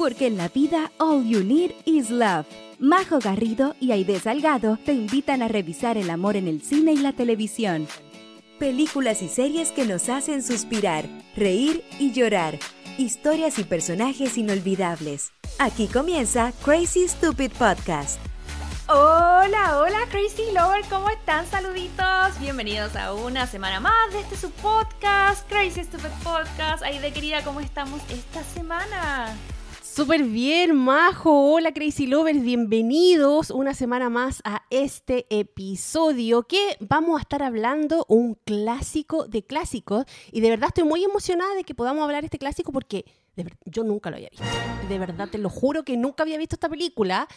porque en la vida all you need is love. Majo Garrido y Aide Salgado te invitan a revisar el amor en el cine y la televisión. Películas y series que nos hacen suspirar, reír y llorar. Historias y personajes inolvidables. Aquí comienza Crazy Stupid Podcast. Hola, hola Crazy Lover, ¿cómo están? Saluditos, bienvenidos a una semana más de este su podcast, Crazy Stupid Podcast. Aide querida, ¿cómo estamos esta semana? Súper bien, Majo. Hola, Crazy Lovers. Bienvenidos una semana más a este episodio que vamos a estar hablando un clásico de clásicos. Y de verdad estoy muy emocionada de que podamos hablar este clásico porque yo nunca lo había visto. De verdad, te lo juro que nunca había visto esta película.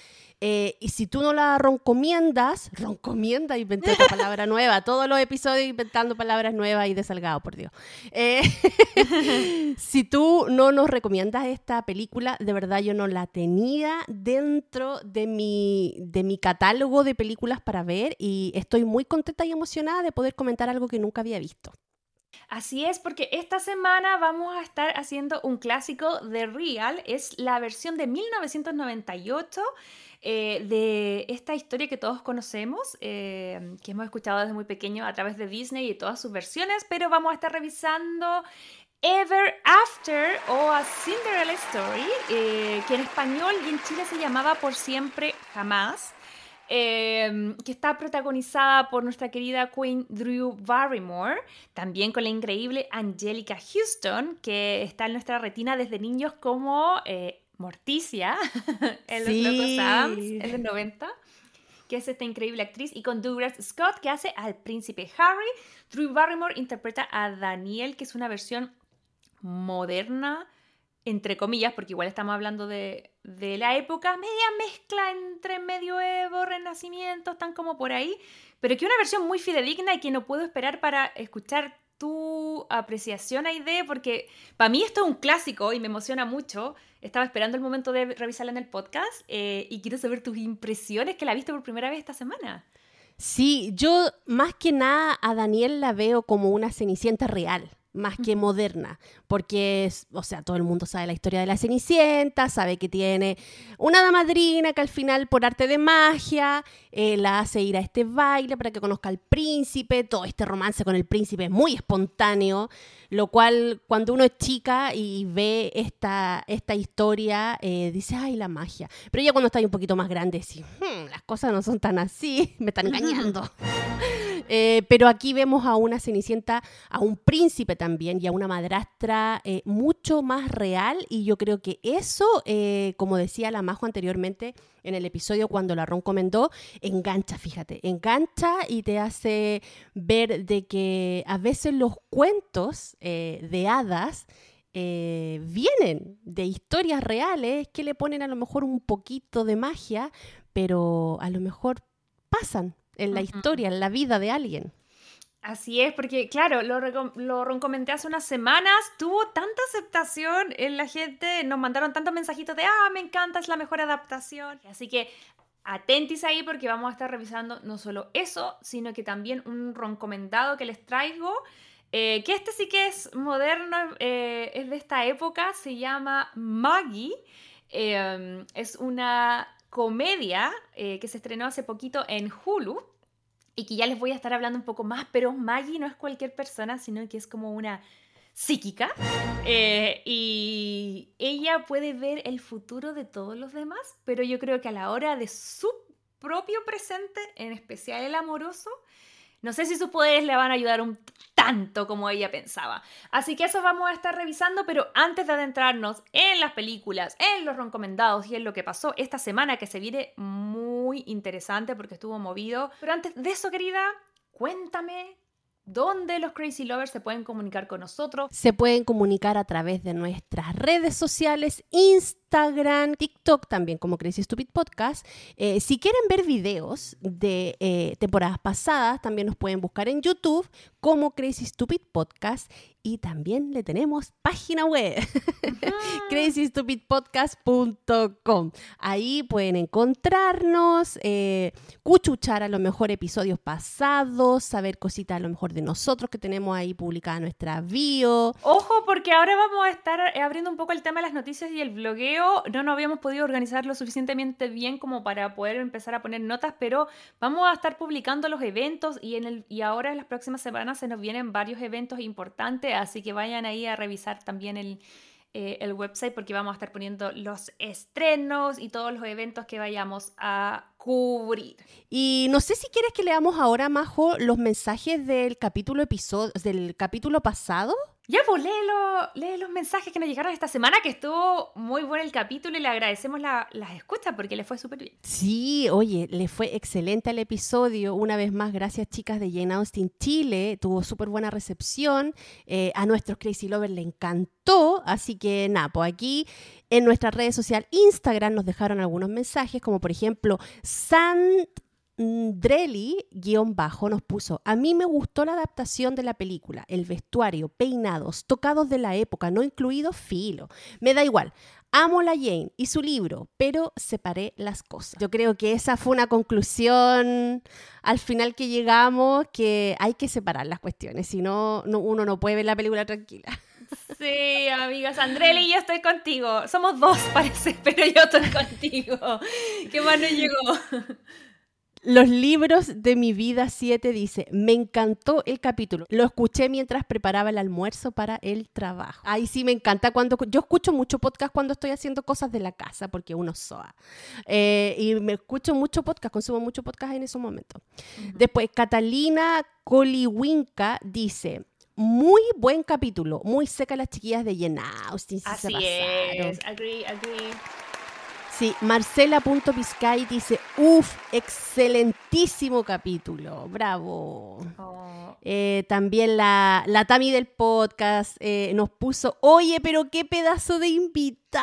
Eh, y si tú no la roncomiendas, roncomienda, inventé otra palabra nueva, todos los episodios inventando palabras nuevas y desalgado, por Dios. Eh, si tú no nos recomiendas esta película, de verdad yo no la tenía dentro de mi, de mi catálogo de películas para ver y estoy muy contenta y emocionada de poder comentar algo que nunca había visto. Así es, porque esta semana vamos a estar haciendo un clásico de Real, es la versión de 1998 eh, de esta historia que todos conocemos, eh, que hemos escuchado desde muy pequeño a través de Disney y todas sus versiones, pero vamos a estar revisando Ever After o A Cinderella Story, eh, que en español y en Chile se llamaba Por Siempre Jamás. Em, que está protagonizada por nuestra querida Queen Drew Barrymore, también con la increíble Angelica Houston, que está en nuestra retina desde niños como eh, Morticia en Los Locos Adams en los 90 que es esta increíble actriz, y con Douglas Scott, que hace al príncipe Harry. Drew Barrymore interpreta a Daniel, que es una versión moderna entre comillas, porque igual estamos hablando de, la época, media mezcla entre medioevo, renacimiento, están como por ahí, pero que una versión muy fidedigna y que no puedo esperar para escuchar tu apreciación, Aide, porque para mí esto es un clásico y me emociona mucho. Estaba esperando el momento de revisarla en el podcast eh, y quiero saber tus impresiones que la viste por primera vez esta semana. Sí, yo más que nada a Daniel la veo como una cenicienta real más que moderna, porque, o sea, todo el mundo sabe la historia de la Cenicienta, sabe que tiene una damadrina que al final, por arte de magia, eh, la hace ir a este baile para que conozca al príncipe, todo este romance con el príncipe es muy espontáneo, lo cual cuando uno es chica y ve esta, esta historia, eh, dice, ay, la magia, pero ya cuando está un poquito más grande, dice, hmm, las cosas no son tan así, me están engañando. Eh, pero aquí vemos a una Cenicienta, a un príncipe también y a una madrastra eh, mucho más real y yo creo que eso, eh, como decía la Majo anteriormente en el episodio cuando la comentó, engancha, fíjate, engancha y te hace ver de que a veces los cuentos de hadas vienen de historias reales que le ponen a lo mejor un poquito de magia, pero a lo mejor pasan, en la historia, en la vida de alguien. Así es, porque claro, lo, lo comenté hace unas semanas, tuvo tanta aceptación en la gente, nos mandaron tantos mensajitos de, ah, me encanta, es la mejor adaptación. Así que atentis ahí porque vamos a estar revisando no solo eso, sino que también un roncomendado que les traigo, eh, que este sí que es moderno, eh, es de esta época, se llama Maggie. Eh, es una comedia eh, que se estrenó hace poquito en Hulu y que ya les voy a estar hablando un poco más, pero Maggie no es cualquier persona, sino que es como una psíquica eh, y ella puede ver el futuro de todos los demás, pero yo creo que a la hora de su propio presente, en especial el amoroso, no sé si sus poderes le van a ayudar un tanto como ella pensaba. Así que eso vamos a estar revisando, pero antes de adentrarnos en las películas, en los recomendados y en lo que pasó esta semana, que se viene muy interesante porque estuvo movido. Pero antes de eso, querida, cuéntame ¿Dónde los Crazy Lovers se pueden comunicar con nosotros? Se pueden comunicar a través de nuestras redes sociales, Instagram, TikTok también como Crazy Stupid Podcast. Eh, si quieren ver videos de eh, temporadas pasadas, también nos pueden buscar en YouTube como Crazy Stupid Podcast y también le tenemos página web, crazystupidpodcast.com. Ahí pueden encontrarnos, eh, cuchuchar a lo mejor episodios pasados, saber cositas a lo mejor de nosotros que tenemos ahí publicada nuestra bio. Ojo, porque ahora vamos a estar abriendo un poco el tema de las noticias y el blogueo no nos habíamos podido organizar lo suficientemente bien como para poder empezar a poner notas, pero vamos a estar publicando los eventos y, en el, y ahora en las próximas semanas se nos vienen varios eventos importantes, así que vayan ahí a revisar también el, eh, el website porque vamos a estar poniendo los estrenos y todos los eventos que vayamos a cubrir. Y no sé si quieres que leamos ahora, Majo, los mensajes del capítulo episodio, del capítulo pasado. Ya, pues lee, los mensajes que nos llegaron esta semana, que estuvo muy bueno el capítulo y le agradecemos las escuchas porque le fue súper bien. Sí, oye, le fue excelente el episodio. Una vez más, gracias chicas de Jane Austen Chile. Tuvo súper buena recepción. Eh, a nuestros Crazy Lovers le encantó. Así que nada, pues aquí en nuestra red social Instagram nos dejaron algunos mensajes, como por ejemplo, Sant Drelly, guion bajo, nos puso, a mí me gustó la adaptación de la película, el vestuario, peinados, tocados de la época, no incluido filo. Me da igual, amo la Jane y su libro, pero separé las cosas. Yo creo que esa fue una conclusión al final que llegamos, que hay que separar las cuestiones, si no, uno no puede ver la película tranquila. Sí, amigas, Andreli, yo estoy contigo. Somos dos, parece, pero yo estoy contigo. Qué bueno llegó. Los libros de mi vida 7 dice, me encantó el capítulo. Lo escuché mientras preparaba el almuerzo para el trabajo. Ahí sí me encanta cuando yo escucho mucho podcast cuando estoy haciendo cosas de la casa porque uno soa. Eh, y me escucho mucho podcast, consumo mucho podcast en esos momentos. Después, Catalina Coliwinka dice, muy buen capítulo, muy seca las chiquillas de Austen. Así es, agree, agree. Sí, Marcela.piscay dice, uff, excelentísimo capítulo, bravo. Oh. Eh, también la, la Tami del podcast eh, nos puso, oye, pero qué pedazo de invitadas.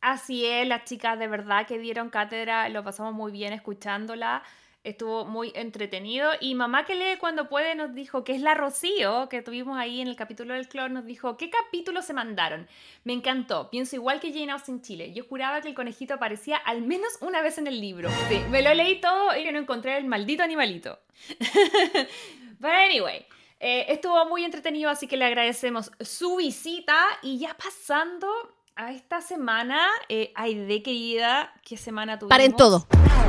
Así es, las chicas de verdad que dieron cátedra, lo pasamos muy bien escuchándola estuvo muy entretenido. Y Mamá que lee cuando puede nos dijo que es la Rocío, que tuvimos ahí en el capítulo del clon, nos dijo, ¿qué capítulo se mandaron? Me encantó, pienso igual que Jane Austen Chile. Yo juraba que el conejito aparecía al menos una vez en el libro. Sí, me lo leí todo y no encontré el maldito animalito. But anyway. Eh, estuvo muy entretenido, así que le agradecemos su visita. Y ya pasando a esta semana, eh, de querida, ¿qué semana tuvimos? Paren todo,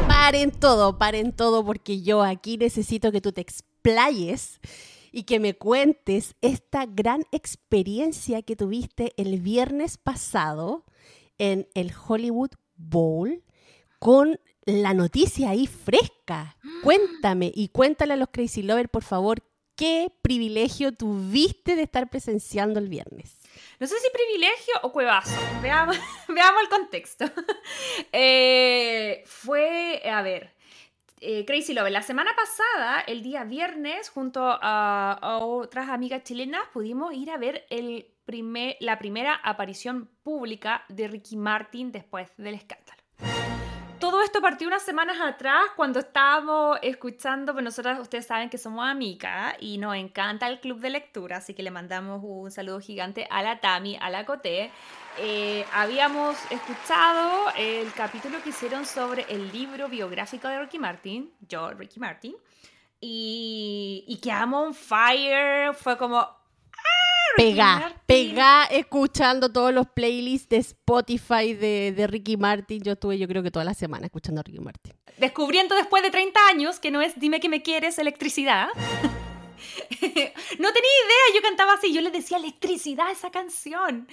paren todo, paren todo, porque yo aquí necesito que tú te explayes y que me cuentes esta gran experiencia que tuviste el viernes pasado en el Hollywood Bowl con la noticia ahí fresca. Cuéntame y cuéntale a los Crazy Lovers, por favor, qué privilegio tuviste de estar presenciando el viernes. No sé si privilegio o cuevazo. Veamos, veamos el contexto. Eh, fue, a ver, eh, Crazy Love. La semana pasada, el día viernes, junto a, otras amigas chilenas, pudimos ir a ver el primer, la primera aparición pública de Ricky Martin después del escándalo todo esto partió unas semanas atrás cuando estábamos escuchando, pues nosotras ustedes saben que somos amigas y nos encanta el club de lectura, así que le mandamos un saludo gigante a la Tami, a la Coté. Eh, habíamos escuchado el capítulo que hicieron sobre el libro biográfico de Ricky Martin, yo, Ricky Martin, y, y quedamos on fire, fue como, pega, pega escuchando todos los playlists de Spotify de, de, Ricky Martin. Yo estuve, yo creo que toda la semana escuchando a Ricky Martin. Descubriendo después de 30 años que no es Dime que me quieres electricidad. no tenía idea, yo cantaba así, yo le decía electricidad a esa canción.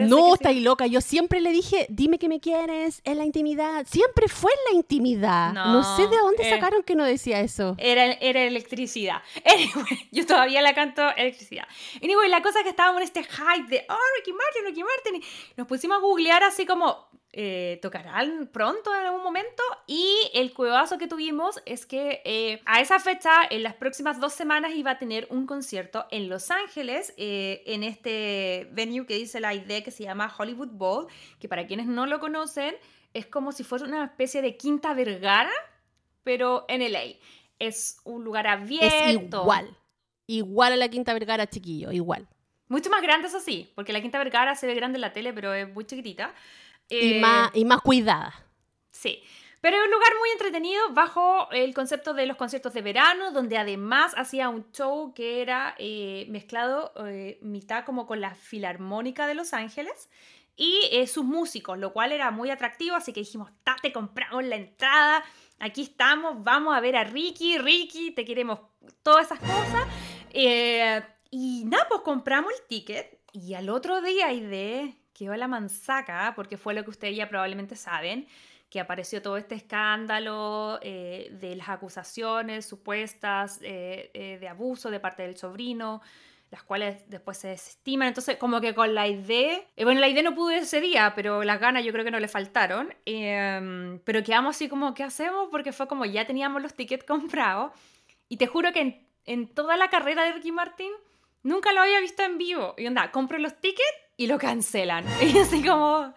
no, está ahí loca, yo siempre le dije, dime que me quieres, en la intimidad. Siempre fue en la intimidad. No, sé de dónde eh, sacaron que no decía eso. Era, era electricidad. Anyway, yo todavía la canto electricidad. Anyway, la cosa es que estábamos en este hype de, oh, Ricky Martin, Ricky Martin. Y nos pusimos a googlear así como, eh, tocarán pronto en algún momento. Y el cuevazo que tuvimos es que eh, a esa fecha, en las próximas dos semanas, iba a tener un concierto en Los Ángeles, eh, en este venue que dice la idea que se llama Hollywood Bowl, que para quienes no lo conocen, es como si fuera una especie de Quinta Vergara, pero en LA. Es un lugar abierto. Es igual. Igual a la Quinta Vergara, chiquillo, igual. Mucho más grande, eso sí, porque la Quinta Vergara se ve grande en la tele, pero es muy chiquitita. Y, más, y más cuidada. Sí. Pero es un lugar muy entretenido bajo el concepto de los conciertos de verano, donde además hacía un show que era eh, mezclado eh, mitad como con la Filarmónica de Los Ángeles. y eh, sus músicos, lo cual era muy atractivo, así que dijimos, te compramos la entrada, aquí estamos, vamos a ver a Ricky, Ricky, te queremos, todas esas cosas. Eh, y nada, pues compramos el ticket y al otro día, y de quedó la manzaca, porque fue lo que ustedes ya probablemente saben, que apareció todo este escándalo eh, de las acusaciones supuestas de abuso de parte del sobrino, las cuales después se desestiman. Entonces, como que con la idea, eh, bueno, la idea no pudo ese día, pero las ganas yo creo que no le faltaron. Em, pero quedamos así como, ¿qué hacemos? Porque fue como ya teníamos los tickets comprados. Y te juro que en, toda la carrera de Ricky Martin nunca lo había visto en vivo. Y onda, compro los tickets y lo cancelan. Y así como...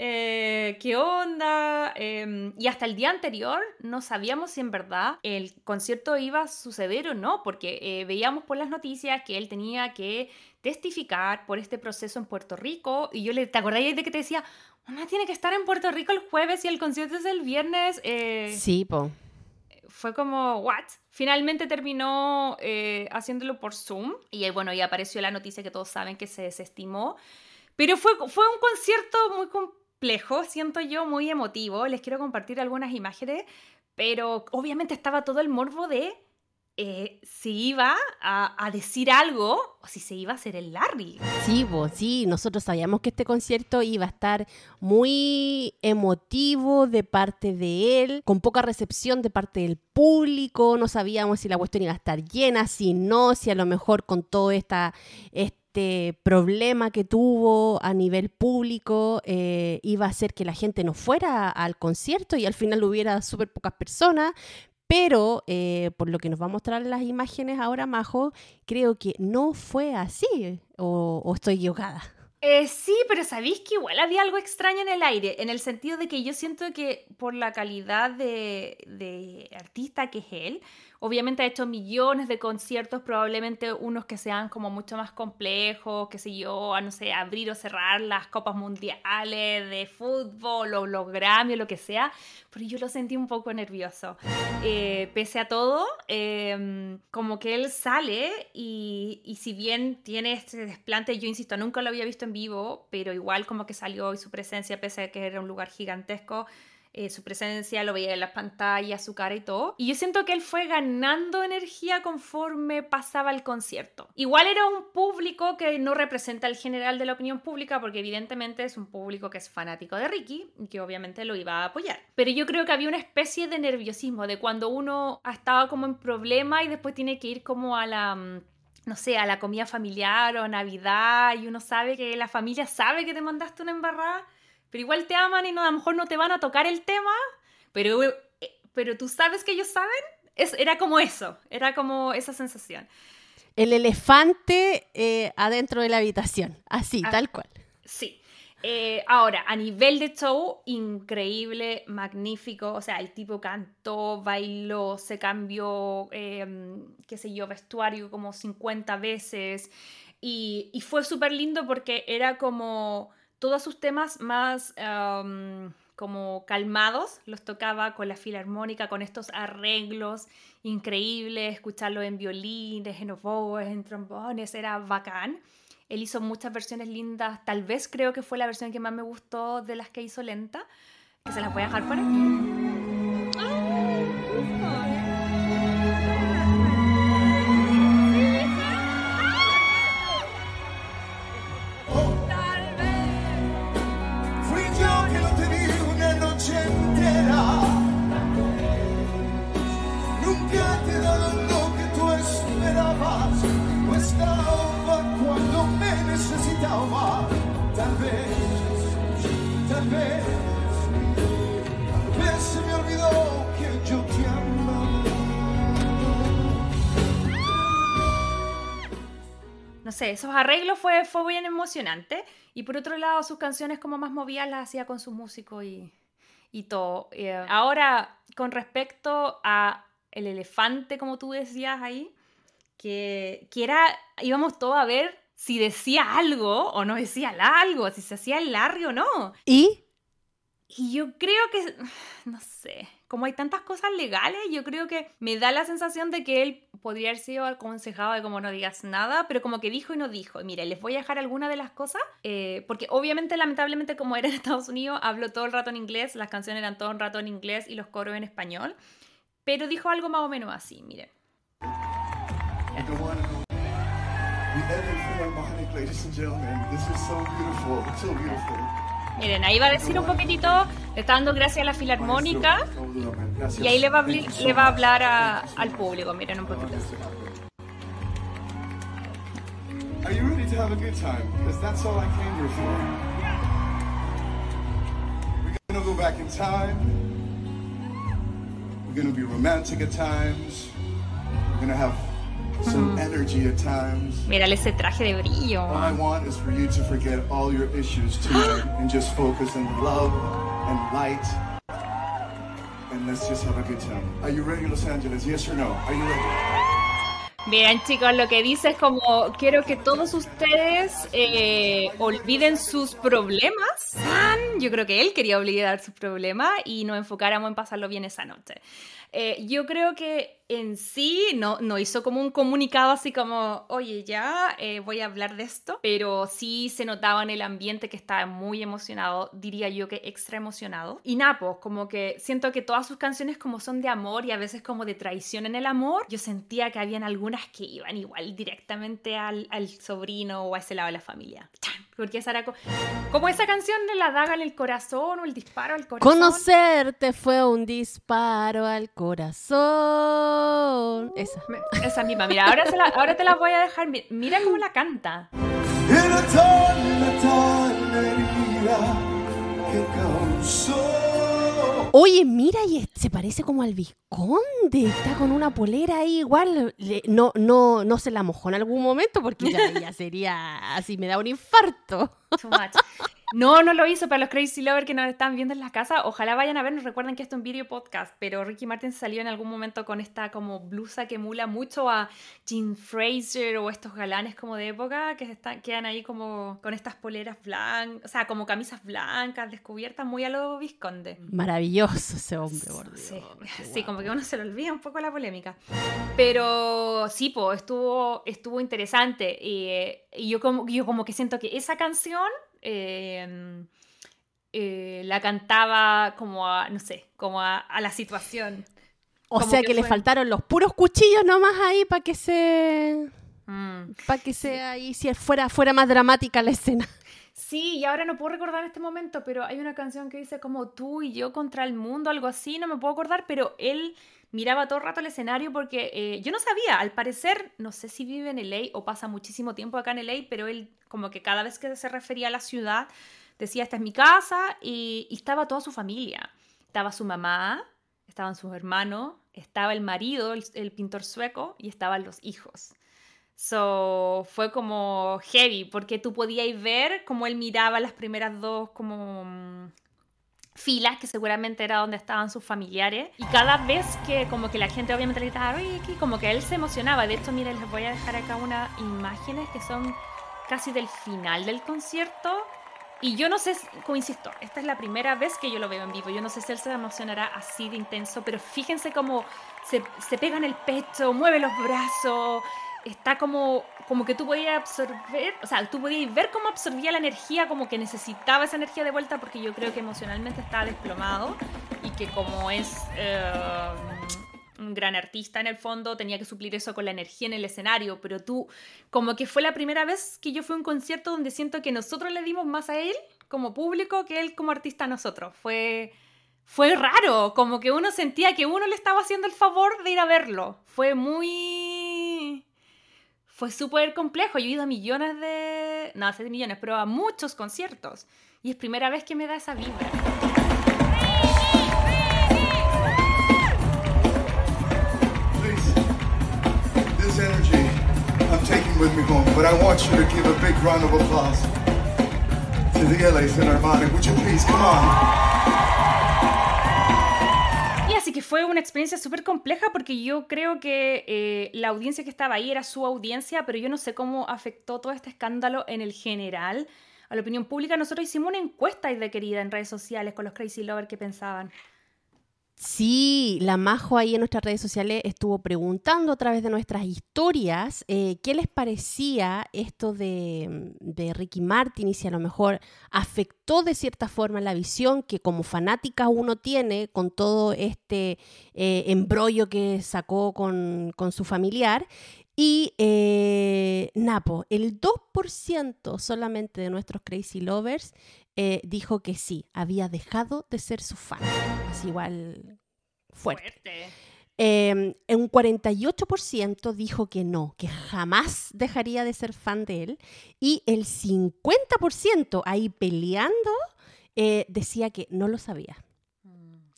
Eh, ¿Qué onda? Em, y hasta el día anterior no sabíamos si en verdad el concierto iba a suceder o no, porque eh, veíamos por las noticias que él tenía que testificar por este proceso en Puerto Rico. Y yo le, ¿te acordáis de que te decía, mamá tiene que estar en Puerto Rico el jueves y el concierto es el viernes? Eh, sí, po. Fue como, ¿what? Finalmente terminó haciéndolo por Zoom. Y bueno, y apareció la noticia que todos saben que se desestimó. Pero fue, fue un concierto muy complejo, siento yo, muy emotivo. Les quiero compartir algunas imágenes, pero obviamente estaba todo el morbo de eh, si iba a, decir algo o si se iba a hacer el Larry. Sí, vos, sí, nosotros sabíamos que este concierto iba a estar muy emotivo de parte de él, con poca recepción de parte del público, no sabíamos si la cuestión iba a estar llena, si no, si a lo mejor con todo este problema que tuvo a nivel público eh, iba a hacer que la gente no fuera al concierto y al final hubiera súper pocas personas. Pero eh, por lo que nos va a mostrar las imágenes ahora, Majo, creo que no fue así. ¿O, estoy equivocada? Eh, sí, pero sabéis que igual había algo extraño en el aire, en el sentido de que yo siento que por la calidad de, de artista que es él, Obviamente ha hecho millones de conciertos, probablemente unos que sean como mucho más complejos, qué sé yo, a no sé, abrir o cerrar las copas mundiales de fútbol o los Grammy o lo que sea, pero yo lo sentí un poco nervioso. Eh, pese a todo, em, como que él sale y, y si bien tiene este desplante, yo insisto, nunca lo había visto en vivo, pero igual como que salió y su presencia, pese a que era un lugar gigantesco, eh, su presencia, lo veía en las pantallas, su cara y todo. Y yo siento que él fue ganando energía conforme pasaba el concierto. Igual era un público que no representa el general de la opinión pública, porque evidentemente es un público que es fanático de Ricky que obviamente lo iba a apoyar. Pero yo creo que había una especie de nerviosismo de cuando uno ha estado como en problema y después tiene que ir como a la mm, no sé, a la comida familiar o a Navidad y uno sabe que la familia sabe que te mandaste una embarrada pero igual te aman y no, a lo mejor no te van a tocar el tema, pero, eh, pero tú sabes que ellos saben. Es, era como eso, era como esa sensación. El elefante eh, adentro de la habitación, así, ah, tal cual. Sí. Eh, ahora, a nivel de show, increíble, magnífico. O sea, el tipo cantó, bailó, se cambió, em, qué sé yo, vestuario como 50 veces. Y, y fue súper lindo porque era como todos sus temas más como calmados los tocaba con la filarmónica, con estos arreglos increíbles, escucharlo en violines, en oboes, en trombones, era bacán. Él hizo muchas versiones lindas, tal vez creo que fue la versión que más me gustó de las que hizo lenta, que se las voy a dejar por aquí. No sé, esos arreglos fue, fue bien emocionante. Y por otro lado, sus canciones como más movidas las hacía con su músico y, y todo. Eh, ahora, con respecto a el elefante, como tú decías ahí, que, que era, íbamos todos a ver si decía algo o no decía algo, si se hacía el Larry o no. ¿Y? Y yo creo que, no sé, como hay tantas cosas legales, yo creo que me da la sensación de que él podría haber sido aconsejado de como no digas nada, pero como que dijo y no dijo. mire, les voy a dejar alguna de las cosas, eh, porque obviamente, lamentablemente, como era en Estados Unidos, habló todo el rato en inglés, las canciones eran todo el rato en inglés y los coros en español, pero dijo algo más o menos así, miren. Miren, ahí va a decir un poquitito, le está dando gracias a la filarmónica y ahí le va a, le va a hablar a, al público. Miren un poquito. Are you ready to have a good time? Because that's all I came here for. We're gonna go back in time. We're gonna be romantic at times. We're gonna have some energy at times. Mírale ese traje de brillo. All I want is for you to forget all your issues tonight and just focus on love and light. And let's just have a good time. Are you ready, Los Angeles? Yes or no? Are you ready? Bien, chicos, lo que dice es como quiero que todos ustedes eh, olviden sus problemas. Yo creo que él quería olvidar sus problemas y nos enfocáramos en pasarlo bien esa noche. Eh, yo creo que en sí no, no hizo como un comunicado así como, oye, ya eh, voy a hablar de esto, pero sí se notaba en el ambiente que estaba muy emocionado, diría yo que extra emocionado. Y Napo, como que siento que todas sus canciones como son de amor y a veces como de traición en el amor, yo sentía que habían algunas que iban igual directamente al, al sobrino o a ese lado de la familia. Porque esa era como, esa canción de la daga en el corazón o el disparo al corazón. Conocerte fue un disparo al corazón. Esa. Esa misma. Mira, ahora, ahora te la voy a dejar. Mira cómo la canta. Oye, mira, y se parece como al Visconde. Está con una polera ahí igual. no, no, no se la mojó en algún momento porque ya, ya sería así, me da un infarto. No, no lo hizo. Para los Crazy Lovers que nos están viendo en la casa, ojalá vayan a vernos. Recuerden que esto es un video podcast, pero Ricky Martin salió en algún momento con esta como blusa que emula mucho a Jean Fraser o estos galanes como de época que están, quedan ahí como con estas poleras blancas, o sea, como camisas blancas descubiertas, muy a lo Visconde. Maravilloso ese hombre, por Sí, sí, como que uno se le olvida un poco la polémica. Pero sí, pues estuvo, estuvo interesante. Y, y yo, como, yo como que siento que esa canción Em, eh, la cantaba como a, no sé, como a, la situación. O sea que, le faltaron los puros cuchillos nomás ahí para que se... Mm. Para que sea ahí, si fuera, fuera más dramática la escena. Sí, y ahora no puedo recordar en este momento, pero hay una canción que dice como tú y yo contra el mundo, algo así, no me puedo acordar, pero él miraba todo el rato el escenario porque eh, yo no sabía, al parecer, no sé si vive en LA o pasa muchísimo tiempo acá en LA, pero él como que cada vez que se refería a la ciudad decía, esta es mi casa y, estaba toda su familia. Estaba su mamá, estaban sus hermanos, estaba el marido, el, pintor sueco, y estaban los hijos. So, fue como heavy, porque tú podías ver cómo él miraba las primeras dos como mm, filas, que seguramente era donde estaban sus familiares. Y cada vez que como que la gente obviamente le gritaba, oye, como que él se emocionaba. De hecho, miren, les voy a dejar acá unas imágenes que son casi del final del concierto. Y yo no sé, como insisto, esta es la primera vez que yo lo veo en vivo. Yo no sé si él se emocionará así de intenso, pero fíjense cómo se, se pega en el pecho, mueve los brazos, está como, como que tú podías absorber, o sea, tú podías ver cómo absorbía la energía, como que necesitaba esa energía de vuelta, porque yo creo que emocionalmente estaba desplomado y que como es. Eh, un gran artista en el fondo, tenía que suplir eso con la energía en el escenario, pero tú, como que fue la primera vez que yo fui a un concierto donde siento que nosotros le dimos más a él como público que él como artista a nosotros. Fue, fue raro, como que uno sentía que uno le estaba haciendo el favor de ir a verlo. Fue muy... Fue súper complejo. Yo he ido a millones de... No, hace millones, pero a muchos conciertos. Y es primera vez que me da esa vibra. with me home, but I want you to give a big round of applause to the LA Philharmonic. Would you please come on? Y fue una experiencia súper compleja porque yo creo que eh, la audiencia que estaba ahí era su audiencia, pero yo no sé cómo afectó todo este escándalo en el general a la opinión pública, nosotros hicimos una encuesta de querida en redes sociales con los Crazy Lovers que pensaban. Sí, la Majo ahí en nuestras redes sociales estuvo preguntando a través de nuestras historias eh, qué les parecía esto de, Ricky Martin y si a lo mejor afectó de cierta forma la visión que como fanática uno tiene con todo este eh, embrollo que sacó con, su familiar. Y eh, Napo, el 2% solamente de nuestros Crazy Lovers eh, dijo que sí, había dejado de ser su fan. Así igual fuerte. Em, un 48% dijo que no, que jamás dejaría de ser fan de él. Y el 50% ahí peleando eh, decía que no lo sabía.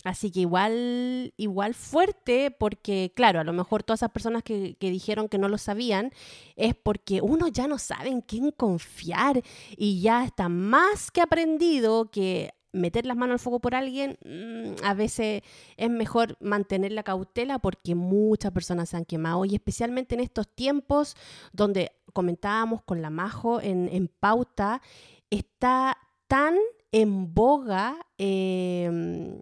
Así que igual, igual fuerte, porque claro, a lo mejor todas esas personas que, dijeron que no lo sabían es porque uno ya no sabe en quién confiar y ya está más que aprendido que meter las manos al fuego por alguien, mm, a veces es mejor mantener la cautela porque muchas personas se han quemado y especialmente en estos tiempos donde comentábamos con la Majo en, en pauta, está tan en boga. Eh,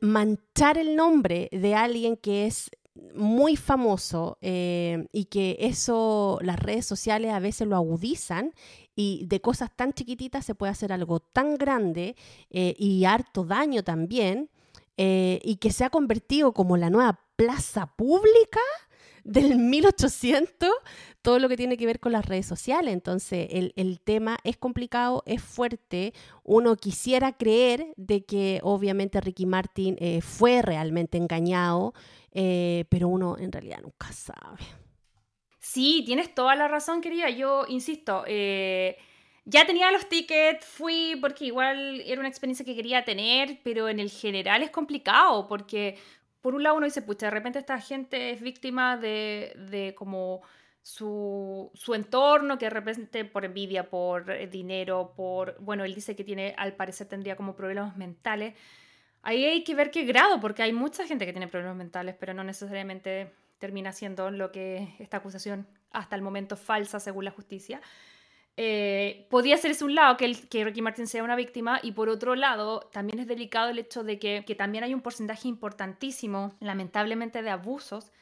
manchar el nombre de alguien que es muy famoso eh, y que eso las redes sociales a veces lo agudizan y de cosas tan chiquititas se puede hacer algo tan grande eh, y harto daño también eh, y que se ha convertido como la nueva plaza pública del 1800 todo lo que tiene que ver con las redes sociales. Entonces, el, tema es complicado, es fuerte. Uno quisiera creer de que obviamente Ricky Martin eh, fue realmente engañado, eh, pero uno en realidad nunca sabe. Sí, tienes toda la razón, querida. Yo insisto, eh, ya tenía los tickets, fui porque igual era una experiencia que quería tener, pero en el general es complicado porque por un lado uno dice, pucha, de repente esta gente es víctima de, de como su, su, entorno, que de repente por envidia, por eh, dinero, por, bueno, él dice que tiene, al parecer tendría como problemas mentales. Ahí hay que ver qué grado, porque hay mucha gente que tiene problemas mentales, pero no necesariamente termina siendo lo que esta acusación hasta el momento falsa según la justicia. Eh, podría ser ese un lado que, el, que Ricky Martin sea una víctima y por otro lado también es delicado el hecho de que, también hay un porcentaje importantísimo, lamentablemente, de abusos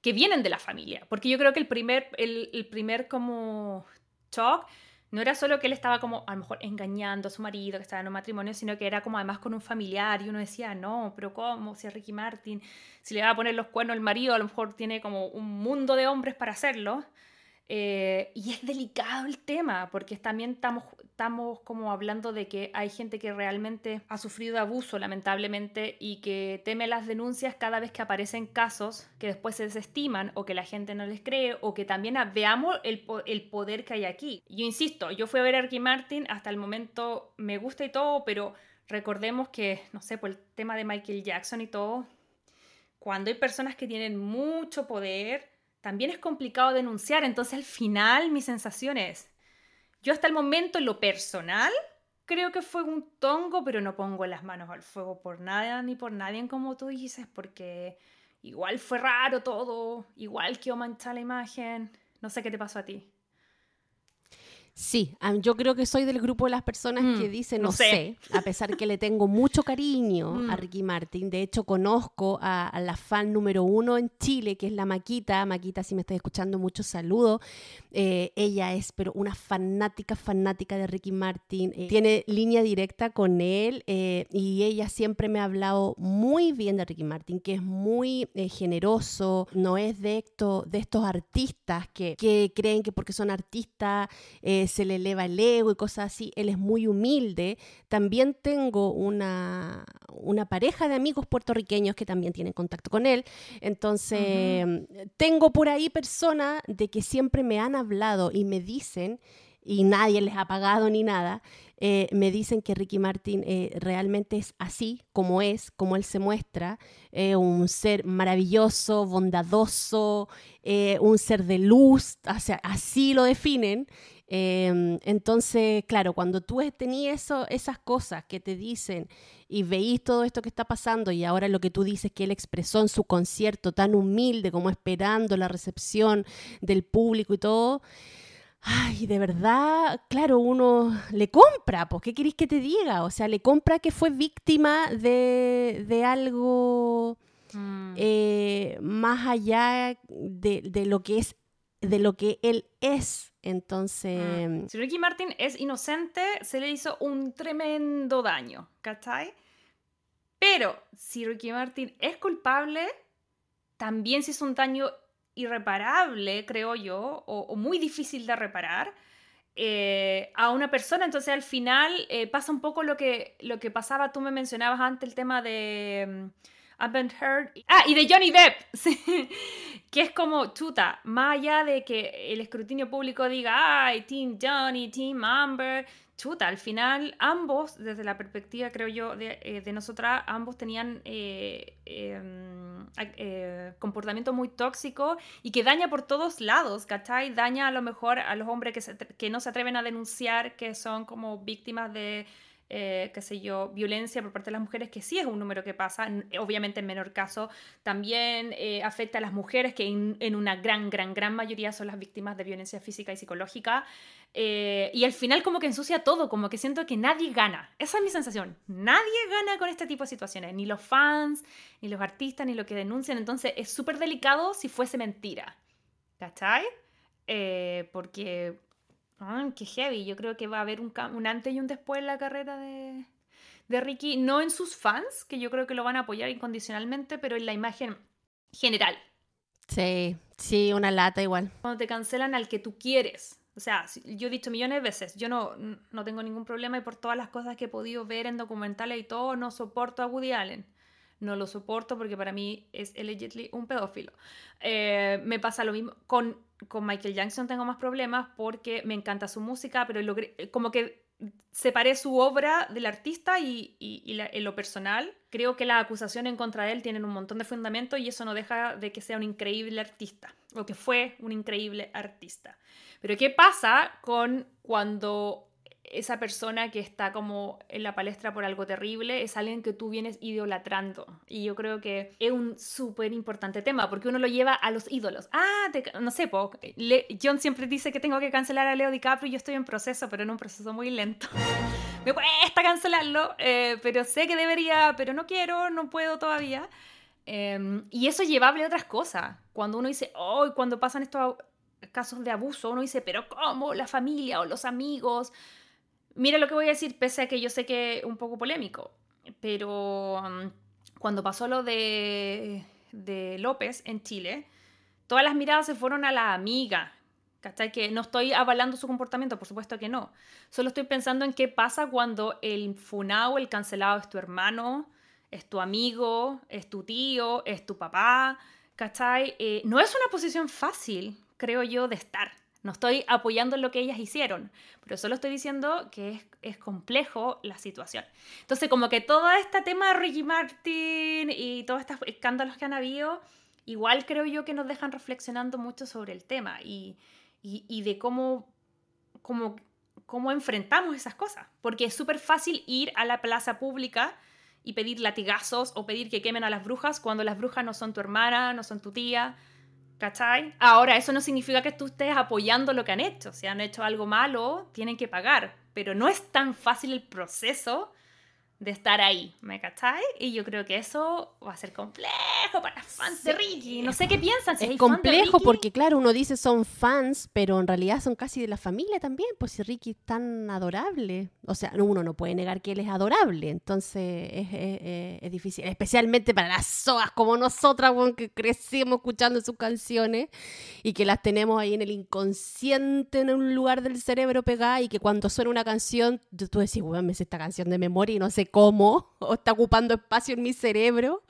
que vienen de la familia. Porque yo creo que el primer, el, el primer como shock no era solo que él estaba como a lo mejor engañando a su marido, que estaba en un matrimonio, sino que era como además con un familiar y uno decía, no, pero ¿cómo? Si a Ricky Martin, si le va a poner los cuernos al marido, a lo mejor tiene como un mundo de hombres para hacerlo. Eh, y es delicado el tema, porque también estamos, como hablando de que hay gente que realmente ha sufrido abuso, lamentablemente, y que teme las denuncias cada vez que aparecen casos que después se desestiman o que la gente no les cree o que también veamos el, el poder que hay aquí. Yo insisto, yo fui a ver a Ricky Martin, hasta el momento me gusta y todo, pero recordemos que, no sé, por el tema de Michael Jackson y todo, cuando hay personas que tienen mucho poder, también es complicado denunciar. Entonces al final mi sensación es, yo hasta el momento en lo personal creo que fue un tongo, pero no pongo las manos al fuego por nada ni por nadie como tú dices, porque igual fue raro todo, igual que manchar la imagen. No sé qué te pasó a ti. Sí, yo creo que soy del grupo de las personas que mm, dicen no, sé. a pesar que le tengo mucho cariño a mm. Ricky Martin. De hecho, conozco a, la fan número uno en Chile, que es la Maquita. Maquita, si me estás escuchando, mucho saludo. Eh, ella es, pero una fanática, fanática de Ricky Martin. Eh, tiene línea directa con él eh, y ella siempre me ha hablado muy bien de Ricky Martin, que es muy generoso, no es de, de estos artistas que, que creen que porque son artistas se le eleva el ego y cosas así. Él es muy humilde. También tengo una, una pareja de amigos puertorriqueños que también tienen contacto con él. Entonces, tengo por ahí personas de que siempre me han hablado y me dicen y nadie les ha pagado ni nada, eh, me dicen que Ricky Martin eh, realmente es así como es, como él se muestra, eh, un ser maravilloso, bondadoso, un ser de luz, así lo definen. Em, entonces, claro, cuando tú tenías eso, esas cosas que te dicen y veís todo esto que está pasando y ahora lo que tú dices que él expresó en su concierto tan humilde como esperando la recepción del público y todo, Ay, de verdad, claro, uno le compra, pues, ¿qué queréis que te diga? O sea, le compra que fue víctima de, de algo Mm. eh, más allá de, de lo que es, de lo que él es. Entonces, Mm. Si Ricky Martin es inocente, se le hizo un tremendo daño, ¿cachai? Pero si Ricky Martin es culpable, también se hizo un daño irreparable, creo yo, o, o muy difícil de reparar eh, a una persona. Entonces al final eh, pasa un poco lo que, lo que pasaba, tú me mencionabas antes el tema de... Amber Heard. Ah, y de Johnny Depp. Sí. Que es como, chuta, más allá de que el escrutinio público diga, ay, Team Johnny, Team Amber, chuta, al final ambos, desde la perspectiva, creo yo, de, eh, de nosotras, ambos tenían eh, eh, eh, comportamiento muy tóxico y que daña por todos lados, ¿cachai? Daña a lo mejor a los hombres que, se que no se atreven a denunciar, que son como víctimas de eh, qué sé yo, violencia por parte de las mujeres, que sí es un número que pasa, n- obviamente en menor caso, también eh, afecta a las mujeres, que en, una gran, gran, gran mayoría son las víctimas de violencia física y psicológica, eh, y al final como que ensucia todo, como que siento que nadie gana, esa es mi sensación, nadie gana con este tipo de situaciones, ni los fans, ni los artistas, ni lo que denuncian, entonces es súper delicado si fuese mentira, ¿cachai? Eh, porque Ah, qué heavy. Yo creo que va a haber un, un antes y un después en la carrera de, de Ricky. No en sus fans, que yo creo que lo van a apoyar incondicionalmente, pero en la imagen general. sí, sí, una lata igual. Cuando te cancelan al que tú quieres. O sea, yo he dicho millones de veces, yo no, no tengo ningún problema y por todas las cosas que he podido ver en documentales y todo, no soporto a Woody Allen. No lo soporto porque para mí es allegedly un pedófilo. Eh, me pasa lo mismo con, con Michael Jackson, tengo más problemas porque me encanta su música, pero logré- como que separé su obra del artista y, y- lo personal. Creo que las acusaciones en contra él tienen un montón de fundamento y eso no deja de que sea un increíble artista o que fue un increíble artista. Pero ¿qué pasa con cuando esa persona que está como en la palestra por algo terrible es alguien que tú vienes idolatrando? Y yo creo que es un súper importante tema porque uno lo lleva a los ídolos. Ah, te- no sé, po, Le- John siempre dice que tengo que cancelar a Leo DiCaprio y yo estoy en proceso, pero en un proceso muy lento. Me cuesta cancelarlo, eh, pero sé que debería, pero no quiero, no puedo todavía. Eh, y eso es llevable a otras cosas. Cuando uno dice, oh, cuando pasan estos casos de abuso, uno dice, pero ¿cómo? La familia o los amigos. Mira lo que voy a decir, pese a que yo sé que es un poco polémico, pero um, cuando pasó lo de, de López en Chile, todas las miradas se fueron a la amiga. ¿Cachai? Que no estoy avalando su comportamiento, por supuesto que no. Solo estoy pensando en qué pasa cuando el funao, el cancelado es tu hermano, es tu amigo, es tu tío, es tu papá, ¿cachai? Eh, no es una posición fácil, creo yo, de estar. No estoy apoyando lo que ellas hicieron, pero solo estoy diciendo que es, es complejo la situación. Entonces, como que todo este tema de Ricky Martin y todos estos escándalos que han habido, igual creo yo que nos dejan reflexionando mucho sobre el tema y, y, y de cómo, cómo, cómo enfrentamos esas cosas. Porque es súper fácil ir a la plaza pública y pedir latigazos o pedir que quemen a las brujas cuando las brujas no son tu hermana, no son tu tía, ¿cachai? Ahora, eso no significa que tú estés apoyando lo que han hecho. Si han hecho algo malo, tienen que pagar. Pero no es tan fácil el proceso de estar ahí, ¿me cachai? Y yo creo que eso va a ser complejo para fans de Ricky. No sé qué piensan. Si Es complejo porque, claro, uno dice son fans, pero en realidad son casi de la familia también, pues si Ricky es tan adorable. O sea, no, uno no puede negar que él es adorable, entonces es, es- es- difícil, especialmente para las soas como nosotras, weón, que crecimos escuchando sus canciones y que las tenemos ahí en el inconsciente, en un lugar del cerebro pegada y que cuando suena una canción, tú tú decís, weón, me sé esta canción de memoria y no sé cómo, o está ocupando espacio en mi cerebro.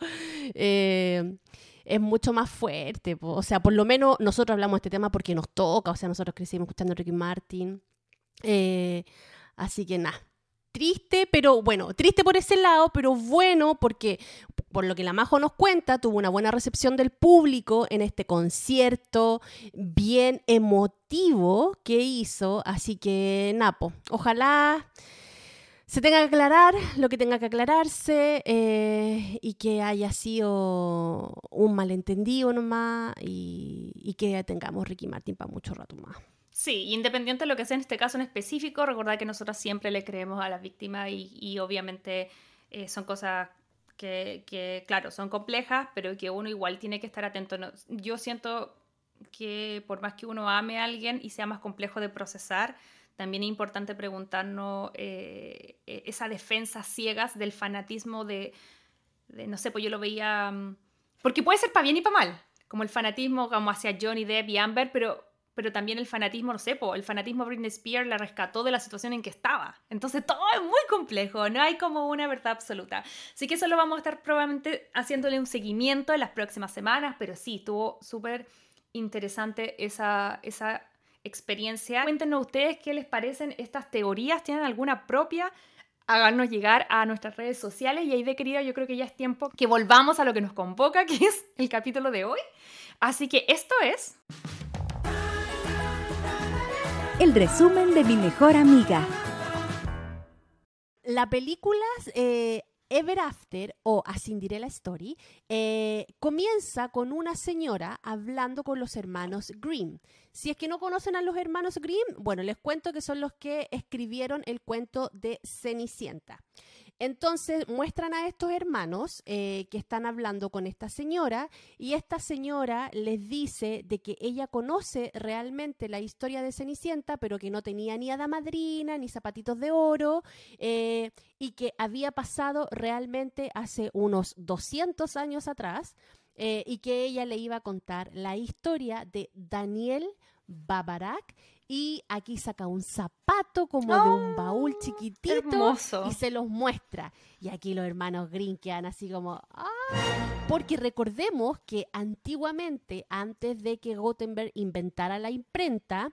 Eh, es mucho más fuerte. po. O sea, por lo menos nosotros hablamos de este tema porque nos toca. O sea, nosotros crecimos escuchando a Ricky Martin. Eh, así que nada. Triste, pero bueno, triste por ese lado, pero bueno porque, por lo que la Majo nos cuenta, tuvo una buena recepción del público en este concierto bien emotivo que hizo. Así que, Napo, ojalá se tenga que aclarar lo que tenga que aclararse eh, y que haya sido un malentendido nomás y, y que tengamos Ricky Martin para mucho rato más. Sí, independiente de lo que sea en este caso en específico, recordad que nosotros siempre le creemos a la víctima y, obviamente eh, son cosas que, claro, son complejas, pero que uno igual tiene que estar atento. yo siento que por más que uno ame a alguien y sea más complejo de procesar, también es importante preguntarnos eh, e, esa defensa ciegas del fanatismo de, no sé, pues yo lo veía, mm, porque puede ser para bien y para mal, como el fanatismo como hacia Johnny Depp y Amber, pero pero también el fanatismo, no sé, el fanatismo Britney Spears la rescató de la situación en que estaba. Entonces todo es muy complejo, no hay como una verdad absoluta. Así que eso lo vamos a estar probablemente haciéndole un seguimiento en las próximas semanas, pero sí, estuvo súper interesante esa, esa experiencia. Cuéntenos ustedes qué les parecen estas teorías, ¿tienen alguna propia? Háganos llegar a nuestras redes sociales y ahí de querida yo creo que ya es tiempo que volvamos a lo que nos convoca, que es el capítulo de hoy. Así que esto es el resumen de mi mejor amiga. La película eh, Ever After o A Cinderella Story eh, comienza con una señora hablando con los hermanos Grimm. Si es que no conocen a los hermanos Grimm, bueno, les cuento que son los que escribieron el cuento de Cenicienta. Entonces muestran a estos hermanos eh, que están hablando con esta señora y esta señora les dice de que ella conoce realmente la historia de Cenicienta, pero que no tenía ni hada madrina, ni zapatitos de oro, eh, y que había pasado realmente hace unos 200 años atrás, eh, y que ella le iba a contar la historia de Daniel Babarak y aquí saca un zapato como de un baúl ¡Ah! chiquitito y se los muestra. Y aquí los hermanos Green quedan así como, ¡ah! Porque recordemos que antiguamente, antes de que Gutenberg inventara la imprenta,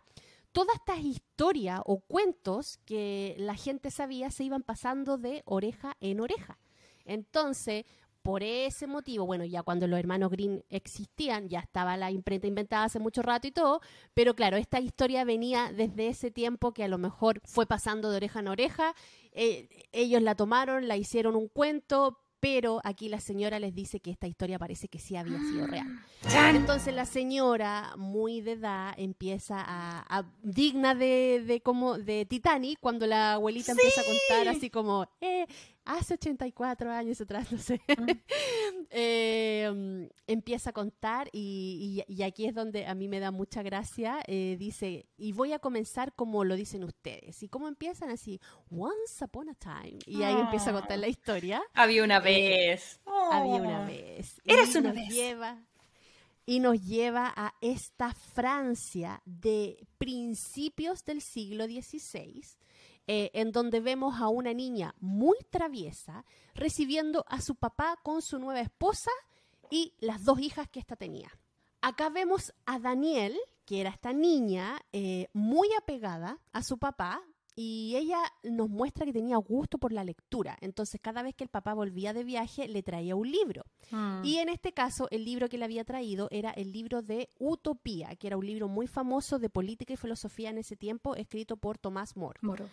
todas estas historias o cuentos que la gente sabía se iban pasando de oreja en oreja. Entonces, por ese motivo, bueno, ya cuando los hermanos Green existían, ya estaba la imprenta inventada hace mucho rato y todo, pero claro, esta historia venía desde ese tiempo que a lo mejor fue pasando de oreja en oreja, eh, ellos la tomaron, la hicieron un cuento, pero aquí la señora les dice que esta historia parece que sí había sido real. Entonces la señora, muy de edad, empieza a, digna de, de, como de Titanic, cuando la abuelita empieza a contar así como, eh, hace 84 años atrás, no sé, em, empieza a contar y, aquí es donde a mí me da mucha gracia. Eh, dice, y voy a comenzar como lo dicen ustedes. ¿Y cómo empiezan? Así, once upon a time. Y ahí empieza a contar la historia. Había una eh, vez. Había una vez. Eres una vez. Lleva, y nos lleva a esta Francia de principios del siglo XVI eh, en donde vemos a una niña muy traviesa recibiendo a su papá con su nueva esposa y las dos hijas que ésta tenía. Acá vemos a Daniel, que era esta niña eh, muy apegada a su papá, y ella nos muestra que tenía gusto por la lectura. Entonces, cada vez que el papá volvía de viaje, le traía un libro. Ah. Y en este caso, el libro que le había traído era el libro de Utopía, que era un libro muy famoso de política y filosofía en ese tiempo, escrito por Tomás Moro. Moro.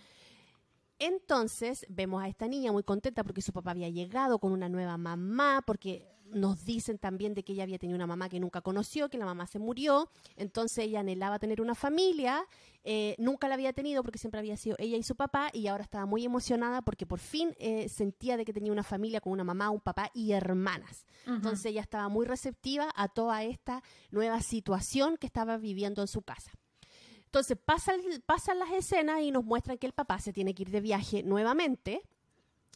Entonces vemos a esta niña muy contenta porque su papá había llegado con una nueva mamá, porque nos dicen también de que ella había tenido una mamá que nunca conoció, que la mamá se murió, entonces ella anhelaba tener una familia, eh, nunca la había tenido porque siempre había sido ella y su papá, y ahora estaba muy emocionada porque por fin eh, sentía de que tenía una familia con una mamá, un papá y hermanas. Entonces ella estaba muy receptiva a toda esta nueva situación que estaba viviendo en su casa. Entonces pasan, pasan las escenas y nos muestran que el papá se tiene que ir de viaje nuevamente.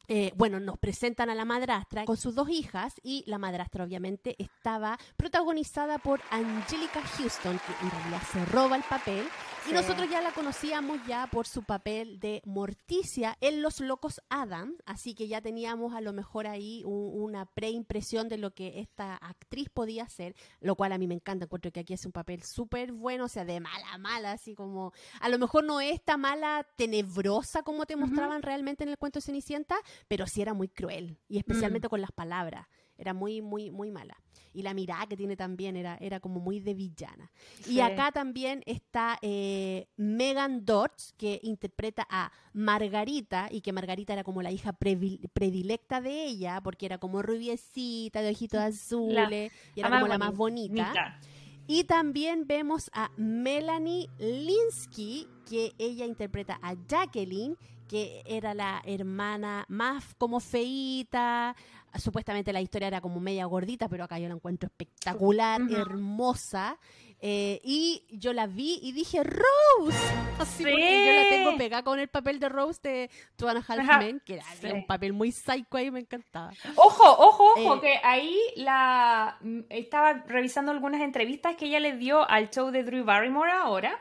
Eh, bueno, nos presentan a la madrastra con sus dos hijas y la madrastra obviamente estaba protagonizada por Angelica Houston, que en realidad se roba el papel y nosotros ya la conocíamos ya por su papel de Morticia en Los Locos Adam, así que ya teníamos a lo mejor ahí una preimpresión de lo que esta actriz podía hacer, lo cual a mí me encanta, encuentro que aquí es un papel súper bueno, o sea, de mala, mala, así como, a lo mejor no es esta mala tenebrosa como te mostraban realmente en el cuento de Cenicienta, pero sí era muy cruel, y especialmente mm. con las palabras, era muy, muy, muy mala y la mirada que tiene también era, era como muy de villana. Y acá también está eh, Megan Dodge, que interpreta a Margarita, y que Margarita era como la hija predilecta de ella, porque era como rubiecita, de ojitos azules, y era como la más bonita. Y también vemos a Melanie Linsky, que ella interpreta a Jacqueline, que era la hermana más como feíta. Supuestamente la historia era como media gordita, pero acá yo la encuentro espectacular, hermosa. Eh, y yo la vi y dije, Rose. Así porque yo la tengo pegada con el papel de Rose de Two and a que era un papel muy psycho ahí, me encantaba. Ojo, ojo, ojo, eh, que ahí la mm, estaba revisando algunas entrevistas que ella le dio al show de Drew Barrymore ahora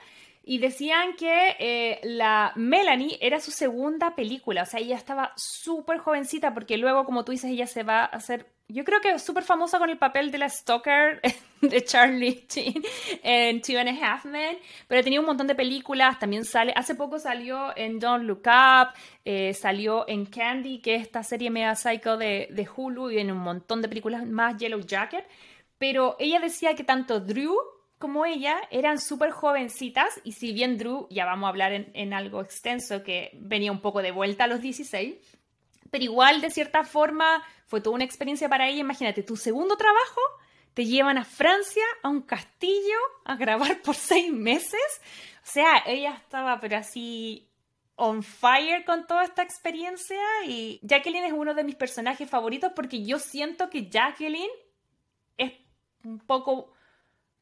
y decían que eh, la Melanie era su segunda película, o sea, ella estaba súper jovencita porque luego, como tú dices, ella se va a hacer, yo creo que súper famosa con el papel de la Stalker de Charlie Sheen en Two and a Half Men, pero tenía un montón de películas, también sale, hace poco salió en Don't Look Up, eh, salió en Candy, que es esta serie mega psycho de, de Hulu, y en un montón de películas más, Yellow Jacket, pero ella decía que tanto Drew como ella eran súper jovencitas y si bien Drew, ya vamos a hablar en, algo extenso que venía un poco de vuelta a los 16, pero igual de cierta forma fue toda una experiencia para ella. Imagínate, tu segundo trabajo te llevan a Francia, a un castillo, a grabar por seis meses. O sea, ella estaba pero así on fire con toda esta experiencia y Jacqueline es uno de mis personajes favoritos porque yo siento que Jacqueline es un poco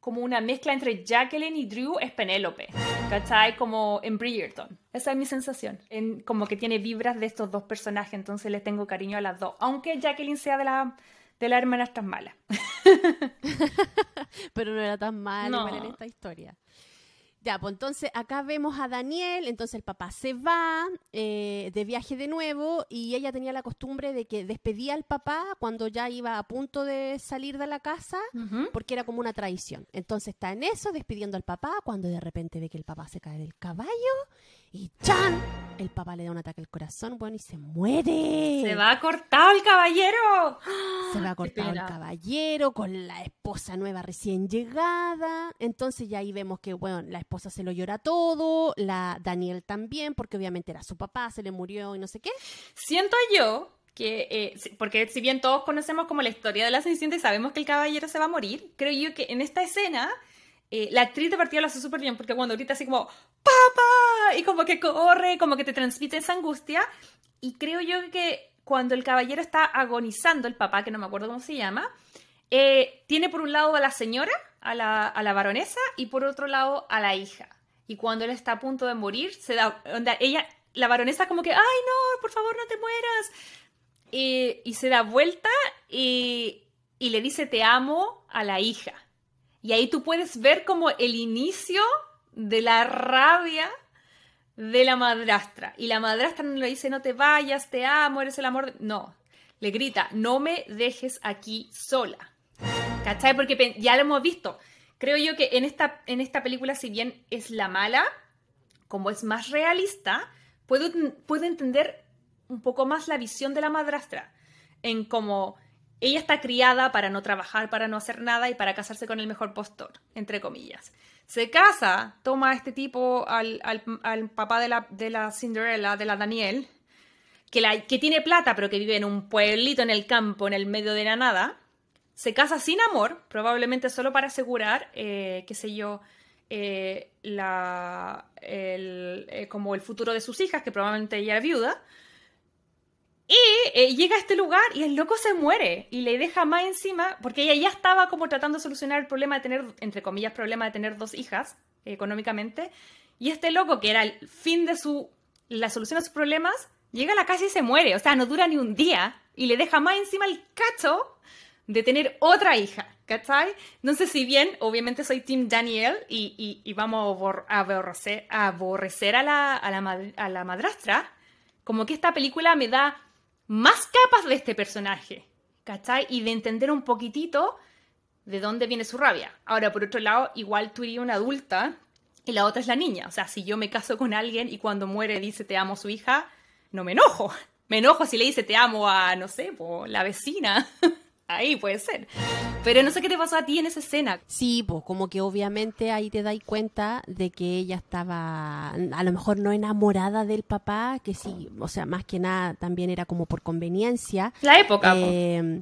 como una mezcla entre Jacqueline y Drew es Penélope, ¿cachai? Como en Bridgerton. Esa es mi sensación. En, como que tiene vibras de estos dos personajes, entonces les tengo cariño a las dos. Aunque Jacqueline sea de la, de la hermana tan mala. Pero no era tan mala en esta historia. Ya, pues entonces acá vemos a Daniel, entonces el papá se va eh, de viaje de nuevo y ella tenía la costumbre de que despedía al papá cuando ya iba a punto de salir de la casa, porque era como una tradición. Entonces está en eso, despidiendo al papá, cuando de repente ve que el papá se cae del caballo y ¡chan! El papá le da un ataque al corazón, bueno, y se muere. Se va a cortar el caballero. Se va a cortar el caballero con la esposa nueva recién llegada. Entonces ya ahí vemos que, bueno, la esposa se lo llora todo, la Daniel también, porque obviamente era su papá, se le murió y no sé qué. Siento yo que, eh, porque si bien todos conocemos como la historia de la Cenicienta y sabemos que el caballero se va a morir, creo yo que en esta escena eh, la actriz de partida lo hace súper bien porque cuando grita así como ¡Papá! y como que corre, como que te transmite esa angustia. Y creo yo que cuando el caballero está agonizando, el papá, que no me acuerdo cómo se llama, eh, tiene por un lado a la señora, a la, a la, baronesa, y por otro lado a la hija. Y cuando él está a punto de morir, se da, onda, ella, la baronesa como que, ay no, por favor no te mueras. y se da vuelta y, y le dice te amo a la hija. Y ahí tú puedes ver como el inicio de la rabia de la madrastra. Y la madrastra no le dice, no te vayas, te amo, eres el amor. No, le grita, no me dejes aquí sola. ¿Cachai? Porque ya lo hemos visto. Creo yo que en esta, en esta película, si bien es la mala, como es más realista, puedo, puedo entender un poco más la visión de la madrastra. En cómo ella está criada para no trabajar, para no hacer nada y para casarse con el mejor postor, entre comillas. Se casa, toma a este tipo, al, papá de la, de la Cinderella, de la Daniel, que, tiene plata pero que vive en un pueblito en el campo, en el medio de la nada. Se casa sin amor, probablemente solo para asegurar, eh, qué sé yo, eh, la, eh, como el futuro de sus hijas, que probablemente ella es viuda. Y eh, llega a este lugar y el loco se muere y le deja más encima, porque ella ya estaba como tratando de solucionar el problema de tener, entre comillas, problema de tener dos hijas económicamente. Y este loco, que era el fin de su, la solución a sus problemas, llega a la casa y se muere. O sea, no dura ni un día y le deja más encima el cacho de tener otra hija. ¿Cachai? sé si bien, obviamente soy Team Daniel y, y, vamos a aborrecer, a, aborrecer a, la, a, la, a la madrastra, como que esta película me da más capas de este personaje, ¿cachai? Y de entender un poquitito de dónde viene su rabia. Ahora, por otro lado, igual tú eres una adulta y la otra es la niña. O sea, si yo me caso con alguien y cuando muere dice te amo a su hija, no me enojo. Me enojo si le dice te amo a, no sé, la vecina. Ahí puede ser. Pero no sé qué te pasó a ti en esa escena. Sí, pues como que obviamente ahí te das cuenta de que ella estaba a lo mejor no enamorada del papá, que sí, o sea, más que nada también era como por conveniencia. La época. Eh,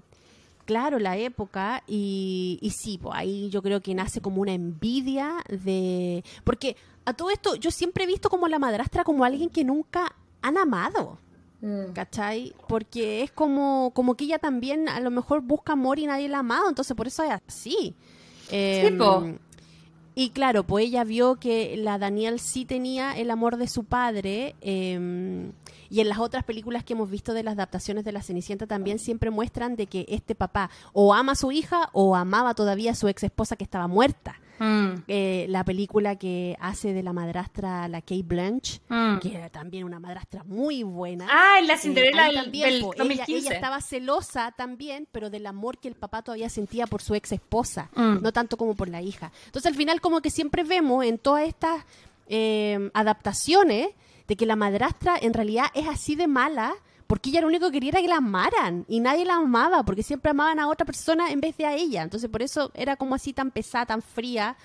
claro, la época y, y sí, pues ahí yo creo que nace como una envidia de... Porque a todo esto yo siempre he visto como la madrastra como alguien que nunca han amado. Mm. ¿Cachai? Porque es como, como que ella también a lo mejor busca amor y nadie la ha amado, entonces por eso es así. Eh, y claro, pues ella vio que la Daniel sí tenía el amor de su padre. Em, y en las otras películas que hemos visto de las adaptaciones de La Cenicienta también siempre muestran de que este papá o ama a su hija o amaba todavía a su ex esposa que estaba muerta. Mm. Eh, la película que hace de la madrastra, la Kate Blanche, mm. que era también una madrastra muy buena. Ah, en la Cinderella eh, también, ella, estaba celosa también, pero del amor que el papá todavía sentía por su ex esposa, mm. no tanto como por la hija. Entonces al final como que siempre vemos en todas estas eh, adaptaciones de que la madrastra en realidad es así de mala porque ella lo único que quería era que la amaran y nadie la amaba porque siempre amaban a otra persona en vez de a ella. Entonces por eso era como así tan pesada, tan fría,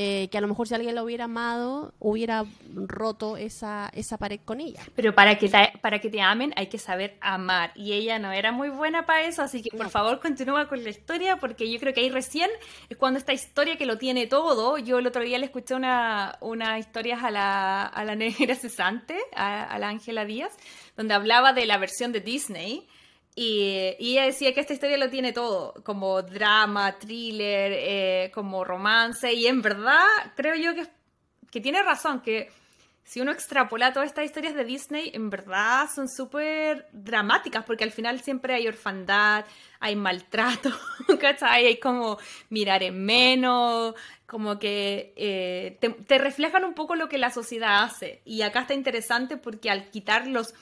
eh, que a lo mejor si alguien la hubiera amado, hubiera roto esa, esa pared con ella. Pero para que, te, para que te amen hay que saber amar. Y ella no era muy buena para eso, así que por favor continúa con la historia, porque yo creo que ahí recién es cuando esta historia que lo tiene todo. Yo el otro día le escuché una, una historia a la, a la negra cesante, a, a la Ángela Díaz, donde hablaba de la versión de Disney y, ella decía que esta historia lo tiene todo, como drama, thriller, eh, como romance, y en verdad creo yo que, que tiene razón, que si uno extrapola todas estas historias de Disney, en verdad son súper dramáticas, porque al final siempre hay orfandad, hay maltrato, ¿cachai? Hay como mirar en menos, como que eh, te, te reflejan un poco lo que la sociedad hace. Y acá está interesante porque al quitar los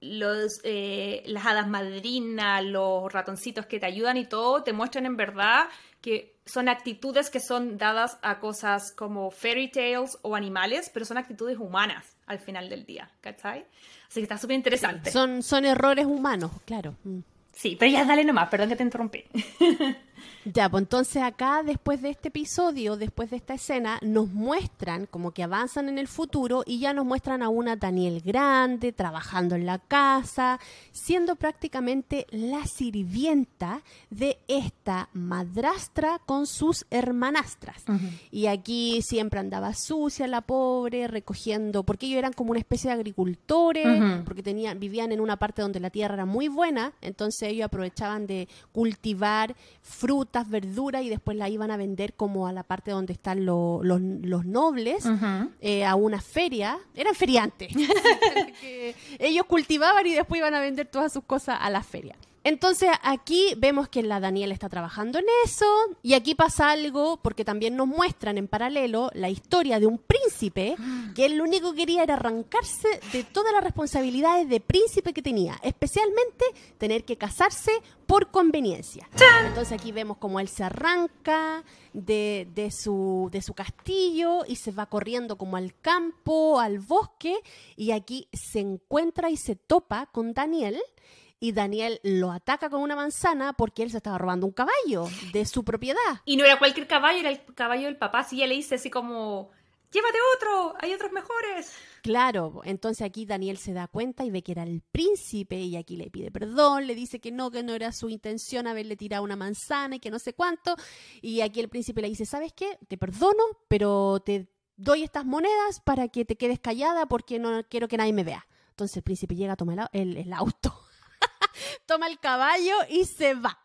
los, eh, las hadas madrinas, los ratoncitos que te ayudan y todo, te muestran en verdad que son actitudes que son dadas a cosas como fairy tales o animales, pero son actitudes humanas al final del día, ¿cachai? Así que está súper interesante. son, son errores humanos, claro. Mm. Sí, pero ya dale nomás, perdón que te interrumpí. Ya, pues entonces acá, después de este episodio, después de esta escena, nos muestran como que avanzan en el futuro y ya nos muestran a una Daniel grande, trabajando en la casa, siendo prácticamente la sirvienta de esta madrastra con sus hermanastras. Y aquí siempre andaba sucia la pobre, recogiendo, porque ellos eran como una especie de agricultores, porque tenían, vivían en una parte donde la tierra era muy buena, entonces ellos aprovechaban de cultivar frutas, verduras y después la iban a vender como a la parte donde están los, nobles, eh, a una feria. Eran feriantes. ellos cultivaban y después iban a vender todas sus cosas a la feria. Entonces aquí vemos que la Daniela está trabajando en eso y aquí pasa algo porque también nos muestran en paralelo la historia de un príncipe que él lo único que quería era arrancarse de todas las responsabilidades de príncipe que tenía, especialmente tener que casarse por conveniencia. Entonces aquí vemos como él se arranca de, su, de su castillo y se va corriendo como al campo, al bosque y aquí se encuentra y se topa con Daniel y Daniel lo ataca con una manzana porque él se estaba robando un caballo de su propiedad. Y no era cualquier caballo, era el caballo del papá. Si ella le dice así como, llévate otro, hay otros mejores. Claro, entonces aquí Daniel se da cuenta y ve que era el príncipe y aquí le pide perdón, le dice que no, que no era su intención haberle tirado una manzana y que no sé cuánto. Y aquí el príncipe le dice, ¿sabes qué? Te perdono, pero te doy estas monedas para que te quedes callada porque no quiero que nadie me vea. Entonces el príncipe llega a tomar el auto toma el caballo y se va.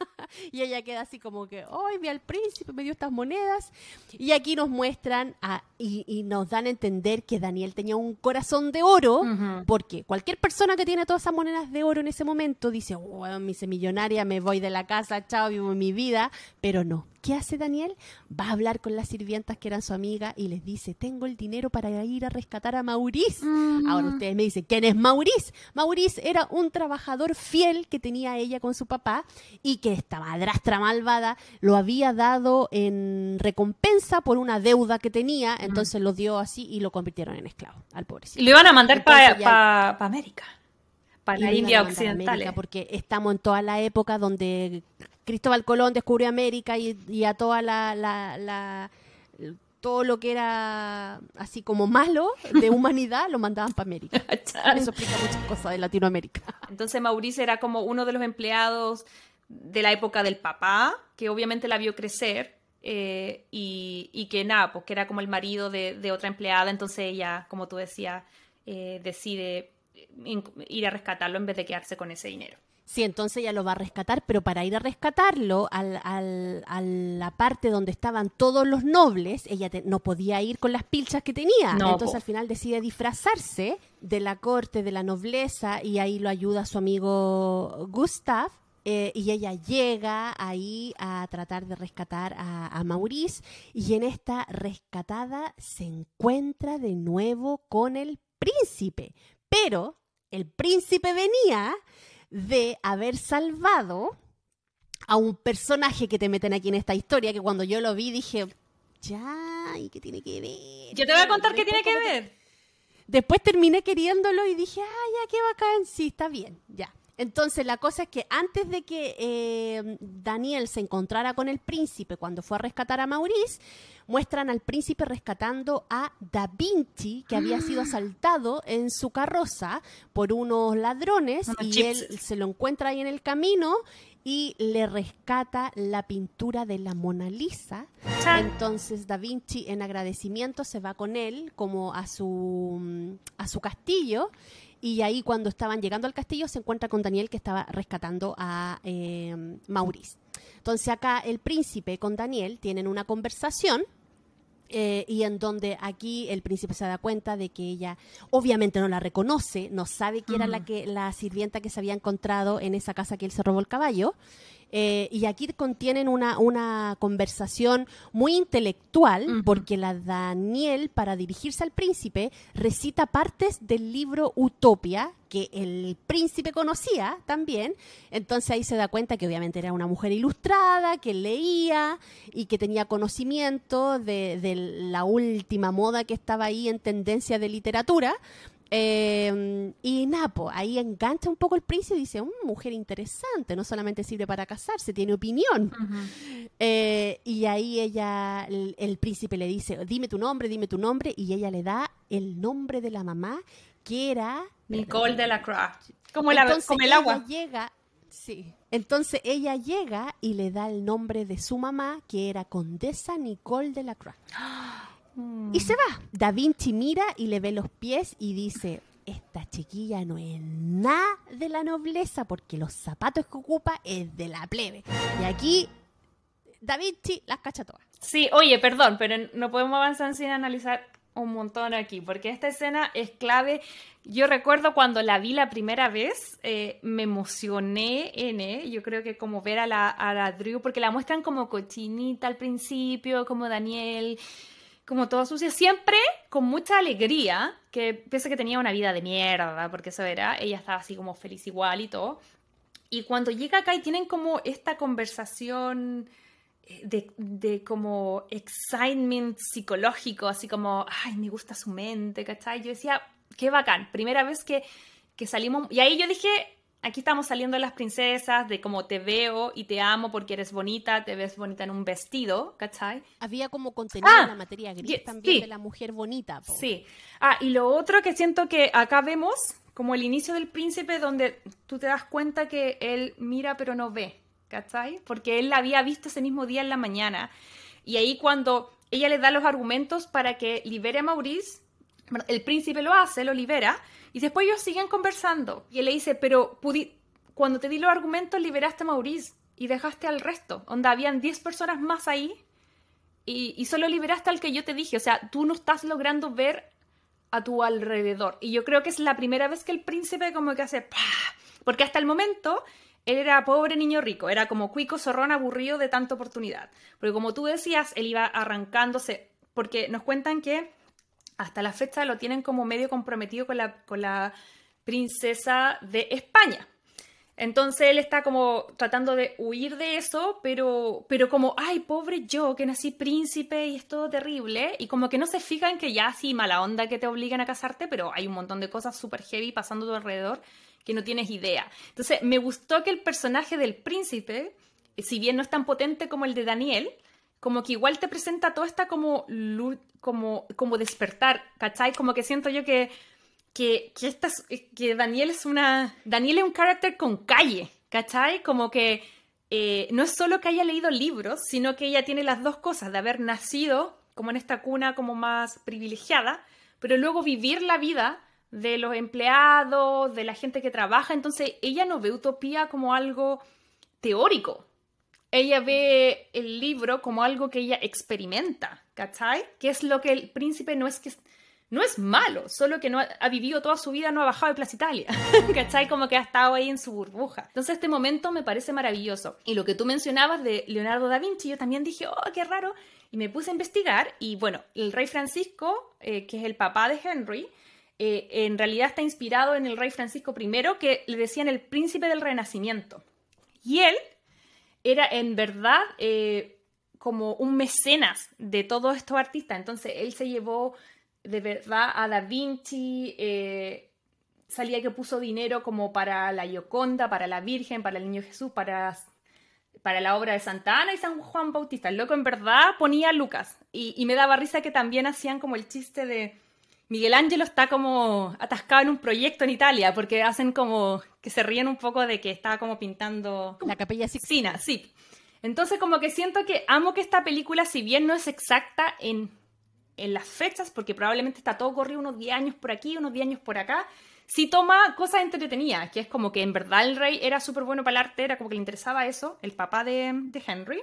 y ella queda así como que, ¡ay, vi al príncipe, me dio estas monedas! Y aquí nos muestran y, nos dan a entender que Daniel tenía un corazón de oro, porque cualquier persona que tiene todas esas monedas de oro en ese momento dice, wow, me hice millonaria, me voy de la casa, chao, vivo mi vida, pero no. ¿Qué hace Daniel? Va a hablar con las sirvientas que eran su amiga y les dice, tengo el dinero para ir a rescatar a Maurice. Ahora ustedes me dicen, ¿quién es Maurice? Maurice era un trabajador fiel que tenía ella con su papá y que esta madrastra malvada lo había dado en recompensa por una deuda que tenía, entonces lo dio así y lo convirtieron en esclavo al pobrecito. Y lo iban a mandar para América para la India Occidental. porque estamos en toda la época donde Cristóbal Colón descubrió América y, a toda la, todo lo que era así como malo de humanidad lo mandaban para América. Eso explica muchas cosas de Latinoamérica. Entonces Mauricio era como uno de los empleados de la época del papá, que obviamente la vio crecer, eh, y, que nada, pues que era como el marido de, otra empleada, entonces ella, como tú decías, eh, decide ir a rescatarlo en vez de quedarse con ese dinero. Sí, entonces ella lo va a rescatar, pero para ir a rescatarlo al, a la parte donde estaban todos los nobles, ella no podía ir con las pilchas que tenía. entonces al final decide disfrazarse de la corte, de la nobleza, y ahí lo ayuda su amigo Gustav. Eh, y ella llega ahí a tratar de rescatar a, a Maurice y en esta rescatada se encuentra de nuevo con el príncipe. Pero el príncipe venía de haber salvado a un personaje que te meten aquí en esta historia, que cuando yo lo vi dije, ya, ¿y qué tiene que ver? Yo te voy a contar qué tiene que ver. Después terminé queriéndolo y dije, ah, ya, qué bacán, sí, está bien, ya. Entonces la cosa es que antes de que eh, Daniel se encontrara con el príncipe cuando fue a rescatar a Maurice, muestran al príncipe rescatando a Da Vinci, que había sido asaltado en su carroza por unos ladrones y él se lo encuentra ahí en el camino y le rescata la pintura de la Mona Lisa. Entonces Da Vinci en agradecimiento se va con él como a su, a su castillo y ahí cuando estaban llegando al castillo se encuentra con Daniel que estaba rescatando a eh, Maurice. Entonces acá el príncipe con Daniel tienen una conversación eh, y en donde aquí el príncipe se da cuenta de que ella obviamente no la reconoce, no sabe quién era la, que, la sirvienta que se había encontrado en esa casa que él se robó el caballo eh, y aquí contienen una, una conversación muy intelectual, porque la Daniel, para dirigirse al príncipe, recita partes del libro Utopia, que el príncipe conocía también. Entonces ahí se da cuenta que obviamente era una mujer ilustrada, que leía y que tenía conocimiento de, de la última moda que estaba ahí en tendencia de literatura. Em, y Napo, ahí engancha un poco el príncipe y dice, mm, mujer interesante, no solamente sirve para casarse, tiene opinión. Eh, y ahí ella, el, príncipe le dice, dime tu nombre, dime tu nombre, y ella le da el nombre de la mamá, que era... Nicole de la Croix. Como, la, como el agua. Llega, sí. Entonces ella llega y le da el nombre de su mamá, que era Condesa Nicole de la Croix. Y se va. Da Vinci mira y le ve los pies y dice, esta chiquilla no es nada de la nobleza porque los zapatos que ocupa es de la plebe. Y aquí Da Vinci las cacha todas. Sí, oye, perdón, pero no podemos avanzar sin analizar un montón aquí, porque esta escena es clave. Yo recuerdo cuando la vi la primera vez, eh, me emocioné en, yo creo que como ver a la, a la Drew, porque la muestran como cochinita al principio, como Daniel como todo sucio, siempre con mucha alegría, que pese que tenía una vida de mierda, porque eso era, ella estaba así como feliz igual y todo. Y cuando llega acá y tienen como esta conversación eh, de, de, como excitement psicológico, así como, ay, me gusta su mente, ¿cachai? Yo decía, qué bacán, primera vez que, que salimos, y ahí yo dije, aquí estamos saliendo de las princesas, de cómo te veo y te amo porque eres bonita, te ves bonita en un vestido, ¿cachai? Había como contenido ah, en la materia gris también de la mujer bonita. Sí. Ah, y lo otro que siento que acá vemos, como el inicio del príncipe, donde tú te das cuenta que él mira pero no ve, ¿cachai? Porque él la había visto ese mismo día en la mañana. Y ahí cuando ella le da los argumentos para que libere a Maurice, el príncipe lo hace, lo libera, y después ellos siguen conversando. Y él le dice, pero cuando te di los argumentos liberaste a Maurice y dejaste al resto. Onda, habían 10 personas más ahí y, solo liberaste al que yo te dije. O sea, tú no estás logrando ver a tu alrededor. Y yo creo que es la primera vez que el príncipe como que hace... Porque hasta el momento él era pobre niño rico, era como cuico zorrón aburrido de tanta oportunidad. Porque como tú decías, él iba arrancándose, porque nos cuentan que hasta la fecha lo tienen como medio comprometido con la, con la princesa de España. Entonces él está como tratando de huir de eso, pero, pero como, ay, pobre yo, que nací príncipe y es todo terrible. Y como que no se fijan que ya sí, mala onda que te obligan a casarte, pero hay un montón de cosas súper heavy pasando a tu alrededor que no tienes idea. Entonces me gustó que el personaje del príncipe, si bien no es tan potente como el de Daniel, como que igual te presenta toda esta como, como, como despertar, ¿cachai? Como que siento yo que, que, que, que Daniel es una... Daniel es un carácter con calle, ¿cachai? Como que eh, no es solo que haya leído libros, sino que ella tiene las dos cosas, de haber nacido como en esta cuna como más privilegiada, pero luego vivir la vida de los empleados, de la gente que trabaja. Entonces, ella no ve utopía como algo teórico. Ella ve el libro como algo que ella experimenta, ¿cachai? Que es lo que el príncipe no es que no es malo, solo que no ha, vivido toda su vida, no ha bajado de Plaza Italia, ¿cachai? Como que ha estado ahí en su burbuja. Entonces este momento me parece maravilloso. Y lo que tú mencionabas de Leonardo da Vinci, yo también dije, oh, qué raro. Y me puse a investigar y bueno, el rey Francisco, eh, que es el papá de Henry, eh, en realidad está inspirado en el rey Francisco I, que le decían el príncipe del Renacimiento. Y él era en verdad eh, como un mecenas de todos estos artistas. Entonces él se llevó de verdad a Da Vinci, eh, salía que puso dinero como para la Gioconda, para la Virgen, para el Niño Jesús, para, para la obra de Santa Ana y San Juan Bautista. El loco en verdad ponía Lucas. Y, y me daba risa que también hacían como el chiste de Miguel Ángelo está como atascado en un proyecto en Italia, porque hacen como que se ríen un poco de que estaba como pintando... La capilla Sixtina, sí. Entonces como que siento que amo que esta película, si bien no es exacta en en las fechas, porque probablemente está todo corrido unos 10 años por aquí, unos 10 años por acá, sí toma cosas entretenidas, que es como que en verdad el rey era súper bueno para el arte, era como que le interesaba eso, el papá de, de Henry.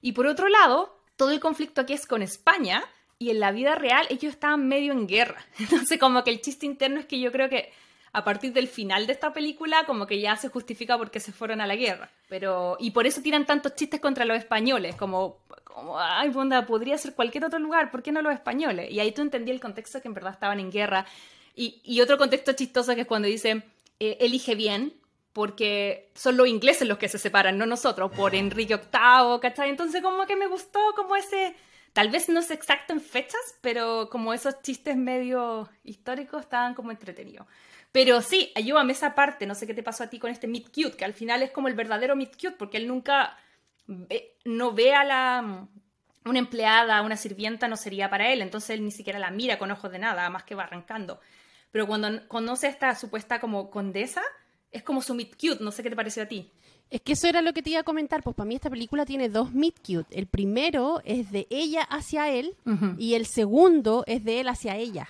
Y por otro lado, todo el conflicto aquí es con España, y en la vida real ellos estaban medio en guerra. Entonces como que el chiste interno es que yo creo que a partir del final de esta película como que ya se justifica porque se fueron a la guerra. Pero y por eso tiran tantos chistes contra los españoles, como como ay, bonda, podría ser cualquier otro lugar, ¿por qué no los españoles? Y ahí tú entendí el contexto que en verdad estaban en guerra. Y, y otro contexto chistoso que es cuando dicen eh, elige bien, porque son los ingleses los que se separan, no nosotros, por Enrique VIII, ¿cachai? Entonces como que me gustó como ese Tal vez no es exacto en fechas, pero como esos chistes medio históricos estaban como entretenidos. Pero sí, ayúdame esa parte, no sé qué te pasó a ti con este Meet Cute, que al final es como el verdadero Meet Cute, porque él nunca no ve a la una empleada, una sirvienta no sería para él, entonces él ni siquiera la mira con ojos de nada, más que va arrancando. Pero cuando conoce a esta supuesta como condesa, es como su meet cute, no sé qué te pareció a ti. Es que eso era lo que te iba a comentar, pues para mí esta película tiene dos meet cute. El primero es de ella hacia él y el segundo es de él hacia ella.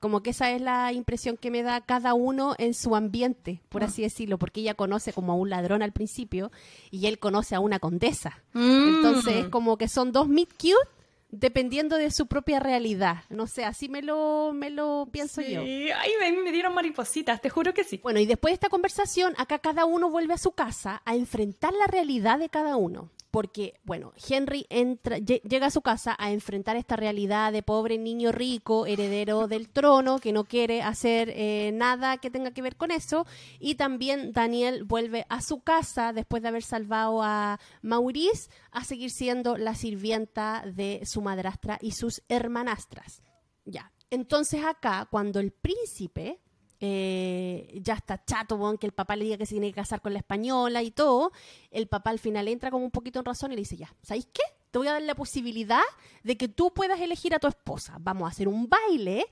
Como que esa es la impresión que me da cada uno en su ambiente, por ah. así decirlo, porque ella conoce como a un ladrón al principio y él conoce a una condesa. Mm. Entonces, como que son dos meet cute dependiendo de su propia realidad. No sé, así me lo, me lo pienso yo. Ay, me, me dieron maripositas, te juro que sí. Bueno, y después de esta conversación, acá cada uno vuelve a su casa a enfrentar la realidad de cada uno porque, bueno, Henry entra, llega a su casa a enfrentar esta realidad de pobre niño rico, heredero del trono, que no quiere hacer eh, nada que tenga que ver con eso, y también Daniel vuelve a su casa después de haber salvado a Maurice a seguir siendo la sirvienta de su madrastra y sus hermanastras. Ya. Entonces acá, cuando el príncipe eh, ya está chato, que el papá le diga que se tiene que casar con la española y todo, el papá al final entra como un poquito en razón y le dice, ya, ¿sabéis qué? Te voy a dar la posibilidad de que tú puedas elegir a tu esposa. Vamos a hacer un baile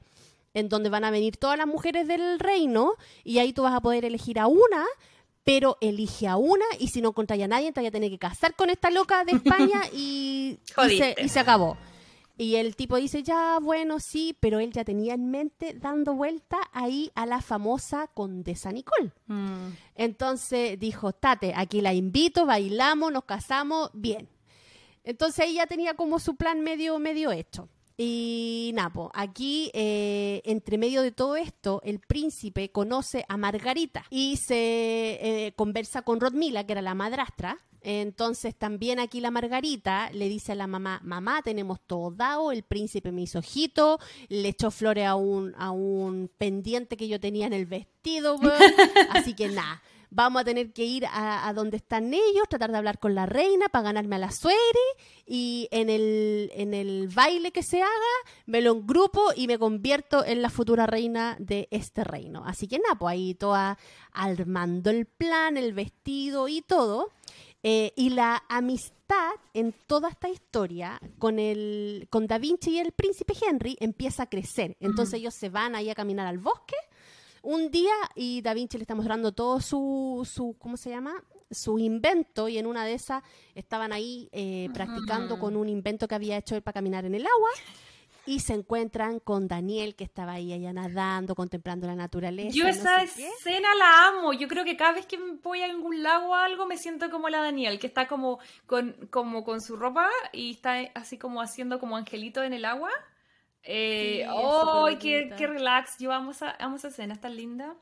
en donde van a venir todas las mujeres del reino y ahí tú vas a poder elegir a una, pero elige a una y si no encontráis a nadie, te vas a tener que casar con esta loca de España y, y se acabó. Y el tipo dice, ya, bueno, sí, pero él ya tenía en mente dando vuelta ahí a la famosa condesa Nicole. Mm. Entonces dijo, Tate, aquí la invito, bailamos, nos casamos, bien. Entonces ella tenía como su plan medio, medio hecho. Y Napo, aquí, eh, entre medio de todo esto, el príncipe conoce a Margarita y se eh, conversa con Rodmila, que era la madrastra, entonces también aquí la Margarita le dice a la mamá, mamá, tenemos todo dado, el príncipe me hizo ojito, le echó flores a un, a un pendiente que yo tenía en el vestido, así que nada. Vamos a tener que ir a, donde están ellos, tratar de hablar con la reina para ganarme a la sueri y en el, en el baile que se haga me lo grupo y me convierto en la futura reina de este reino. Así que nada, pues ahí toda armando el plan, el vestido y todo. Eh, y la amistad en toda esta historia con, el, con Da Vinci y el príncipe Henry empieza a crecer. Entonces ellos se van ahí a caminar al bosque un día y Da Vinci le está mostrando todo su, su ¿cómo se llama? su invento y en una de esas estaban ahí eh, practicando con un invento que había hecho él para caminar en el agua y se encuentran con Daniel que estaba ahí allá nadando, contemplando la naturaleza. Yo esa escena la amo. Yo creo que cada vez que voy a algún lago o algo me siento como la Daniel, que está como con, como con su ropa y está así como haciendo como angelito en el agua. Eh, ¡Oh, qué, qué, relax! Yo amo esa, amo esa escena, está linda.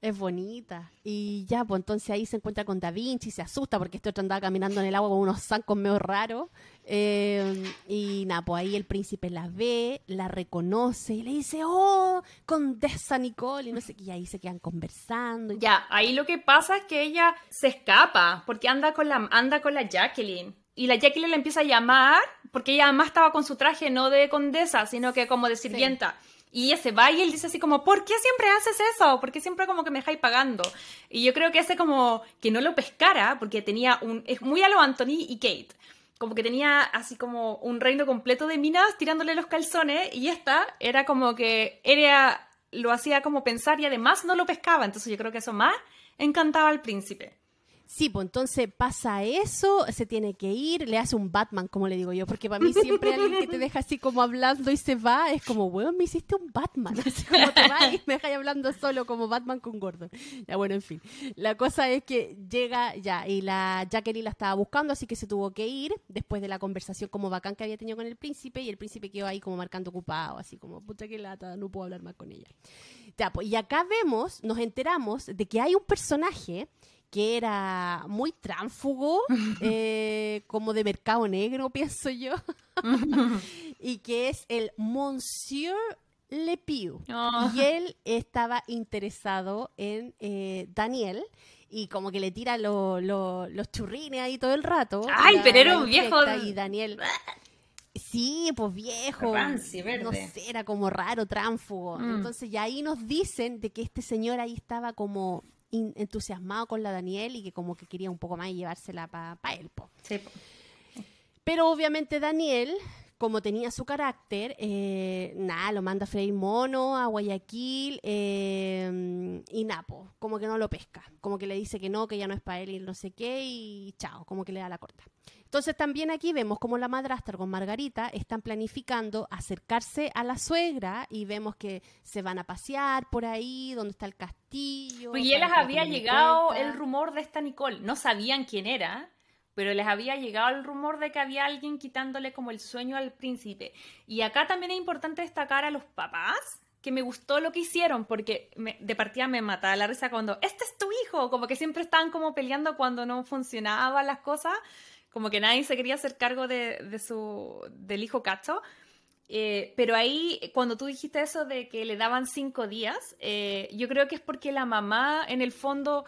Es bonita. Y ya, pues entonces ahí se encuentra con Da Vinci, se asusta porque este otro andaba caminando en el agua con unos zancos medio raros. Eh, y nada, pues ahí el príncipe la ve, la reconoce y le dice, oh, condesa Nicole, y no sé qué, y ahí se quedan conversando. Ya, ahí lo que pasa es que ella se escapa porque anda con la, anda con la Jacqueline. Y la Jacqueline le empieza a llamar porque ella además estaba con su traje no de condesa, sino que como de sirvienta. Y ella se va y él dice así como, ¿por qué siempre haces eso? ¿Por qué siempre como que me dejáis pagando? Y yo creo que ese como que no lo pescara, porque tenía un... Es muy a lo Anthony y Kate. Como que tenía así como un reino completo de minas tirándole los calzones y esta era como que era, lo hacía como pensar y además no lo pescaba. Entonces yo creo que eso más encantaba al príncipe. Sí, pues entonces pasa eso, se tiene que ir, le hace un Batman, como le digo yo, porque para mí siempre alguien que te deja así como hablando y se va, es como, weón, me hiciste un Batman, así como te vas y me dejas hablando solo como Batman con Gordon. Ya bueno, en fin. La cosa es que llega ya, y la Jacqueline la estaba buscando, así que se tuvo que ir después de la conversación como bacán que había tenido con el príncipe, y el príncipe quedó ahí como marcando ocupado, así como, puta que lata, no puedo hablar más con ella. Ya, pues, y acá vemos, nos enteramos de que hay un personaje que era muy tránfugo, eh, como de mercado negro, pienso yo, y que es el Monsieur Le Pew. Ah. Y él estaba interesado en eh, Daniel y como que le tira los churrines ahí todo el rato. ¡Ay, pero era un viejo! Y Daniel... Sí, pues viejo. no sé, era como raro, tránfugo. Mm. Entonces ya ahí nos dicen de que este señor ahí estaba como entusiasmado con la Daniel y que como que quería un poco más llevársela para pa él. Pero obviamente Daniel, como tenía su carácter, eh, nada, lo manda a freír mono a Guayaquil eh, y Napo, como que no lo pesca, como que le dice que no, que ya no es para él y no sé qué y chao, como que le da la corta. Entonces también aquí vemos como la madrastra con Margarita están planificando acercarse a la suegra y vemos que se van a pasear por ahí, donde está el castillo. Y ya les había llegado el rumor de esta Nicole, no sabían quién era, pero les había llegado el rumor de que había alguien quitándole como el sueño al príncipe. Y acá también es importante destacar a los papás, que me gustó lo que hicieron, porque de partida me mataba la risa cuando, este es tu hijo, como que siempre estaban como peleando cuando no funcionaban las cosas como que nadie se quería hacer cargo de, su, del hijo Cacho. Eh, pero ahí, cuando tú dijiste eso de que le daban cinco días, eh, yo creo que es porque la mamá, en el fondo,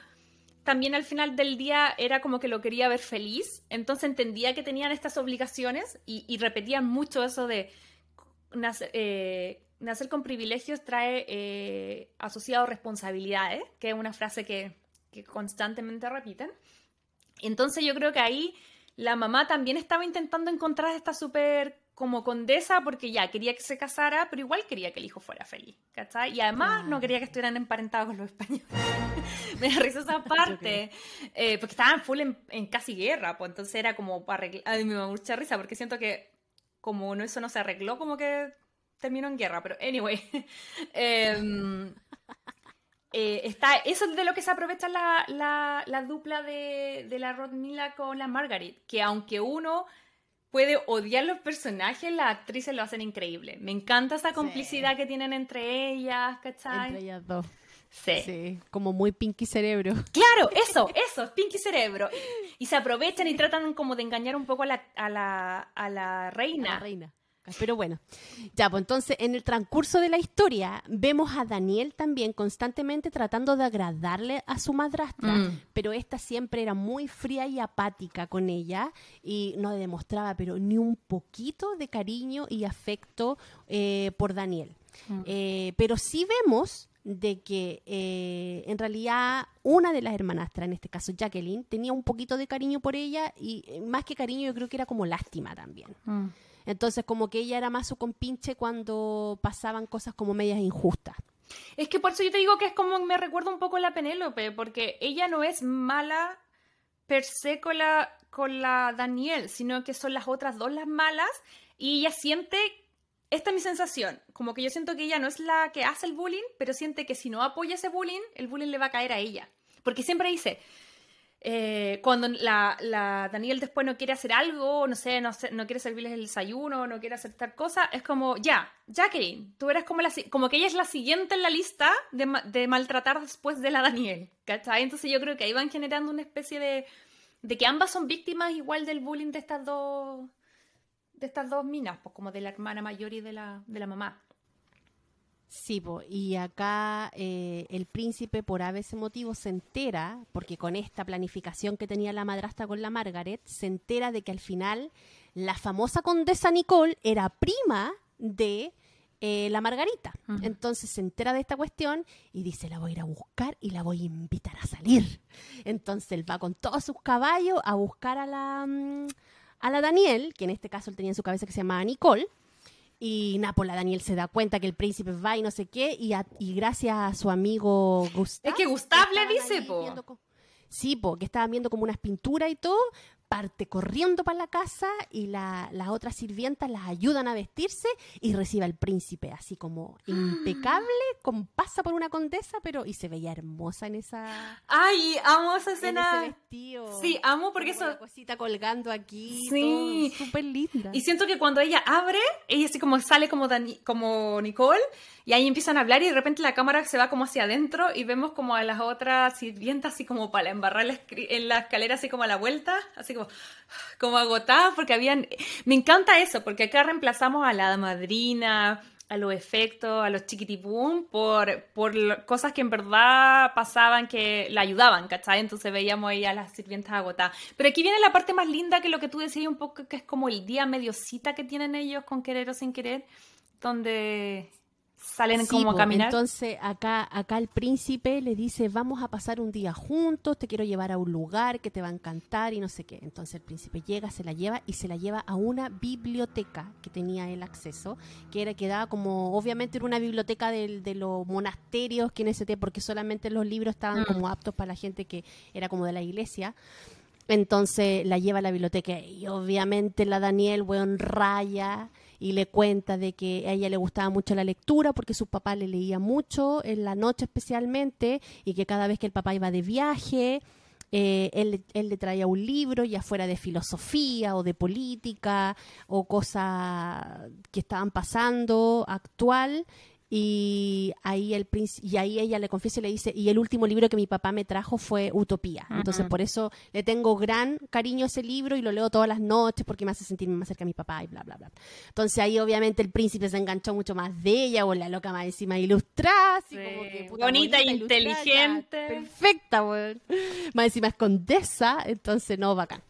también al final del día era como que lo quería ver feliz, entonces entendía que tenían estas obligaciones y, repetían mucho eso de nacer, eh, nacer con privilegios trae asociado responsabilidades, que es una frase que, que constantemente repiten. Entonces yo creo que ahí la mamá también estaba intentando encontrar esta súper como condesa porque ya quería que se casara, pero igual quería que el hijo fuera feliz, ¿cachai? Y además no quería que estuvieran emparentados con los españoles. me da risa esa parte, eh, porque estaban full en, casi guerra, pues entonces era como para arreglar, a mí me da mucha risa porque siento que como no, eso no se arregló, como que terminó en guerra, pero anyway. eh, eh, está, eso es de lo que se aprovecha la, la, dupla de, de la Rodmila con la Margaret, que aunque uno puede odiar los personajes, las actrices lo hacen increíble. Me encanta esa complicidad que tienen entre ellas, ¿cachai? Entre ellas dos. Sí. como muy Pinky Cerebro. Claro, eso, eso, Pinky Cerebro. Y se aprovechan y tratan como de engañar un poco a la, a la, a la reina. A la reina. Pero bueno, ya, pues entonces en el transcurso de la historia vemos a Daniel también constantemente tratando de agradarle a su madrastra, mm. pero esta siempre era muy fría y apática con ella y no demostraba pero ni un poquito de cariño y afecto eh, por Daniel. Mm. Eh, pero sí vemos de que eh, en realidad una de las hermanastras, en este caso Jacqueline, tenía un poquito de cariño por ella y más que cariño yo creo que era como lástima también. Mm. Entonces, como que ella era más su compinche cuando pasaban cosas como medias injustas. Es que por eso yo te digo que es como me recuerda un poco a la Penélope, porque ella no es mala per se con con la Daniel, sino que son las otras dos las malas y ella siente, esta es mi sensación, como que yo siento que ella no es la que hace el bullying, pero siente que si no apoya ese bullying, el bullying le va a caer a ella. Porque siempre dice, eh, cuando la, Daniel después no quiere hacer algo, no sé, no, no quiere servirles el desayuno, no quiere hacer tal cosa, es como, ya, Jacqueline, tú eres como la, como que ella es la siguiente en la lista de, de maltratar después de la Daniel, ¿cachai? Entonces yo creo que ahí van generando una especie de, de que ambas son víctimas igual del bullying de estas dos, de estas dos minas, pues como de la hermana mayor y de la, de la mamá. Sí, y acá eh, el príncipe por ese motivo se entera, porque con esta planificación que tenía la madrastra con la Margaret, se entera de que al final la famosa condesa Nicole era prima de eh, la Margarita. Entonces se entera de esta cuestión y dice, la voy a ir a buscar y la voy a invitar a salir. Entonces él va con todos sus caballos a buscar a la, mm, a la Daniel, que en este caso él tenía en su cabeza que se llamaba Nicole y Nápola Daniel se da cuenta que el príncipe va y no sé qué, y, y gracias a su amigo Gustav. Es que Gustav le dice, po. Sí, po, que estaban viendo como unas pinturas y todo, parte corriendo para la casa y las otras sirvientas las ayudan a vestirse y recibe al príncipe así como impecable, como pasa por una condesa, pero y se veía hermosa en esa Ay, amo esa escena. En ese vestido. Sí, amo porque eso cosita colgando aquí, sí, súper linda. Y siento que cuando ella abre, ella así como sale como como Nicole y ahí empiezan a hablar y de repente la cámara se va como hacia adentro y vemos como a las otras sirvientas así como para embarrar en la escalera así como a la vuelta, así como, como agotadas porque habían... Me encanta eso, porque acá reemplazamos a la madrina, a los efectos, a los chiquitipum, por, por cosas que en verdad pasaban que la ayudaban, ¿cachai? Entonces veíamos ahí a las sirvientas agotadas. Pero aquí viene la parte más linda que lo que tú decías un poco, que es como el día mediocita que tienen ellos con querer o sin querer, donde salen como a caminar. Entonces acá, acá el príncipe le dice, vamos a pasar un día juntos, te quiero llevar a un lugar que te va a encantar y no sé qué. Entonces el príncipe llega, se la lleva y se la lleva a una biblioteca que tenía el acceso, que era que daba como, obviamente era una biblioteca de, de los monasterios que en ese tiempo, porque solamente los libros estaban mm. como aptos para la gente que era como de la iglesia. Entonces la lleva a la biblioteca y obviamente la Daniel, weón, raya y le cuenta de que a ella le gustaba mucho la lectura porque su papá le leía mucho, en la noche especialmente, y que cada vez que el papá iba de viaje, eh, él, él, le traía un libro, ya fuera de filosofía o de política o cosas que estaban pasando actual, y ahí el y ahí ella le confiesa y le dice y el último libro que mi papá me trajo fue Utopía entonces por eso le tengo gran cariño a ese libro y lo leo todas las noches porque me hace sentirme más cerca de mi papá y bla bla bla. Entonces ahí obviamente el príncipe se enganchó mucho más de ella o la loca más encima ilustrada así como que, bonita, e inteligente perfecta más encima es condesa entonces no bacán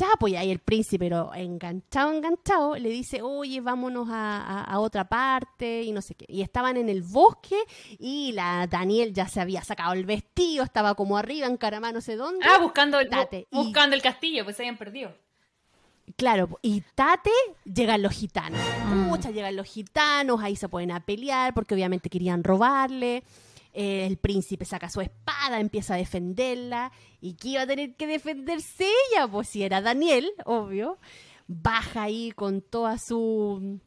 ya, pues ahí el príncipe, pero enganchado, enganchado, le dice, oye, vámonos a, otra parte y no sé qué. Y estaban en el bosque y la Daniel ya se había sacado el vestido, estaba como arriba, en Caramá, no sé dónde. Ah, buscando el, buscando el castillo, pues se habían perdido. Claro, y Tate llegan los gitanos. Muchas mm. llegan los gitanos, ahí se pueden a pelear porque obviamente querían robarle. Eh, el príncipe saca su espada, empieza a defenderla. ¿Y que iba a tener que defenderse ella? Pues si era Daniel, obvio. Baja ahí con toda su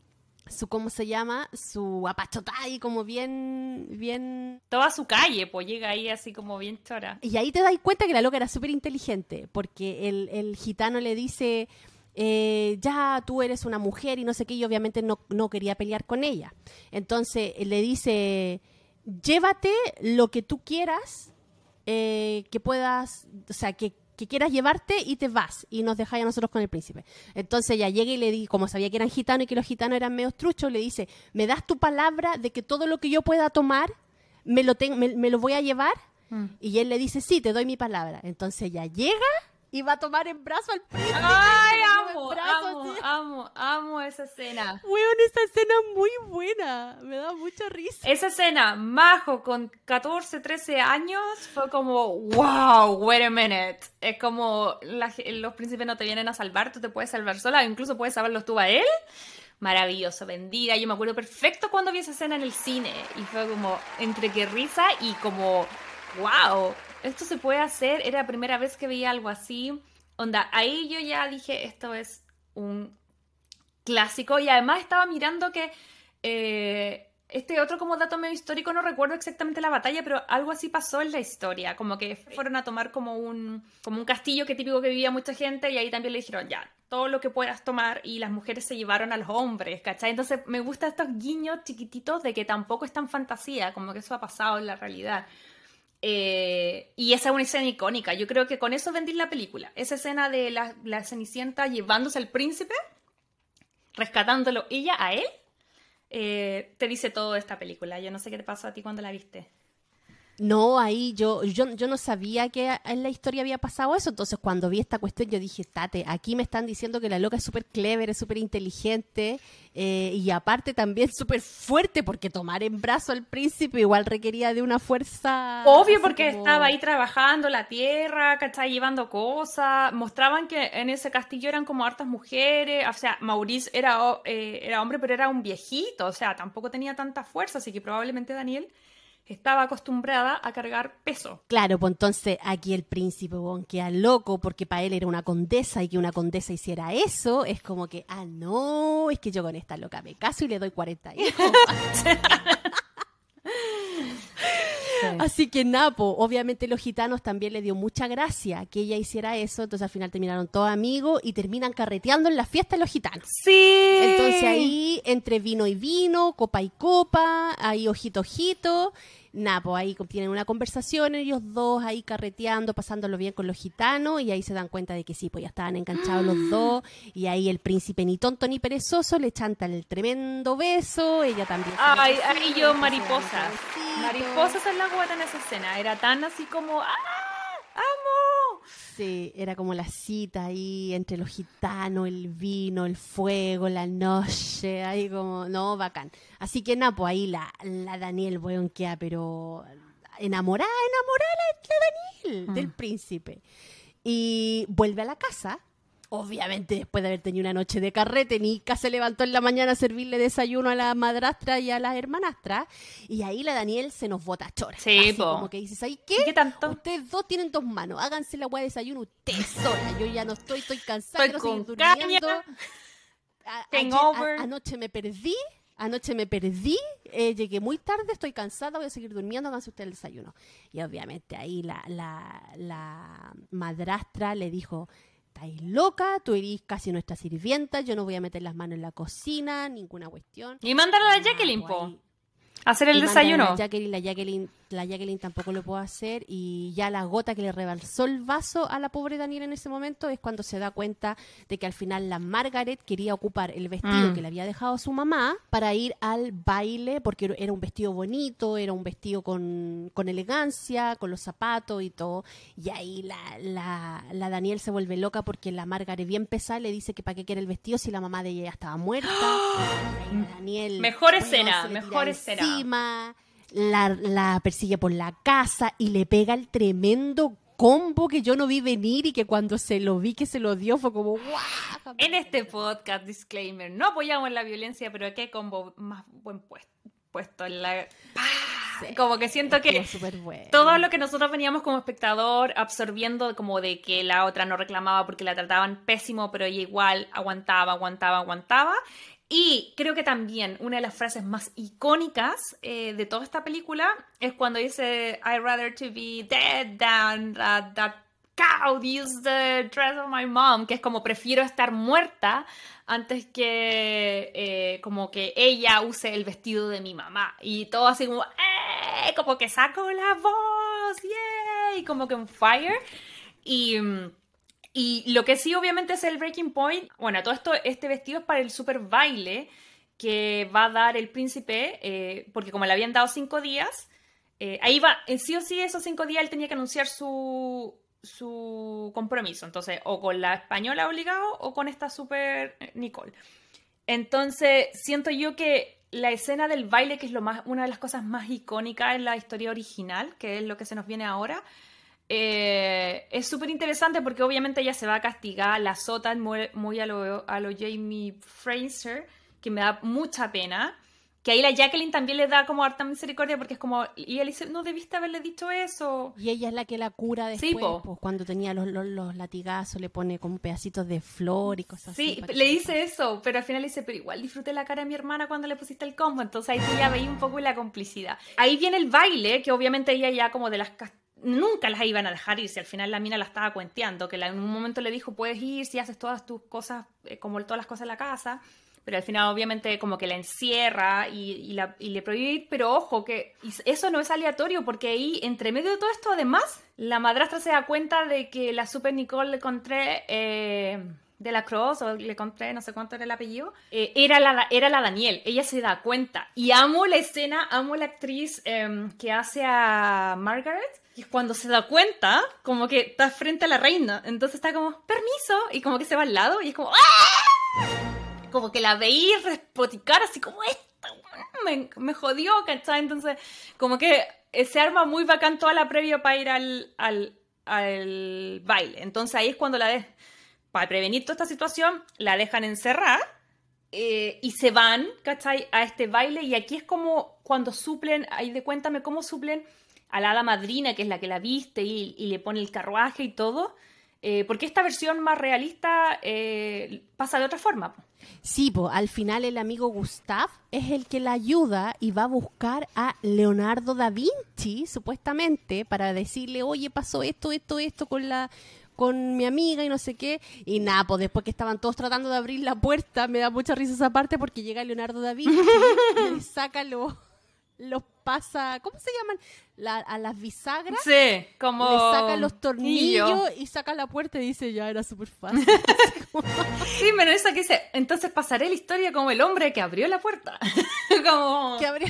su cómo se llama su apachotada y como bien bien toda su calle pues llega ahí así como bien chora y ahí te das cuenta que la loca era súper inteligente porque el, el, gitano le dice eh, ya tú eres una mujer y no sé qué y obviamente no, no quería pelear con ella entonces le dice llévate lo que tú quieras, eh, que puedas, o sea, que, quieras llevarte y te vas y nos dejáis a nosotros con el príncipe. Entonces ya llega y le di, como sabía que eran gitanos y que los gitanos eran medio truchos, le dice, ¿me das tu palabra de que todo lo que yo pueda tomar me lo, me, lo voy a llevar? Mm. Y él le dice, sí, te doy mi palabra. Entonces ya llega y va a tomar en brazo al príncipe. ¡Ay, amo, amo, amo, amo esa escena! Weón, esa escena es muy buena. Me da mucha risa. Esa escena, Majo, con 14, 13 años, fue como, wow, wait a minute. Es como, los príncipes no te vienen a salvar, tú te puedes salvar sola, incluso puedes salvarlos tú a él. Maravilloso, vendida. Yo me acuerdo perfecto cuando vi esa escena en el cine y fue como entre que risa y como, wow, esto se puede hacer, era la primera vez que veía algo así. Onda, ahí yo ya dije, esto es un clásico y además estaba mirando que... Eh, este otro como dato medio histórico, no recuerdo exactamente la batalla, pero algo así pasó en la historia, como que fueron a tomar como un, como un castillo que típico que vivía mucha gente y ahí también le dijeron, ya, todo lo que puedas tomar y las mujeres se llevaron a los hombres, ¿cachai? Entonces me gustan estos guiños chiquititos de que tampoco es tan fantasía, como que eso ha pasado en la realidad. Eh, y esa es una escena icónica. Yo creo que con eso vendí la película. Esa escena de la, Cenicienta llevándose al príncipe, rescatándolo ella a él, eh, te dice todo esta película. Yo no sé qué te pasó a ti cuando la viste. No, ahí yo, yo, yo no sabía que en la historia había pasado eso, entonces cuando vi esta cuestión yo dije, tate, aquí me están diciendo que la loca es súper clever, es súper inteligente eh, y aparte también súper fuerte porque tomar en brazo al príncipe igual requería de una fuerza... Obvio porque estaba ahí trabajando la tierra, ¿cachai? Llevando cosas, mostraban que en ese castillo eran como hartas mujeres, o sea, Maurice era, eh, era hombre pero era un viejito, o sea, tampoco tenía tanta fuerza, así que probablemente Daniel estaba acostumbrada a cargar peso. Claro, pues entonces aquí el príncipe bon, queda loco porque para él era una condesa y que una condesa hiciera eso, es como que, ah, no, es que yo con esta loca me caso y le doy 40 hijos. Así que Napo, obviamente los gitanos también le dio mucha gracia que ella hiciera eso, entonces al final terminaron todos amigos y terminan carreteando en la fiesta los gitanos. Sí. Entonces ahí entre vino y vino, copa y copa, ahí ojito ojito, Napo, ahí tienen una conversación ellos dos ahí carreteando, pasándolo bien con los gitanos y ahí se dan cuenta de que sí, pues ya estaban enganchados los dos y ahí el príncipe ni tonto ni perezoso le chanta el tremendo beso, ella también. Ay, ahí yo mariposa. Mariposas en la guata en esa escena, era tan así como ¡ah! ¡Amo! Sí, era como la cita ahí entre los gitanos, el vino, el fuego, la noche, ahí como, no, bacán. Así que nada, pues ahí la, la Daniel, weón, queda, pero enamorada, enamorada la, Daniel, del mm. príncipe. Y vuelve a la casa Obviamente, después de haber tenido una noche de carrete, Nika se levantó en la mañana a servirle desayuno a la madrastra y a las hermanastras. Y ahí la Daniel se nos bota chora. Sí, Así como que dices, ¿ahí qué? ¿Qué tanto? Ustedes dos tienen dos manos. Háganse la hueá de desayuno ustedes sola. Yo ya no estoy, estoy cansada. Estoy con durmiendo. anoche me perdí. Anoche me perdí, eh, llegué muy tarde, estoy cansada, voy a seguir durmiendo, háganse ustedes el desayuno. Y obviamente ahí la, la, la madrastra le dijo, estáis loca, tú eres casi nuestra sirvienta, yo no voy a meter las manos en la cocina, ninguna cuestión. Y mandarle a la Jacqueline, po. Hacer el desayuno. La Jacqueline, la Jacqueline la Jacqueline tampoco lo puedo hacer y ya la gota que le rebalsó el vaso a la pobre Daniela en ese momento es cuando se da cuenta de que al final la Margaret quería ocupar el vestido mm. que le había dejado su mamá para ir al baile porque era un vestido bonito, era un vestido con, con elegancia, con los zapatos y todo. Y ahí la, la, la Daniel se vuelve loca porque la Margaret bien pesada le dice que para qué quiere el vestido si la mamá de ella ya estaba muerta. Daniel, mejor escena, mejor escena la, persigue por la casa y le pega el tremendo combo que yo no vi venir y que cuando se lo vi que se lo dio fue como ¡guau! En este podcast, disclaimer, no apoyamos la violencia, pero qué combo más buen puesto, en la... como que siento que todo lo que nosotros veníamos como espectador absorbiendo como de que la otra no reclamaba porque la trataban pésimo, pero ella igual aguantaba, aguantaba, aguantaba. Y creo que también una de las frases más icónicas eh, de toda esta película es cuando dice I'd rather to be dead than that, that cow use the dress of my mom, que es como prefiero estar muerta antes que eh, como que ella use el vestido de mi mamá. Y todo así como, ¡eh! Como que saco la voz, ¡yay! Como que un fire. Y... Y lo que sí, obviamente, es el breaking point. Bueno, todo esto, este vestido es para el super baile que va a dar el príncipe, eh, porque como le habían dado cinco días, eh, ahí va, en sí o sí, esos cinco días él tenía que anunciar su, su compromiso. Entonces, o con la española obligado o con esta super eh, Nicole. Entonces, siento yo que la escena del baile, que es lo más, una de las cosas más icónicas en la historia original, que es lo que se nos viene ahora, eh, es súper interesante porque obviamente ella se va a castigar, la azotan muy, muy a, lo, a lo Jamie Fraser, que me da mucha pena. Que ahí la Jacqueline también le da como harta misericordia porque es como, y él dice, no debiste haberle dicho eso. Y ella es la que la cura después, pues, cuando tenía los, los, latigazos, le pone como pedacitos de flor y cosas así. Sí, le dice eso, pero al final le dice, pero igual disfruté la cara de mi hermana cuando le pusiste el combo, entonces ahí tú ya veis un poco la complicidad. Ahí viene el baile, que obviamente ella ya como de las nunca las iban a dejar ir, si al final la mina la estaba cuenteando, que en un momento le dijo, puedes ir si haces todas tus cosas, eh, como todas las cosas en la casa, pero al final obviamente como que la encierra y, le prohíbe ir, pero ojo, que eso no es aleatorio, porque ahí, entre medio de todo esto, además, la madrastra se da cuenta de que la Super Nicole le encontré... Eh, de la Cross, o le conté, no sé cuánto era el apellido, eh, era, la, era la Daniel. Ella se da cuenta. Y amo la escena, amo la actriz em, que hace a Margaret. Y cuando se da cuenta, como que está frente a la reina. Entonces está como, permiso. Y como que se va al lado y es como, ¡Ah! como que la veí respoticar así como esta, me, me jodió, ¿cachai? Entonces, como que se arma muy bacán toda la previa para ir al, al, al baile. Entonces ahí es cuando la de, para prevenir toda esta situación, la dejan encerrar eh, y se van, ¿cachai? A este baile y aquí es como cuando suplen, ahí de cuéntame cómo suplen a la hada madrina, que es la que la viste y, y le pone el carruaje y todo. Eh, porque esta versión más realista eh, pasa de otra forma. Sí, pues al final el amigo Gustav es el que la ayuda y va a buscar a Leonardo da Vinci, supuestamente, para decirle, oye, pasó esto, esto, esto con la con mi amiga y no sé qué. Y nada, pues después que estaban todos tratando de abrir la puerta, me da mucha risa esa parte porque llega Leonardo da Vinci y saca los pasa, ¿cómo se llaman? a las bisagras. Sí, como. Le sacan los tornillos y saca la puerta y dice, ya era súper fácil. sí, pero esa que dice, entonces pasaré la historia como el hombre que abrió la puerta. como. Que abrió.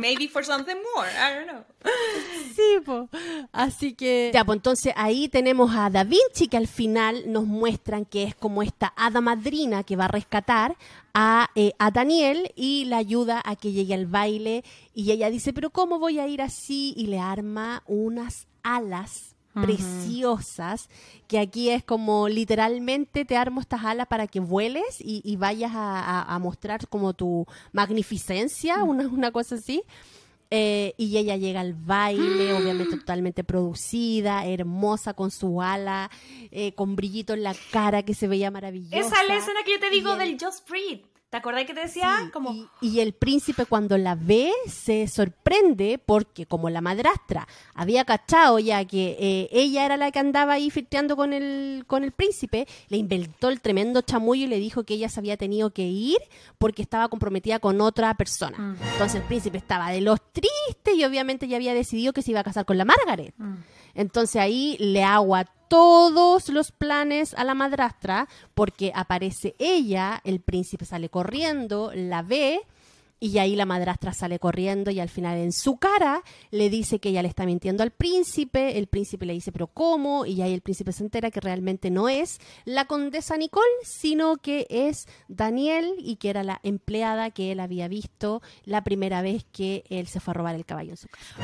Maybe for something more, I don't know. Sí, pues. Así que. Ya, pues entonces ahí tenemos a Da Vinci que al final nos muestran que es como esta hada madrina que va a rescatar a, eh, a Daniel y la ayuda a que llegue al baile. Y ella dice, ¿pero cómo voy a ir así? Y le arma unas alas preciosas, que aquí es como literalmente te armo estas alas para que vueles y, vayas a, mostrar como tu magnificencia, una, una cosa así. Eh, y ella llega al baile, obviamente totalmente producida, hermosa, con su ala, eh, con brillito en la cara que se veía maravillosa. Esa es la escena que yo te digo del Just Breathe. ¿Te acordás que te decía? como... Y, el príncipe cuando la ve se sorprende porque como la madrastra había cachado ya que eh, ella era la que andaba ahí filtreando con el, con el príncipe, le inventó el tremendo chamullo y le dijo que ella se había tenido que ir porque estaba comprometida con otra persona. Mm. Entonces el príncipe estaba de los tristes y obviamente ya había decidido que se iba a casar con la Margaret. Mm. Entonces ahí le agua todos los planes a la madrastra porque aparece ella, el príncipe sale corriendo, la ve y ahí la madrastra sale corriendo y al final en su cara le dice que ella le está mintiendo al príncipe, el príncipe le dice pero ¿cómo? Y ahí el príncipe se entera que realmente no es la condesa Nicole, sino que es Daniel y que era la empleada que él había visto la primera vez que él se fue a robar el caballo en su casa.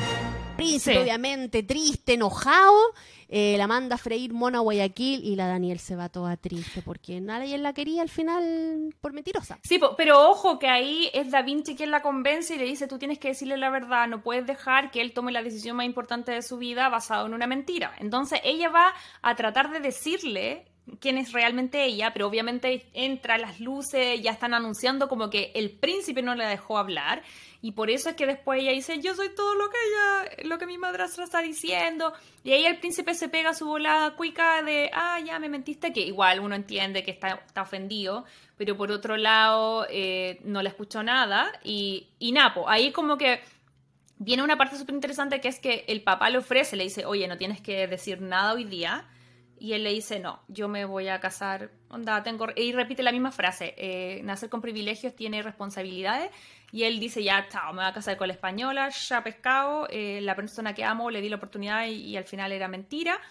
Príncipe obviamente triste, enojado, eh, la manda a freír Mona Guayaquil y la Daniel se va toda triste porque nadie la quería al final por mentirosa. Sí, pero ojo que ahí es Da Vinci quien la convence y le dice tú tienes que decirle la verdad, no puedes dejar que él tome la decisión más importante de su vida basado en una mentira. Entonces ella va a tratar de decirle quién es realmente ella, pero obviamente entra las luces, ya están anunciando como que el príncipe no le dejó hablar y por eso es que después ella dice, yo soy todo lo que ella, lo que mi madrastra está diciendo. Y ahí el príncipe se pega su volada cuica de, ah, ya me mentiste, que igual uno entiende que está, está ofendido, pero por otro lado eh, no le escuchó nada. Y, y Napo, ahí como que viene una parte súper interesante que es que el papá le ofrece, le dice, oye, no tienes que decir nada hoy día. Y él le dice, no, yo me voy a casar, onda, tengo... Y repite la misma frase, eh, nacer con privilegios tiene responsabilidades. Y él dice, ya, chao, me voy a casar con la española, ya pescado, eh, la persona que amo le di la oportunidad y, al final era mentira.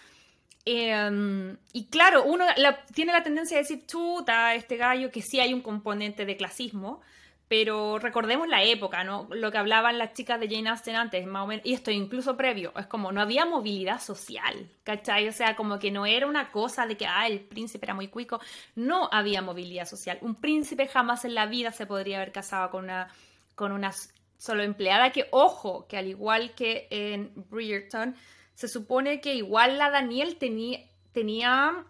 Em, y claro, uno tiene la tendencia de decir, chuta, este gallo, que sí hay un componente de clasismo, pero recordemos la época, ¿no? Lo que hablaban las chicas de Jane Austen antes, más o menos, y esto incluso previo, es como no había movilidad social, ¿cachai? O sea, como que no era una cosa de que, ah, el príncipe era muy cuico, no había movilidad social. Un príncipe jamás en la vida se podría haber casado con una con una solo empleada que, ojo, que al igual que en Bridgerton, se supone que igual la Daniel tenía,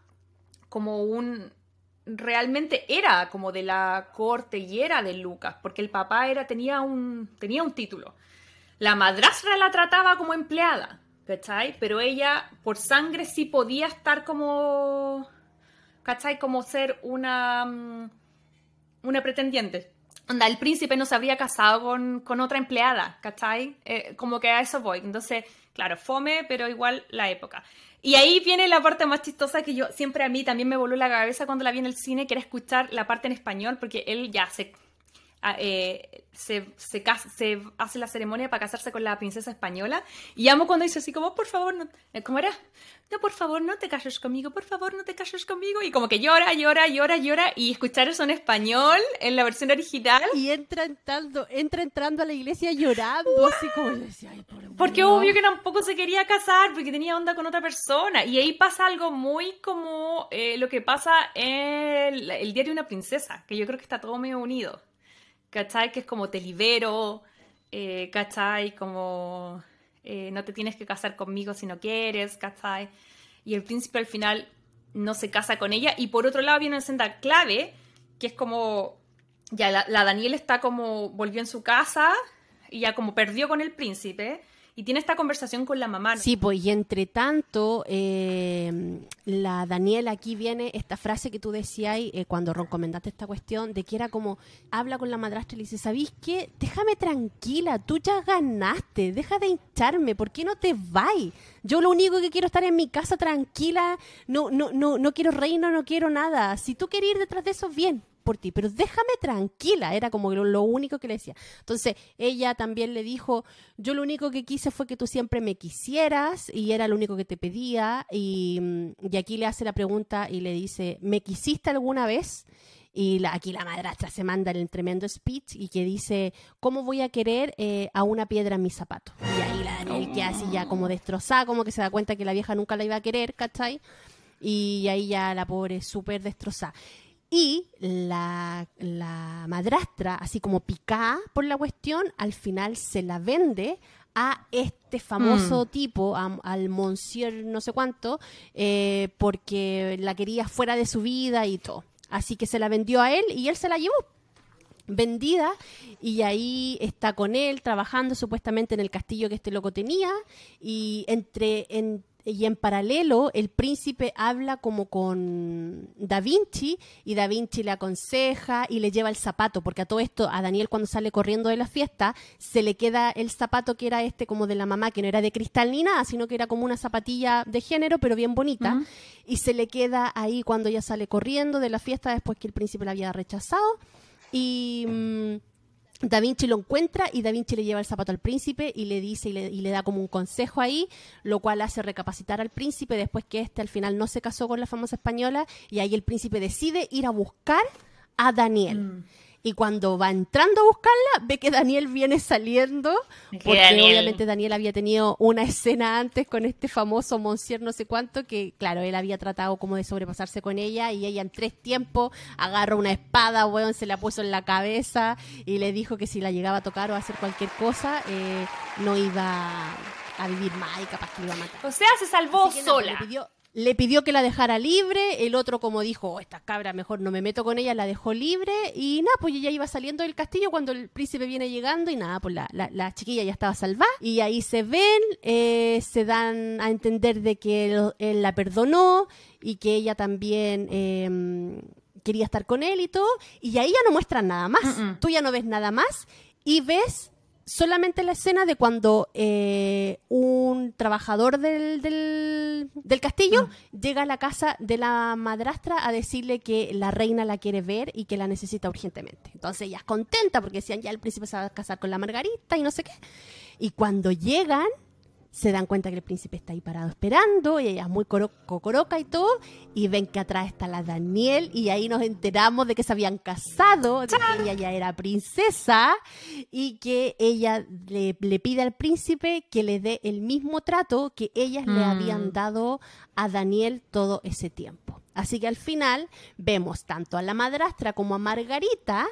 como un... Realmente era como de la corte y era de Lucas, porque el papá era, tenía, un, tenía un título. La madrastra la trataba como empleada, ¿cachai? Pero ella, por sangre, sí podía estar como, ¿cachai? Como ser una, mm, una pretendiente. Onda, el príncipe no se habría casado con, con otra empleada, ¿cachai? Eh, como que a eso voy. Entonces, claro, fome, pero igual la época. Y ahí viene la parte más chistosa que yo siempre a mí también me voló la cabeza cuando la vi en el cine, que era escuchar la parte en español, porque él ya se eh, se, se, se, hace la ceremonia para casarse con la princesa española. Y amo cuando dice así como, por favor, no, eh, ¿cómo era? No, por favor, no te cases conmigo, por favor, no te cases conmigo. Y como que llora, llora, llora, llora. Y escuchar eso en español, en la versión original. Y entra entrando, entra entrando a la iglesia llorando, así como decía, Porque obvio que tampoco se quería casar, porque tenía onda con otra persona. Y ahí pasa algo muy como eh, lo que pasa en el, el diario de una princesa, que yo creo que está todo medio unido. ¿Cachai? Que es como te libero, eh, ¿cachai? Como eh, no te tienes que casar conmigo si no quieres, ¿cachai? Y el príncipe al final no se casa con ella. Y por otro lado viene una senda clave, que es como, ya la, la Daniel está como, volvió en su casa y ya como perdió con el príncipe y tiene esta conversación con la mamá. Sí, pues y entre tanto, eh, la Daniela aquí viene esta frase que tú decías eh, cuando recomendaste esta cuestión, de que era como, habla con la madrastra y le dice, ¿sabís qué? Déjame tranquila, tú ya ganaste, deja de hincharme, ¿por qué no te vas? Yo lo único que quiero es estar en mi casa tranquila, no, no, no, no quiero reino, no quiero nada. Si tú quieres ir detrás de eso, bien, por ti, pero déjame tranquila, era como lo, único que le decía. Entonces, ella también le dijo, yo lo único que quise fue que tú siempre me quisieras y era lo único que te pedía. Y, mm, aquí le hace la pregunta y le dice, ¿me quisiste alguna vez? Y aquí la madrastra se manda el tremendo speech y que dice, ¿cómo voy a querer eh, a una piedra en mi zapato? Y ahí la Daniel que así ya como destrozada, como que se da cuenta que la vieja nunca la iba a querer, ¿cachai? Y ahí ya la pobre súper destrozada. Y la, madrastra, así como picada por la cuestión, al final se la vende a este famoso mm. tipo, al Monsieur no sé cuánto, eh, porque la quería fuera de su vida y todo. Así que se la vendió a él y él se la llevó vendida y ahí está con él trabajando supuestamente en el castillo que este loco tenía y entre, en, y en paralelo el príncipe habla como con Da Vinci y Da Vinci le aconseja y le lleva el zapato, porque a todo esto a Daniel cuando sale corriendo de la fiesta se le queda el zapato que era este como de la mamá, que no era de cristal ni nada, sino que era como una zapatilla de género, pero bien bonita, y se le queda ahí cuando ella sale corriendo de la fiesta después que el príncipe la había rechazado. Y... Mm, Da Vinci lo encuentra y Da Vinci le lleva el zapato al príncipe y le dice y le, da como un consejo ahí, lo cual hace recapacitar al príncipe después que este al final no se casó con la famosa española y ahí el príncipe decide ir a buscar a Daniel. Mm. Y cuando va entrando a buscarla, ve que Daniel viene saliendo, porque obviamente Daniel había tenido una escena antes con este famoso Monsieur no sé cuánto, que claro, él había tratado como de sobrepasarse con ella y ella en tres tiempos agarró una espada, weón, se la puso en la cabeza y le dijo que si la llegaba a tocar o a hacer cualquier cosa, eh, no iba a vivir más y capaz que iba a matar. O sea, se salvó sola le pidió que la dejara libre, el otro como dijo, oh, esta cabra mejor no me meto con ella, la dejó libre y nada, pues ella iba saliendo del castillo cuando el príncipe viene llegando y nada, pues la, la, chiquilla ya estaba salvada y ahí se ven, eh, se dan a entender de que él, la perdonó y que ella también... Em, quería estar con él y todo, y ahí ya no muestran nada más. Tú ya no ves nada más y ves solamente la escena de cuando eh, un trabajador del, del, castillo mm. llega a la casa de la madrastra a decirle que la reina la quiere ver y que la necesita urgentemente. Entonces ella es contenta porque decían ya el príncipe se va a casar con la Margarita y no sé qué. Y cuando llegan, se dan cuenta que el príncipe está ahí parado esperando y ella es muy cocoroca y todo y ven que atrás está la Daniel y ahí nos enteramos de que se habían casado, de que ella ya era princesa y que ella le, pide al príncipe que le dé el mismo trato que ellas le habían mm. dado a Daniel todo ese tiempo. Así que al final vemos tanto a la madrastra como a Margarita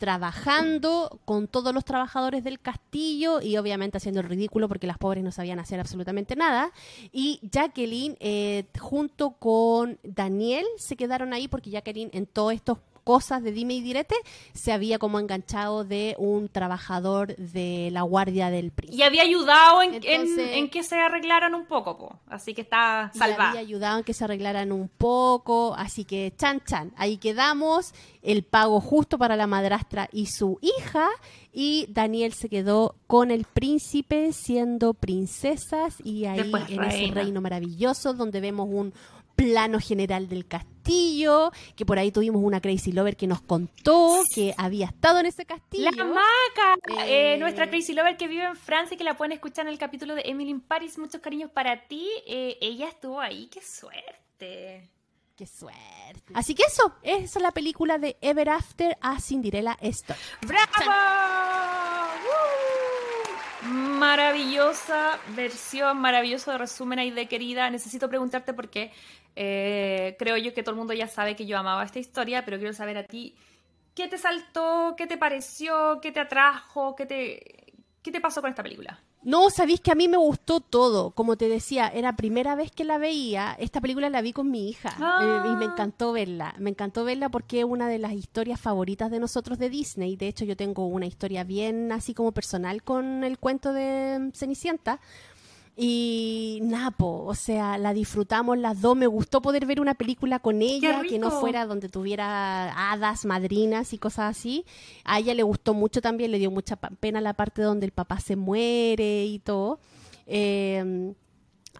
trabajando con todos los trabajadores del castillo y obviamente haciendo el ridículo porque las pobres no sabían hacer absolutamente nada. Y Jacqueline, eh, junto con Daniel, se quedaron ahí porque Jacqueline en todos estos cosas de dime y direte, se había como enganchado de un trabajador de la guardia del príncipe. Y había ayudado en, que se arreglaran un poco, así que está salvada. había ayudado en que se arreglaran un poco, así que chan chan, ahí quedamos, el pago justo para la madrastra y su hija, y Daniel se quedó con el príncipe siendo princesas y ahí en ese reino maravilloso donde vemos un plano general del castillo, que por ahí tuvimos una Crazy Lover que nos contó que había estado en ese castillo. La Maca, eh, nuestra Crazy Lover que vive en Francia y que la pueden escuchar en el capítulo de Emily in Paris. Muchos cariños para ti. Eh, ella estuvo ahí, qué suerte. Qué suerte. Así que eso, esa es la película de Ever After a Cinderella Story. ¡Bravo! Maravillosa versión, maravilloso resumen ahí de querida. Necesito preguntarte por qué eh, creo yo que todo el mundo ya sabe que yo amaba esta historia, pero quiero saber a ti, ¿qué te saltó? ¿Qué te pareció? ¿Qué te atrajo? ¿Qué te, qué te pasó con esta película? No, sabéis que a mí me gustó todo. Como te decía, era primera vez que la veía. Esta película la vi con mi hija eh, y me ah. encantó verla. Me encantó verla porque es una de las historias favoritas de nosotros de Disney. De hecho, yo tengo una historia bien así como personal con el cuento de Cenicienta y Napo, o sea, la disfrutamos las dos. Me gustó poder ver una película con ella que no fuera donde tuviera hadas, madrinas y cosas así. A ella le gustó mucho también, le dio mucha pena la parte donde el papá se muere y todo. Eh,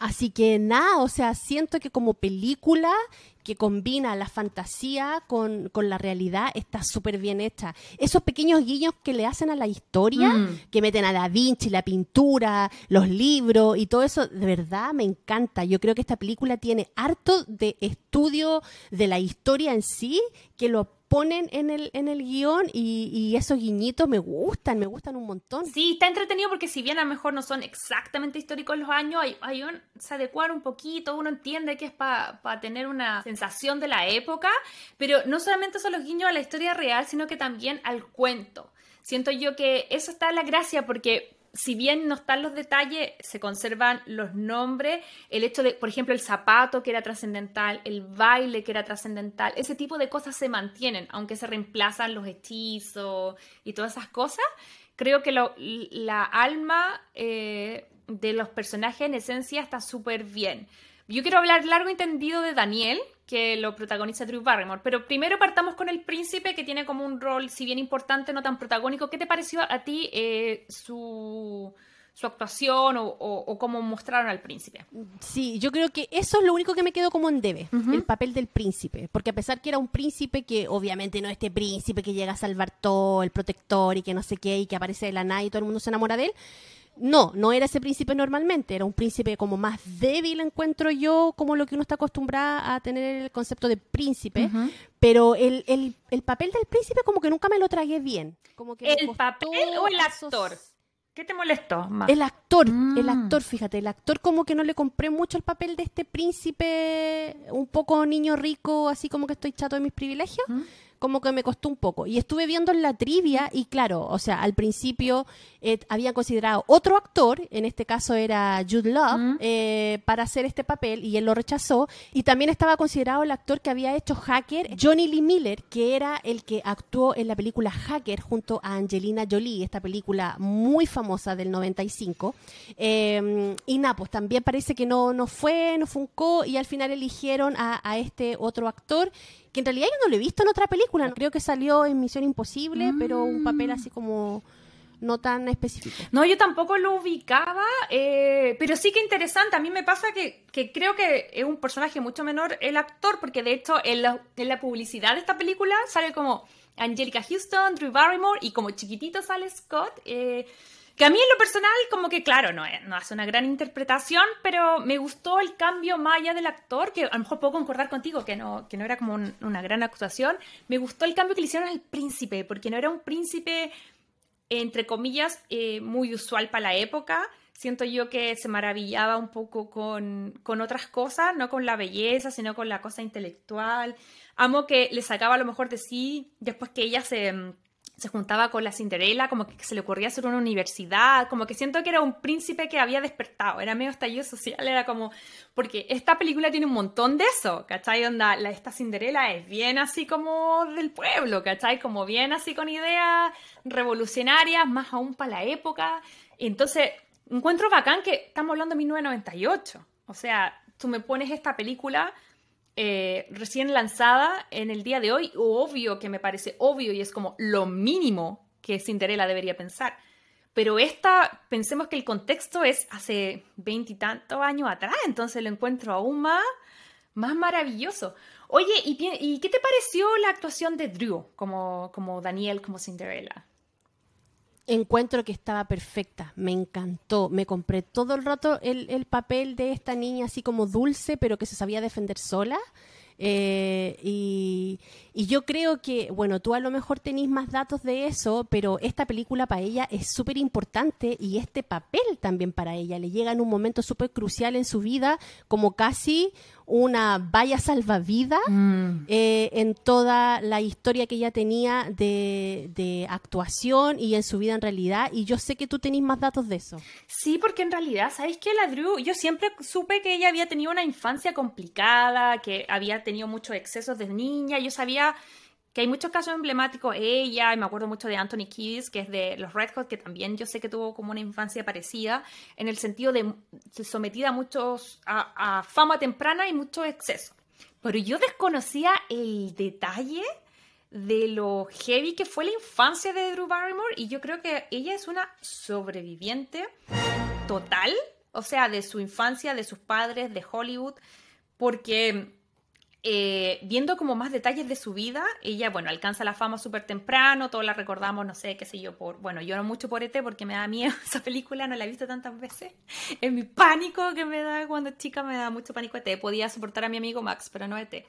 Así que nada, o sea, siento que como película que combina la fantasía con, la realidad está súper bien hecha. Esos pequeños guiños que le hacen a la historia, mm. que meten a Da Vinci, la pintura, los libros y todo eso, de verdad me encanta. Yo creo que esta película tiene harto de estudio de la historia en sí que lo ponen en el, en el guion y, esos guiñitos me gustan, me gustan un montón. Sí, está entretenido porque si bien a lo mejor no son exactamente históricos los años, hay, hay un, se adecuan un poquito, uno entiende que es para tener una sensación de la época, pero no solamente son los guiños a la historia real, sino que también al cuento. Siento yo que eso está la gracia porque si bien no están los detalles, se conservan los nombres, el hecho de, por ejemplo, el zapato que era trascendental, el baile que era trascendental, ese tipo de cosas se mantienen, aunque se reemplazan los hechizos y todas esas cosas. Creo que la alma eh, de los personajes en esencia está súper bien. Yo quiero hablar largo y entendido de Daniel, que lo protagoniza Drew Barrymore. Pero primero partamos con el príncipe, que tiene como un rol, si bien importante, no tan protagónico. ¿Qué te pareció a ti eh, su, actuación o, cómo mostraron al príncipe? Sí, yo creo que eso es lo único que me quedó como en debe, el papel del príncipe. Porque a pesar que era un príncipe que obviamente no este príncipe que llega a salvar todo, el protector y que no sé qué, y que aparece de la nada y todo el mundo se enamora de él, no, no era ese príncipe normalmente, era un príncipe como más débil, encuentro yo, como lo que uno está acostumbrado a tener el concepto de príncipe, pero el, el, papel del príncipe como que nunca me lo tragué bien. Como que ¿El papel o el actor? ¿Qué te molestó más? El actor, el mm. actor, fíjate, el actor como que no le compré mucho el papel de este príncipe un poco niño rico, así como que estoy chato de mis privilegios como que me costó un poco. Y estuve viendo en la trivia y claro, o sea, al principio eh, habían considerado otro actor, en este caso era Jude Love, eh, para hacer este papel y él lo rechazó. Y también estaba considerado el actor que había hecho Hacker, Johnny Lee Miller, que era el que actuó en la película Hacker junto a Angelina Jolie, esta película muy famosa del 95. Em, y nada, pues también parece que no, no fue, no funcó y al final eligieron a, a este otro actor que en realidad yo no lo he visto en otra película. Creo que salió en Misión Imposible, pero un papel mm. así como no tan específico. No, yo tampoco lo ubicaba, eh, pero sí que interesante. A mí me pasa que, creo que es un personaje mucho menor el actor, porque de hecho en la, en la publicidad de esta película sale como Angelica Houston, Drew Barrymore y como chiquitito sale Scott. Eh, que a mí en lo personal, como que claro, no, no hace una gran interpretación, pero me gustó el cambio más allá del actor, que a lo mejor puedo concordar contigo, que no, que no era como una gran actuación. Me gustó el cambio que le hicieron al príncipe, porque no era un príncipe, entre comillas, eh, muy usual para la época. Siento yo que se maravillaba un poco con, con otras cosas, no con la belleza, sino con la cosa intelectual. Amo que le sacaba lo mejor de sí después que ella se se juntaba con la Cinderella, como que se le ocurría hacer una universidad, como que siento que era un príncipe que había despertado, era medio estallido social, era como, porque esta película tiene un montón de eso, ¿cachai? Onda, la, esta Cinderella es bien así como del pueblo, ¿cachai? Como bien así con ideas revolucionarias, más aún para la época. Entonces, encuentro bacán que estamos hablando de 1998, o sea, tú me pones esta película eh, recién lanzada en el día de hoy, obvio que me parece obvio y es como lo mínimo que Cinderella debería pensar. Pero esta, pensemos que el contexto es hace veintitantos años atrás, entonces lo encuentro aún más, más maravilloso. Oye, ¿y, qué te pareció la actuación de Drew como, como Daniel, como Cinderella? Encuentro que estaba perfecta, me encantó, me compré todo el rato el, papel de esta niña así como dulce, pero que se sabía defender sola. Eh, y, y, yo creo que, bueno, tú a lo mejor tenés más datos de eso, pero esta película para ella es súper importante y este papel también para ella le llega en un momento súper crucial en su vida, como casi una valla salvavidas mm. eh, en toda la historia que ella tenía de, actuación y en su vida en realidad. Y yo sé que tú tenés más datos de eso. Sí, porque en realidad, ¿sabéis que la Drew? Yo siempre supe que ella había tenido una infancia complicada, que había tenido muchos excesos de niña. Yo sabía que hay muchos casos emblemáticos, ella, y me acuerdo mucho de Anthony Kiedis, que es de los Red Hot, que también yo sé que tuvo como una infancia parecida, en el sentido de sometida a muchos, a, fama temprana y mucho exceso. Pero yo desconocía el detalle de lo heavy que fue la infancia de Drew Barrymore y yo creo que ella es una sobreviviente total, o sea, de su infancia, de sus padres, de Hollywood, porque eh, viendo como más detalles de su vida, ella, bueno, alcanza la fama súper temprano, todos la recordamos, no sé, qué sé yo, por, bueno, no mucho por ET porque me da miedo esa película, no la he visto tantas veces. Es mi pánico que me da cuando chica, me da mucho pánico ET. Podía soportar a mi amigo Max, pero no ET.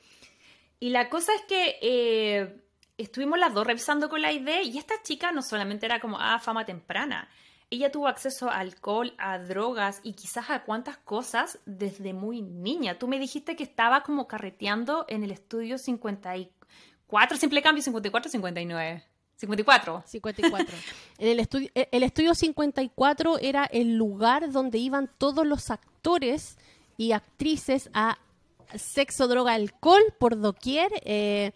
Y la cosa es que eh, estuvimos las dos revisando con la idea y esta chica no solamente era como, ah, fama temprana, ella tuvo acceso a alcohol, a drogas y quizás a cuantas cosas desde muy niña. Tú me dijiste que estaba como carreteando en el estudio 54, simple cambio 54, 59. 54. 54. en el estudio, eh, el estudio 54 era el lugar donde iban todos los actores y actrices a sexo, droga, alcohol por doquier. Eh,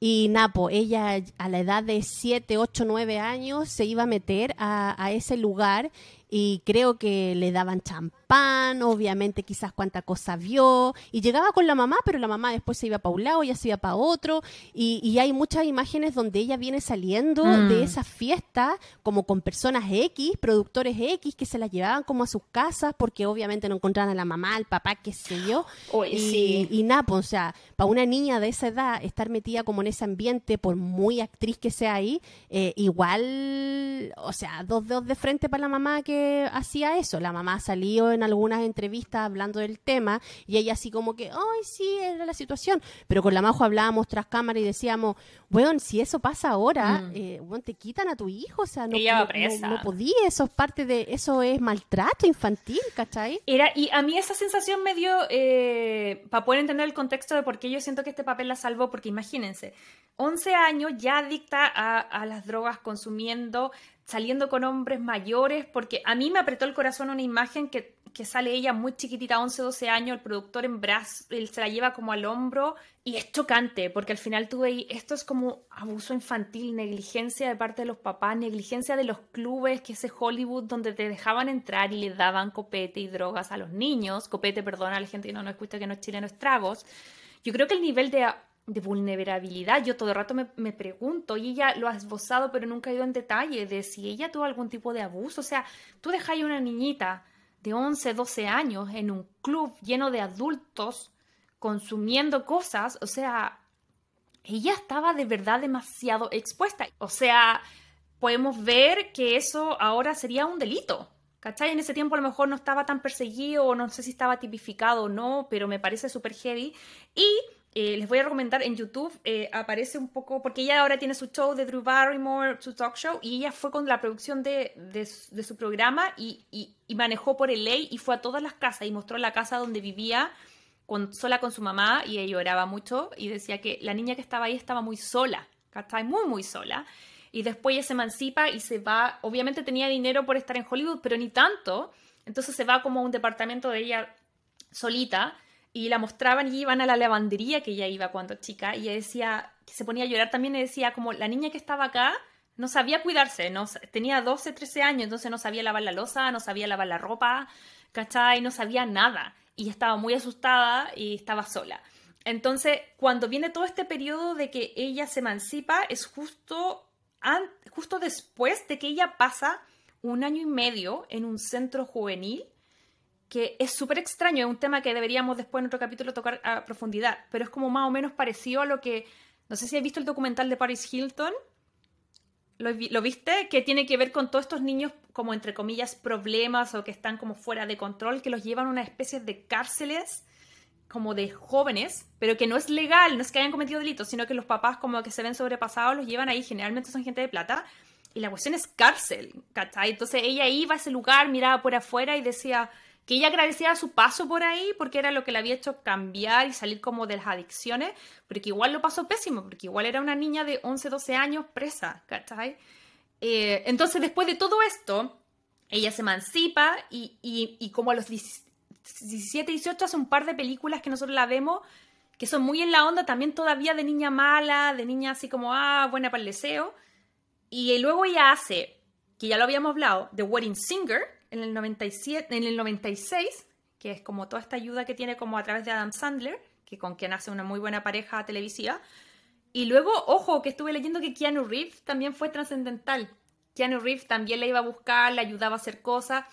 y Napo, ella a la edad de 7, 8, 9 años se iba a meter a, a ese lugar y creo que le daban champán, obviamente quizás cuánta cosa vio, y llegaba con la mamá, pero la mamá después se iba para un lado, ella se iba para otro, y, y, hay muchas imágenes donde ella viene saliendo de mm. esa fiesta como con personas X, productores X, que se las llevaban como a sus casas, porque obviamente no encontraban a la mamá, al papá, qué sé yo, y, y nada, pues, o sea, para una niña de esa edad, estar metida como en ese ambiente, por muy actriz que sea ahí, eh, igual, o sea, dos dedos de frente para la mamá que hacía eso. La mamá salió en algunas entrevistas hablando del tema y ella así como que, ay, sí, era la situación. Pero con la Majo hablábamos tras cámara y decíamos, bueno, si eso pasa ahora, mm. eh, te quitan a tu hijo, o sea, no, no, podía, eso es parte de, eso es maltrato infantil, ¿cachai? Era, y a mí esa sensación me dio, eh, para poder entender el contexto de por qué yo siento que este papel la salvó, porque imagínense, 11 años ya adicta a, a las drogas, consumiendo, saliendo con hombres mayores, porque a mí me apretó el corazón una imagen que, que sale ella muy chiquitita, 11, 12 años, el productor en brazos, él se la lleva como al hombro y es chocante, porque al final tú veis, esto es como abuso infantil, negligencia de parte de los papás, negligencia de los clubes, que ese Hollywood donde te dejaban entrar y le daban copete y drogas a los niños, copete, perdona a la gente que no nos escucha que no es chileno, es tragos. Yo creo que el nivel de de vulnerabilidad. Yo todo el rato me, pregunto, y ella lo ha esbozado, pero nunca ha ido en detalle de si ella tuvo algún tipo de abuso. O sea, tú dejas a una niñita de 11, 12 años en un club lleno de adultos consumiendo cosas, o sea, ella estaba de verdad demasiado expuesta. O sea, podemos ver que eso ahora sería un delito. ¿Cachai? En ese tiempo a lo mejor no estaba tan perseguido o no sé si estaba tipificado o no, pero me parece súper heavy. Y eh, les voy a recomendar en YouTube, eh, aparece un poco, porque ella ahora tiene su show de Drew Barrymore, su talk show, y ella fue con la producción de, su programa y, manejó por el ley y fue a todas las casas y mostró la casa donde vivía sola con su mamá y ella lloraba mucho y decía que la niña que estaba ahí estaba muy sola, estaba muy, muy sola. y después ella se emancipa y se va, obviamente tenía dinero por estar en Hollywood, pero ni tanto, entonces se va como a un departamento de ella solita y la mostraban y iban a la lavandería que ella iba cuando chica y ella decía, que se ponía a llorar también y decía como la niña que estaba acá no sabía cuidarse, no, tenía 12, 13 años, entonces no sabía lavar la losa, no sabía lavar la ropa, ¿cachai? No sabía nada y estaba muy asustada y estaba sola. Entonces, cuando viene todo este periodo de que ella se emancipa, es justo, justo después de que ella pasa un año y medio en un centro juvenil, que es súper extraño, es un tema que deberíamos después en otro capítulo tocar a profundidad, pero es como más o menos parecido a lo que, no sé si has visto el documental de Paris Hilton, ¿Lo, ¿Lo, viste? Que tiene que ver con todos estos niños como entre comillas problemas o que están como fuera de control, que los llevan a una especie de cárceles como de jóvenes, pero que no es legal, no es que hayan cometido delitos, sino que los papás como que se ven sobrepasados los llevan ahí, generalmente son gente de plata, y la cuestión es cárcel. Entonces ella iba a ese lugar, miraba por afuera y decía que ella agradecía su paso por ahí porque era lo que le había hecho cambiar y salir como de las adicciones, pero que igual lo pasó pésimo, porque igual era una niña de 11, 12 años presa, ¿cachai? Eh, entonces después de todo esto, ella se emancipa y, y, y como a los 17, 18 hace un par de películas que nosotros la vemos que son muy en la onda también todavía de niña mala, de niña así como, ah, buena para el deseo. Y luego ella hace, que ya lo habíamos hablado, The Wedding Singer en el, 97, en el 96, que es como toda esta ayuda que tiene como a través de Adam Sandler, que con quien hace una muy buena pareja televisiva. Y luego, ojo, que estuve leyendo que Keanu Reeves también fue trascendental. Keanu Reeves también la iba a buscar, le ayudaba a hacer cosas.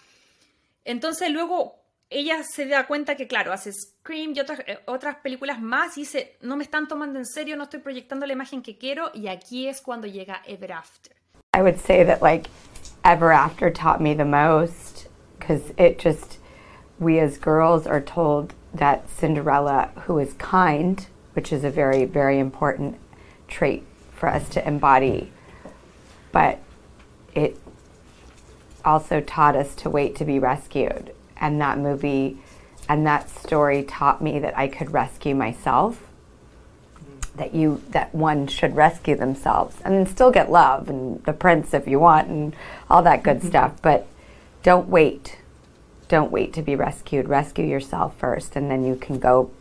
Entonces luego ella se da cuenta que, claro, hace Scream y otras, eh, películas más y dice, no me están tomando en serio, no estoy proyectando la imagen que quiero y aquí es cuando llega Ever After. I would say Ever After taught me the most because it just, we as girls are told that Cinderella, who is kind, which is a very, very important trait for us to embody, but it also taught us to wait to be rescued and that movie and that story taught me that I could rescue myself. That you that one should rescue themselves and still get love and the prince if you want and all that good mm-hmm. stuff. But don't wait. Don't wait to be rescued. Rescue yourself first and then you can go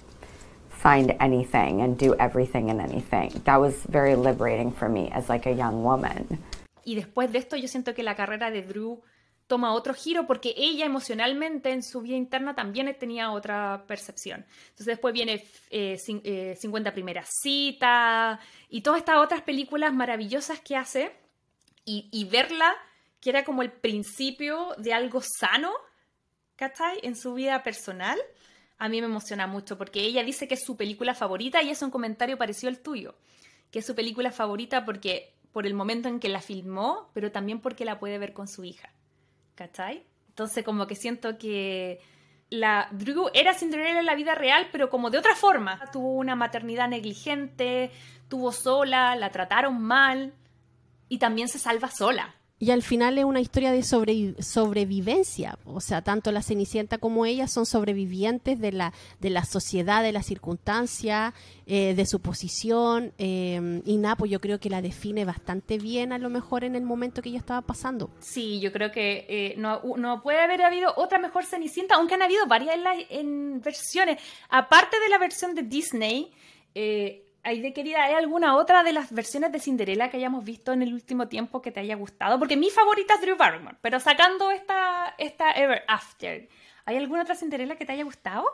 find anything and do everything and anything. That was very liberating for me as like a young woman. Y después de esto yo siento que la carrera de Drew toma otro giro porque ella emocionalmente en su vida interna también tenía otra percepción. Entonces después viene eh, 50 eh, primeras citas y todas estas otras películas maravillosas que hace y, y, verla que era como el principio de algo sano, ¿cachai? En su vida personal, a mí me emociona mucho porque ella dice que es su película favorita y es un comentario parecido al tuyo, que es su película favorita porque por el momento en que la filmó, pero también porque la puede ver con su hija. ¿Cachai? Entonces como que siento que la Drew era Cinderella en la vida real, pero como de otra forma. Tuvo una maternidad negligente, tuvo sola, la trataron mal y también se salva sola. Y al final es una historia de sobrevivencia, o sea, tanto la Cenicienta como ella son sobrevivientes de la, de la sociedad, de la circunstancia, eh, de su posición, eh, y Napo yo creo que la define bastante bien a lo mejor en el momento que ella estaba pasando. Sí, yo creo que eh, no, no, puede haber habido otra mejor Cenicienta, aunque han habido varias en, en versiones, aparte de la versión de Disney, de querida, ¿hay alguna otra de las versiones de Cinderella que hayamos visto en el último tiempo que te haya gustado? Porque mi favorita es Drew Barrymore, pero sacando esta, esta Ever After, ¿hay alguna otra Cinderella que te haya gustado?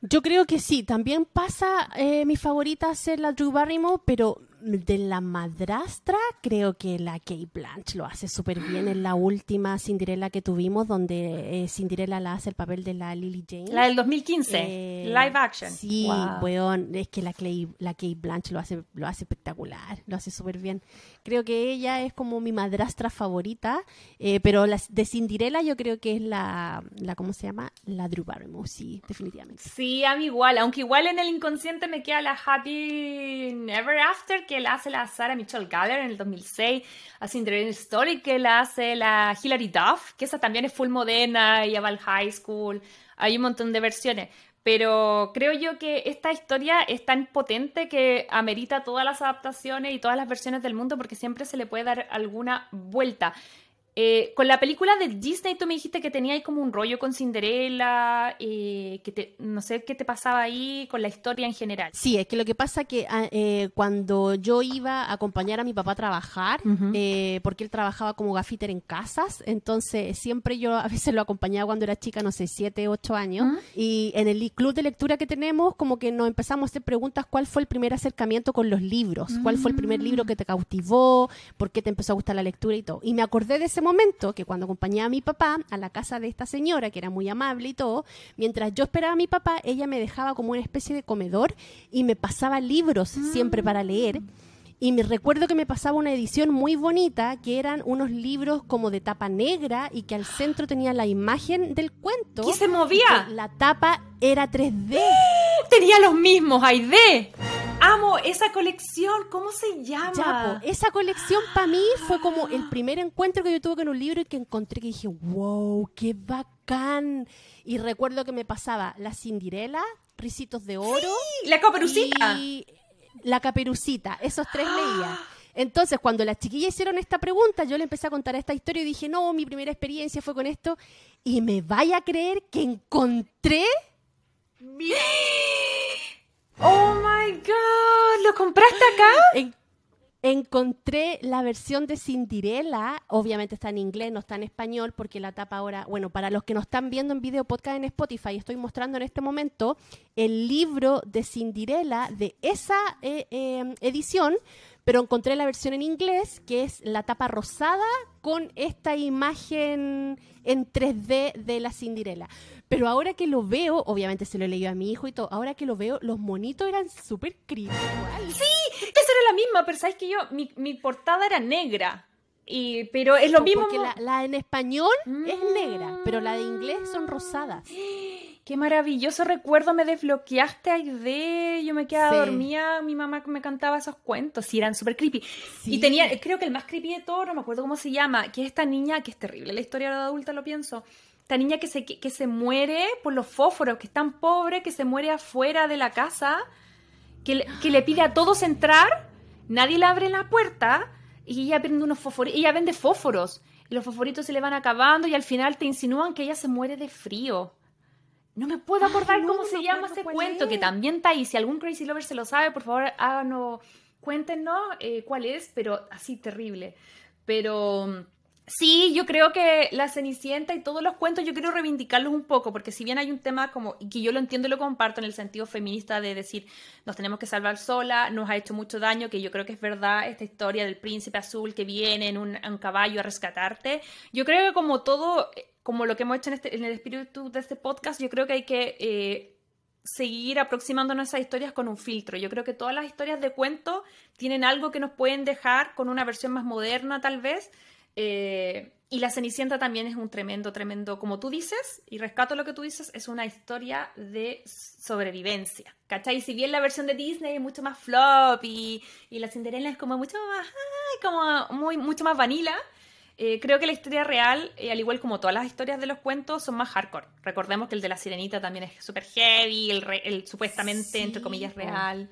Yo creo que sí, también pasa eh, mi favorita ser la Drew Barrymore, pero de la madrastra, creo que la Kate Blanche lo hace súper bien en la última Cinderella que tuvimos, donde eh, Cinderella la hace el papel de la Lily Jane. La del 2015, eh, live action. Sí, weón, es que la, la Kate Blanche lo hace, lo hace espectacular, lo hace súper bien. Creo que ella es como mi madrastra favorita, eh, pero la, de Cinderella yo creo que es la, la, ¿cómo se llama? La Drew Barrymore, sí, definitivamente. Sí, a mí igual, aunque igual en el inconsciente me queda la Happy Never After, que la hace la Sarah Michelle Gellar en el 2006, a Cinderella Story que la hace la Hilary Duff, que esa también es full moderna, y va al high school, hay un montón de versiones. Pero creo yo que esta historia es tan potente que amerita todas las adaptaciones y todas las versiones del mundo porque siempre se le puede dar alguna vuelta. Eh, con la película de Disney tú me dijiste que tenía ahí como un rollo con Cinderella, eh, que te, no sé qué te pasaba ahí con la historia en general. Sí, es que lo que pasa que ah, eh, cuando yo iba a acompañar a mi papá a trabajar, porque él trabajaba como gafiter en casas, entonces siempre yo a veces lo acompañaba cuando era chica, no sé, siete, ocho años, y en el club de lectura que tenemos como que nos empezamos a hacer preguntas, ¿cuál fue el primer acercamiento con los libros? ¿Cuál fue el primer libro que te cautivó? ¿Por qué te empezó a gustar la lectura y todo? Y me acordé de ese momento que cuando acompañaba a mi papá a la casa de esta señora, que era muy amable y todo, mientras yo esperaba a mi papá, ella me dejaba como una especie de comedor y me pasaba libros siempre para leer. Y me recuerdo que me pasaba una edición muy bonita, que eran unos libros como de tapa negra y que al centro tenía la imagen del cuento. ¿Y se movía? La tapa era 3D. Tenía los mismos, Aide. Amo esa colección, ¿cómo se llama? esa colección para mí fue como el primer encuentro que yo tuve con un libro y que encontré que dije, wow, qué bacán. Y recuerdo que me pasaba La Cinderela, Ricitos de Oro. la Caperucita. Y la Caperucita, esos tres leía. Entonces, cuando las chiquillas hicieron esta pregunta, yo le empecé a contar esta historia y dije, no, mi primera experiencia fue con esto. Y me vaya a creer que encontré... ¡Oh, my God! ¿Lo compraste acá? encontré la versión de Cinderella, obviamente está en inglés, no está en español, porque la tapa ahora, bueno, para los que nos están viendo en video podcast en Spotify, estoy mostrando en este momento el libro de Cinderella de esa eh, eh, edición, pero encontré la versión en inglés, que es la tapa rosada con esta imagen en 3D de la Cinderella. Pero ahora que lo veo, obviamente se lo he leído a mi hijo y todo, ahora que lo veo, los monitos eran súper creepy. Sí, esa era la misma, pero sabes que yo, mi, mi portada era negra. Y, pero es lo mismo. Porque la, en español es negra, pero la de inglés son rosadas. Qué maravilloso recuerdo, me desbloqueaste Aide. Yo me quedaba dormida, mi mamá me cantaba esos cuentos, sí, eran súper creepy. Y tenía, creo que el más creepy de todo, no me acuerdo cómo se llama, que es esta niña, que es terrible, la historia de la adulta lo pienso, esta niña que se, que, se muere por los fósforos, que es tan pobre, que se muere afuera de la casa, que le, que le pide a todos entrar, nadie le abre la puerta y ella prende unos fósforos, ella vende fósforos, y los fósforitos se le van acabando y al final te insinúan que ella se muere de frío. No me puedo acordar cómo se llama ese cuento, que también está ahí. Si algún Crazy Lover se lo sabe, por favor, háganos, cuéntenos eh, cuál es, pero así terrible. Pero Sí, yo creo que la Cenicienta y todos los cuentos yo quiero reivindicarlos un poco, porque si bien hay un tema como, y que yo lo entiendo y lo comparto en el sentido feminista de decir, nos tenemos que salvar sola, nos ha hecho mucho daño, que yo creo que es verdad esta historia del príncipe azul que viene en un, caballo a rescatarte, yo creo que como todo, como lo que hemos hecho en, este, en el espíritu de este podcast, yo creo que hay que... Eh, seguir aproximándonos a esas historias con un filtro. Yo creo que todas las historias de cuento tienen algo que nos pueden dejar con una versión más moderna tal vez, eh, y La Cenicienta también es un tremendo, tremendo, como tú dices, y rescato lo que tú dices, es una historia de sobrevivencia. ¿Cachai? Si bien la versión de Disney es mucho más flop y, La Cinderella es como mucho más, como muy, mucho más vanilla, eh, creo que la historia real, eh, al igual como todas las historias de los cuentos, son más hardcore. Recordemos que el de la sirenita también es súper heavy, el, el, supuestamente, entre comillas, real.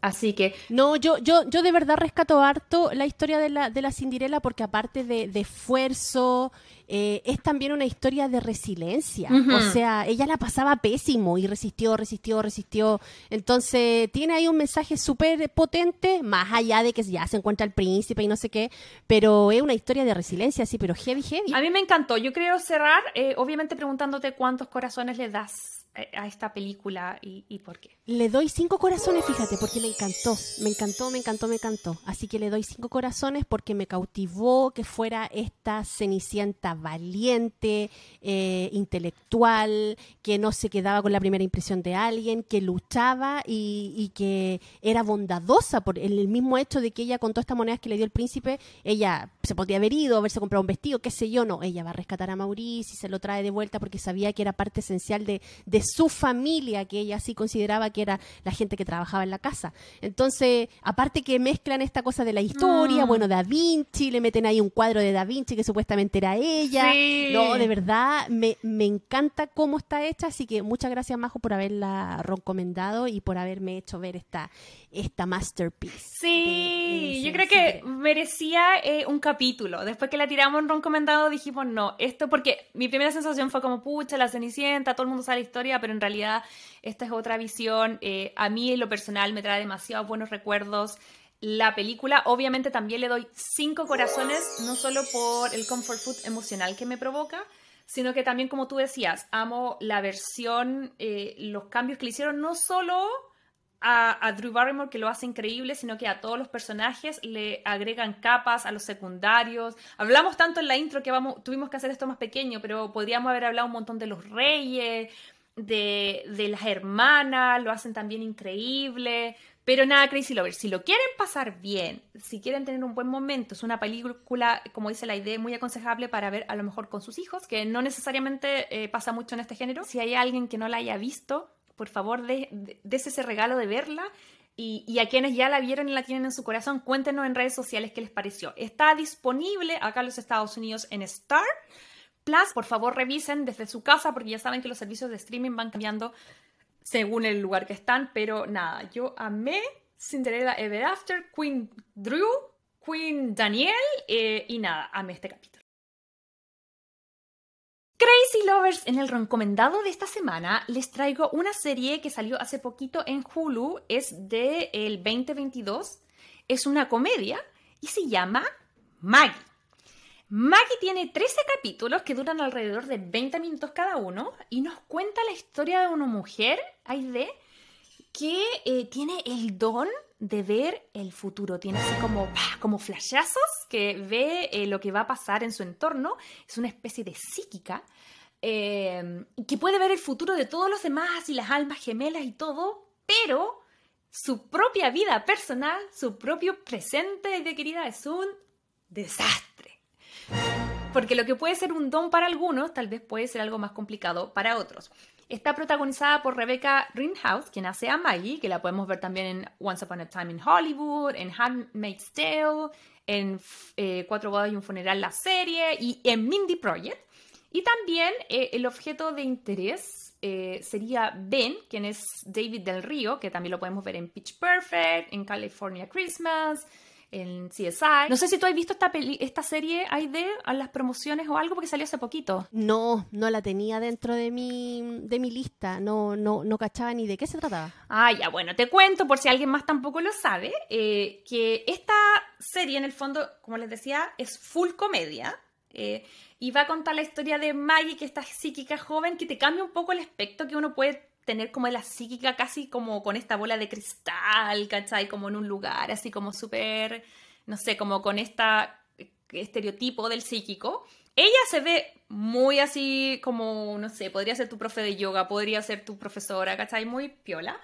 Así que. No, yo, yo, yo de verdad rescato harto la historia de la, de la Cinderella porque aparte de, esfuerzo, eh, es también una historia de resiliencia. O sea, ella la pasaba pésimo y resistió, resistió, resistió. Entonces, tiene ahí un mensaje súper potente, más allá de que ya se encuentra el príncipe y no sé qué, pero es una historia de resiliencia, sí, pero heavy, heavy. A mí me encantó. Yo creo cerrar, eh, obviamente preguntándote cuántos corazones le das a esta película y, por qué? Le doy cinco corazones, fíjate, porque me encantó, me encantó, me encantó, me encantó. Así que le doy cinco corazones porque me cautivó que fuera esta cenicienta valiente, eh, intelectual, que no se quedaba con la primera impresión de alguien, que luchaba y, que era bondadosa por el mismo hecho de que ella con todas estas monedas que le dio el príncipe, ella se podría haber ido, haberse comprado un vestido, qué sé yo, no, ella va a rescatar a Maurice y se lo trae de vuelta porque sabía que era parte esencial de su familia, que ella sí consideraba que era la gente que trabajaba en la casa. Entonces, aparte que mezclan esta cosa de la historia, Mm. bueno, Da Vinci, le meten ahí un cuadro de Da Vinci que supuestamente era ella. Sí. No, de verdad, me, me encanta cómo está hecha, así que muchas gracias, Majo, por haberla recomendado y por haberme hecho ver esta, esta masterpiece. Sí, de- de yo creo que merecía eh, un capítulo. Después que la tiramos en recomendado dijimos no, esto porque mi primera sensación fue como pucha, la Cenicienta, todo el mundo sabe la historia, pero en realidad esta es otra visión. Eh, a mí en lo personal me trae demasiados buenos recuerdos. La película, obviamente también le doy cinco corazones, no solo por el comfort food emocional que me provoca, sino que también, como tú decías, amo la versión, eh, los cambios que le hicieron, no solo a, a Drew Barrymore, que lo hace increíble, sino que a todos los personajes le agregan capas, a los secundarios. Hablamos tanto en la intro que vamos, tuvimos que hacer esto más pequeño, pero podríamos haber hablado un montón de los reyes, de, las hermanas, lo hacen también increíble. Pero nada, Crazy Lovers, si lo quieren pasar bien, si quieren tener un buen momento, es una película, como dice la idea, muy aconsejable para ver a lo mejor con sus hijos, que no necesariamente eh, pasa mucho en este género. Si hay alguien que no la haya visto, por favor, de, de- ese regalo de verla. Y, y a quienes ya la vieron y la tienen en su corazón, cuéntenos en redes sociales qué les pareció. Está disponible acá en los Estados Unidos en Star Plus. Por favor, revisen desde su casa porque ya saben que los servicios de streaming van cambiando según el lugar que están, pero nada, yo amé Cinderella Ever After, Queen Drew, Queen Daniel eh, y nada, amé este capítulo. Crazy Lovers, en el recomendado de esta semana les traigo una serie que salió hace poquito en Hulu, es de el 2022, es una comedia y se llama Maggie. Maggie tiene 13 capítulos que duran alrededor de 20 minutos cada uno y nos cuenta la historia de una mujer, Aide, que eh, tiene el don de ver el futuro. Tiene así como, como flashazos que ve eh, lo que va a pasar en su entorno. Es una especie de psíquica eh, que puede ver el futuro de todos los demás y las almas gemelas y todo, pero su propia vida personal, su propio presente de querida es un desastre. Porque lo que puede ser un don para algunos, tal vez puede ser algo más complicado para otros. Está protagonizada por Rebecca Greenhouse, quien hace a Maggie, que la podemos ver también en Once Upon a Time in Hollywood, en Handmaid's Tale, en eh, Cuatro bodas y un funeral, la serie, y en Mindy Project. Y también eh, el objeto de interés eh, sería Ben, quien es David del Río, que también lo podemos ver en Pitch Perfect, en California Christmas, en CSI. No sé si tú has visto esta, peli esta serie, Aide, a las promociones o algo, porque salió hace poquito. No, no la tenía dentro de mi, de mi lista, no, no, no cachaba ni de qué se trataba. Ah, ya, bueno, te cuento por si alguien más tampoco lo sabe, eh, que esta serie en el fondo, como les decía, es full comedia. eh, y va a contar la historia de Maggie, que esta psíquica joven, que te cambia un poco el aspecto que uno puede tener como la psíquica, casi como con esta bola de cristal, ¿cachai? Como en un lugar, así como súper, no sé, como con esta estereotipo del psíquico. Ella se ve muy así como, no sé, podría ser tu profe de yoga, podría ser tu profesora, ¿cachai? Muy piola.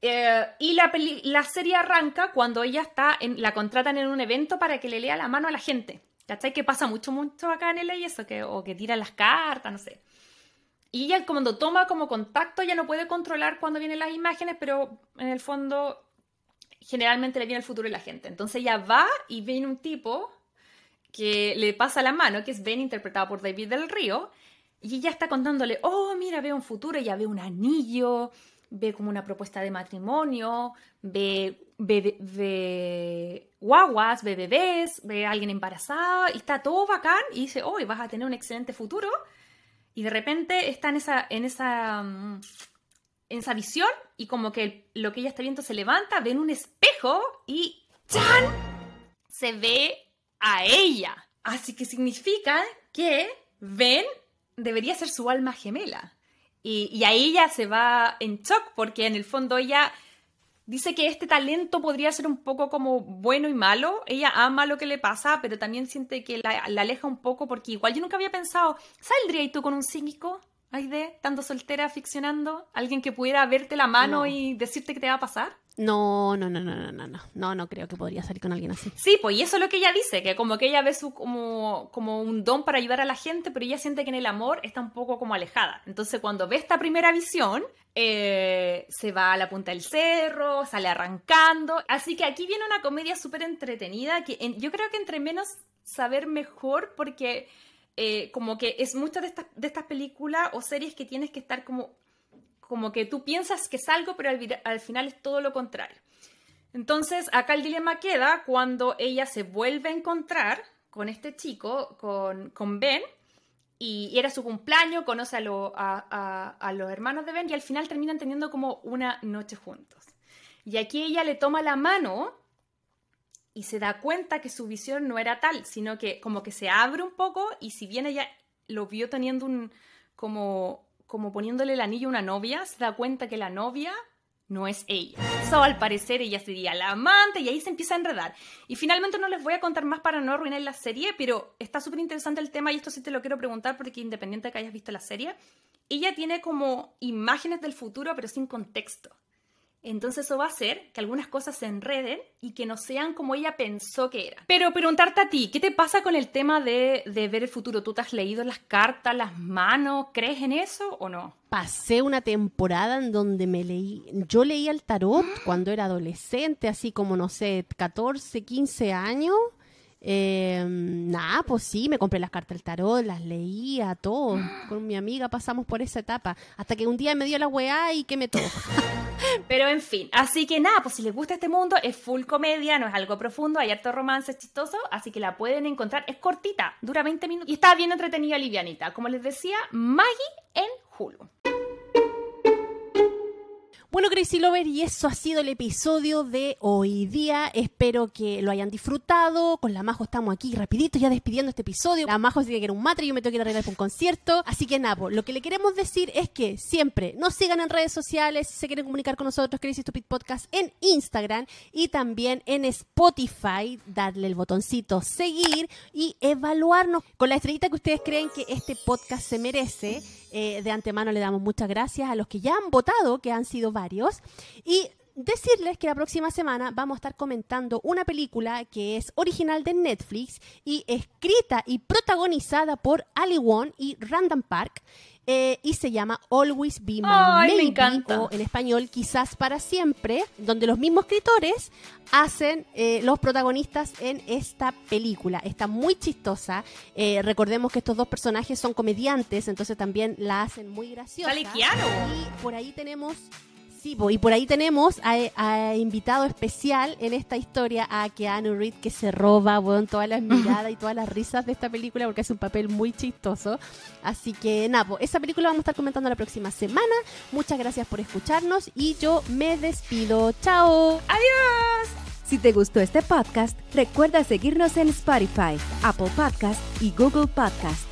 Eh, y la, la serie arranca cuando ella está, en, la contratan en un evento para que le lea la mano a la gente. ¿Cachai? Que pasa mucho, mucho acá en el y eso, que, o que tira las cartas, no sé. Y ella cuando toma como contacto ya no puede controlar cuando vienen las imágenes, pero en el fondo generalmente le viene el futuro de la gente. Entonces ella va y viene un tipo que le pasa la mano, que es Ben, interpretado por David del Río, y ella está contándole, oh, mira, veo un futuro, ella ve un anillo, ve como una propuesta de matrimonio, ve, ve, ve guaguas, ve bebés, ve a alguien embarazada, y está todo bacán, y dice, oh, vas a tener un excelente futuro, y de repente está en esa, en esa, mm, en esa visión, y como que lo que ella está viendo se levanta, ve en un espejo, y ¡chan! se ve a ella. Así que significa que Ben debería ser su alma gemela. Y, y a ella se va en shock porque en el fondo ella dice que este talento podría ser un poco como bueno y malo. Ella ama lo que le pasa, pero también siente que la, la aleja un poco porque igual yo nunca había pensado, ¿saldría tú con un psíquico? Aide, estando soltera, ficcionando, alguien que pudiera verte la mano No. y decirte qué te va a pasar. No, no, no, no, no, no, no, no, no creo que podría salir con alguien así. Sí, pues y eso es lo que ella dice, que como que ella ve su como, como un don para ayudar a la gente, pero ella siente que en el amor está un poco como alejada. Entonces cuando ve esta primera visión, eh, se va a la punta del cerro, sale arrancando. Así que aquí viene una comedia súper entretenida, que yo creo que entre menos saber mejor, porque eh, como que es muchas de estas, de estas películas o series que tienes que estar como como que tú piensas que es algo, pero al, final es todo lo contrario. Entonces, acá el dilema queda cuando ella se vuelve a encontrar con este chico, con, Ben, y, era su cumpleaños, conoce a, a, los hermanos de Ben y al final terminan teniendo como una noche juntos. Y aquí ella le toma la mano y se da cuenta que su visión no era tal, sino que como que se abre un poco y si bien ella lo vio teniendo un como como poniéndole el anillo a una novia, se da cuenta que la novia no es ella. So, al parecer ella sería la amante y ahí se empieza a enredar. Y finalmente no les voy a contar más para no arruinar la serie, pero está súper interesante el tema y esto sí te lo quiero preguntar porque independiente de que hayas visto la serie, ella tiene como imágenes del futuro pero sin contexto. Entonces eso va a hacer que algunas cosas se enreden y que no sean como ella pensó que era. Pero preguntarte a ti, ¿qué te pasa con el tema de, ver el futuro? ¿Tú te has leído las cartas, las manos? ¿Crees en eso o no? Pasé una temporada en donde me leí, yo leía el tarot cuando era adolescente, así como, no sé, 14, 15 años. Eh, nada, pues sí, me compré las cartas del tarot, las leía, todo. Con mi amiga pasamos por esa etapa. Hasta que un día me dio la weá y que me tocó. Pero en fin, así que nada, pues si les gusta este mundo, es full comedia, no es algo profundo, hay harto romance chistoso, así que la pueden encontrar. Es cortita, dura 20 minutos y está bien entretenida, livianita. Como les decía, Maggie en Hulu. Bueno, Crazy Lover, y eso ha sido el episodio de hoy día. Espero que lo hayan disfrutado. Con la Majo estamos aquí rapidito ya despidiendo este episodio. La Majo sigue que era un matre yo me tengo que ir a arreglar para un concierto. Así que nada, lo que le queremos decir es que siempre nos sigan en redes sociales. Si se quieren comunicar con nosotros, Crazy Stupid Podcast en Instagram y también en Spotify. Darle el botoncito seguir y evaluarnos con la estrellita que ustedes creen que este podcast se merece. Eh, de antemano le damos muchas gracias a los que ya han votado, que han sido varios. Y decirles que la próxima semana vamos a estar comentando una película que es original de Netflix y escrita y protagonizada por Ali Wong y Random Park. Eh, y se llama Always Be My Maybe, o en español Quizás para siempre, donde los mismos escritores hacen eh, los protagonistas en esta película. Está muy chistosa. Eh, recordemos que estos dos personajes son comediantes, entonces también la hacen muy graciosa. Y por ahí tenemos y por ahí tenemos a, invitado especial en esta historia a Keanu Reed que se roba bueno, todas las miradas y todas las risas de esta película porque es un papel muy chistoso. Así que nada, esa película vamos a estar comentando la próxima semana. Muchas gracias por escucharnos y yo me despido. ¡Chao! ¡Adiós! Si te gustó este podcast, recuerda seguirnos en Spotify, Apple Podcast y Google Podcast.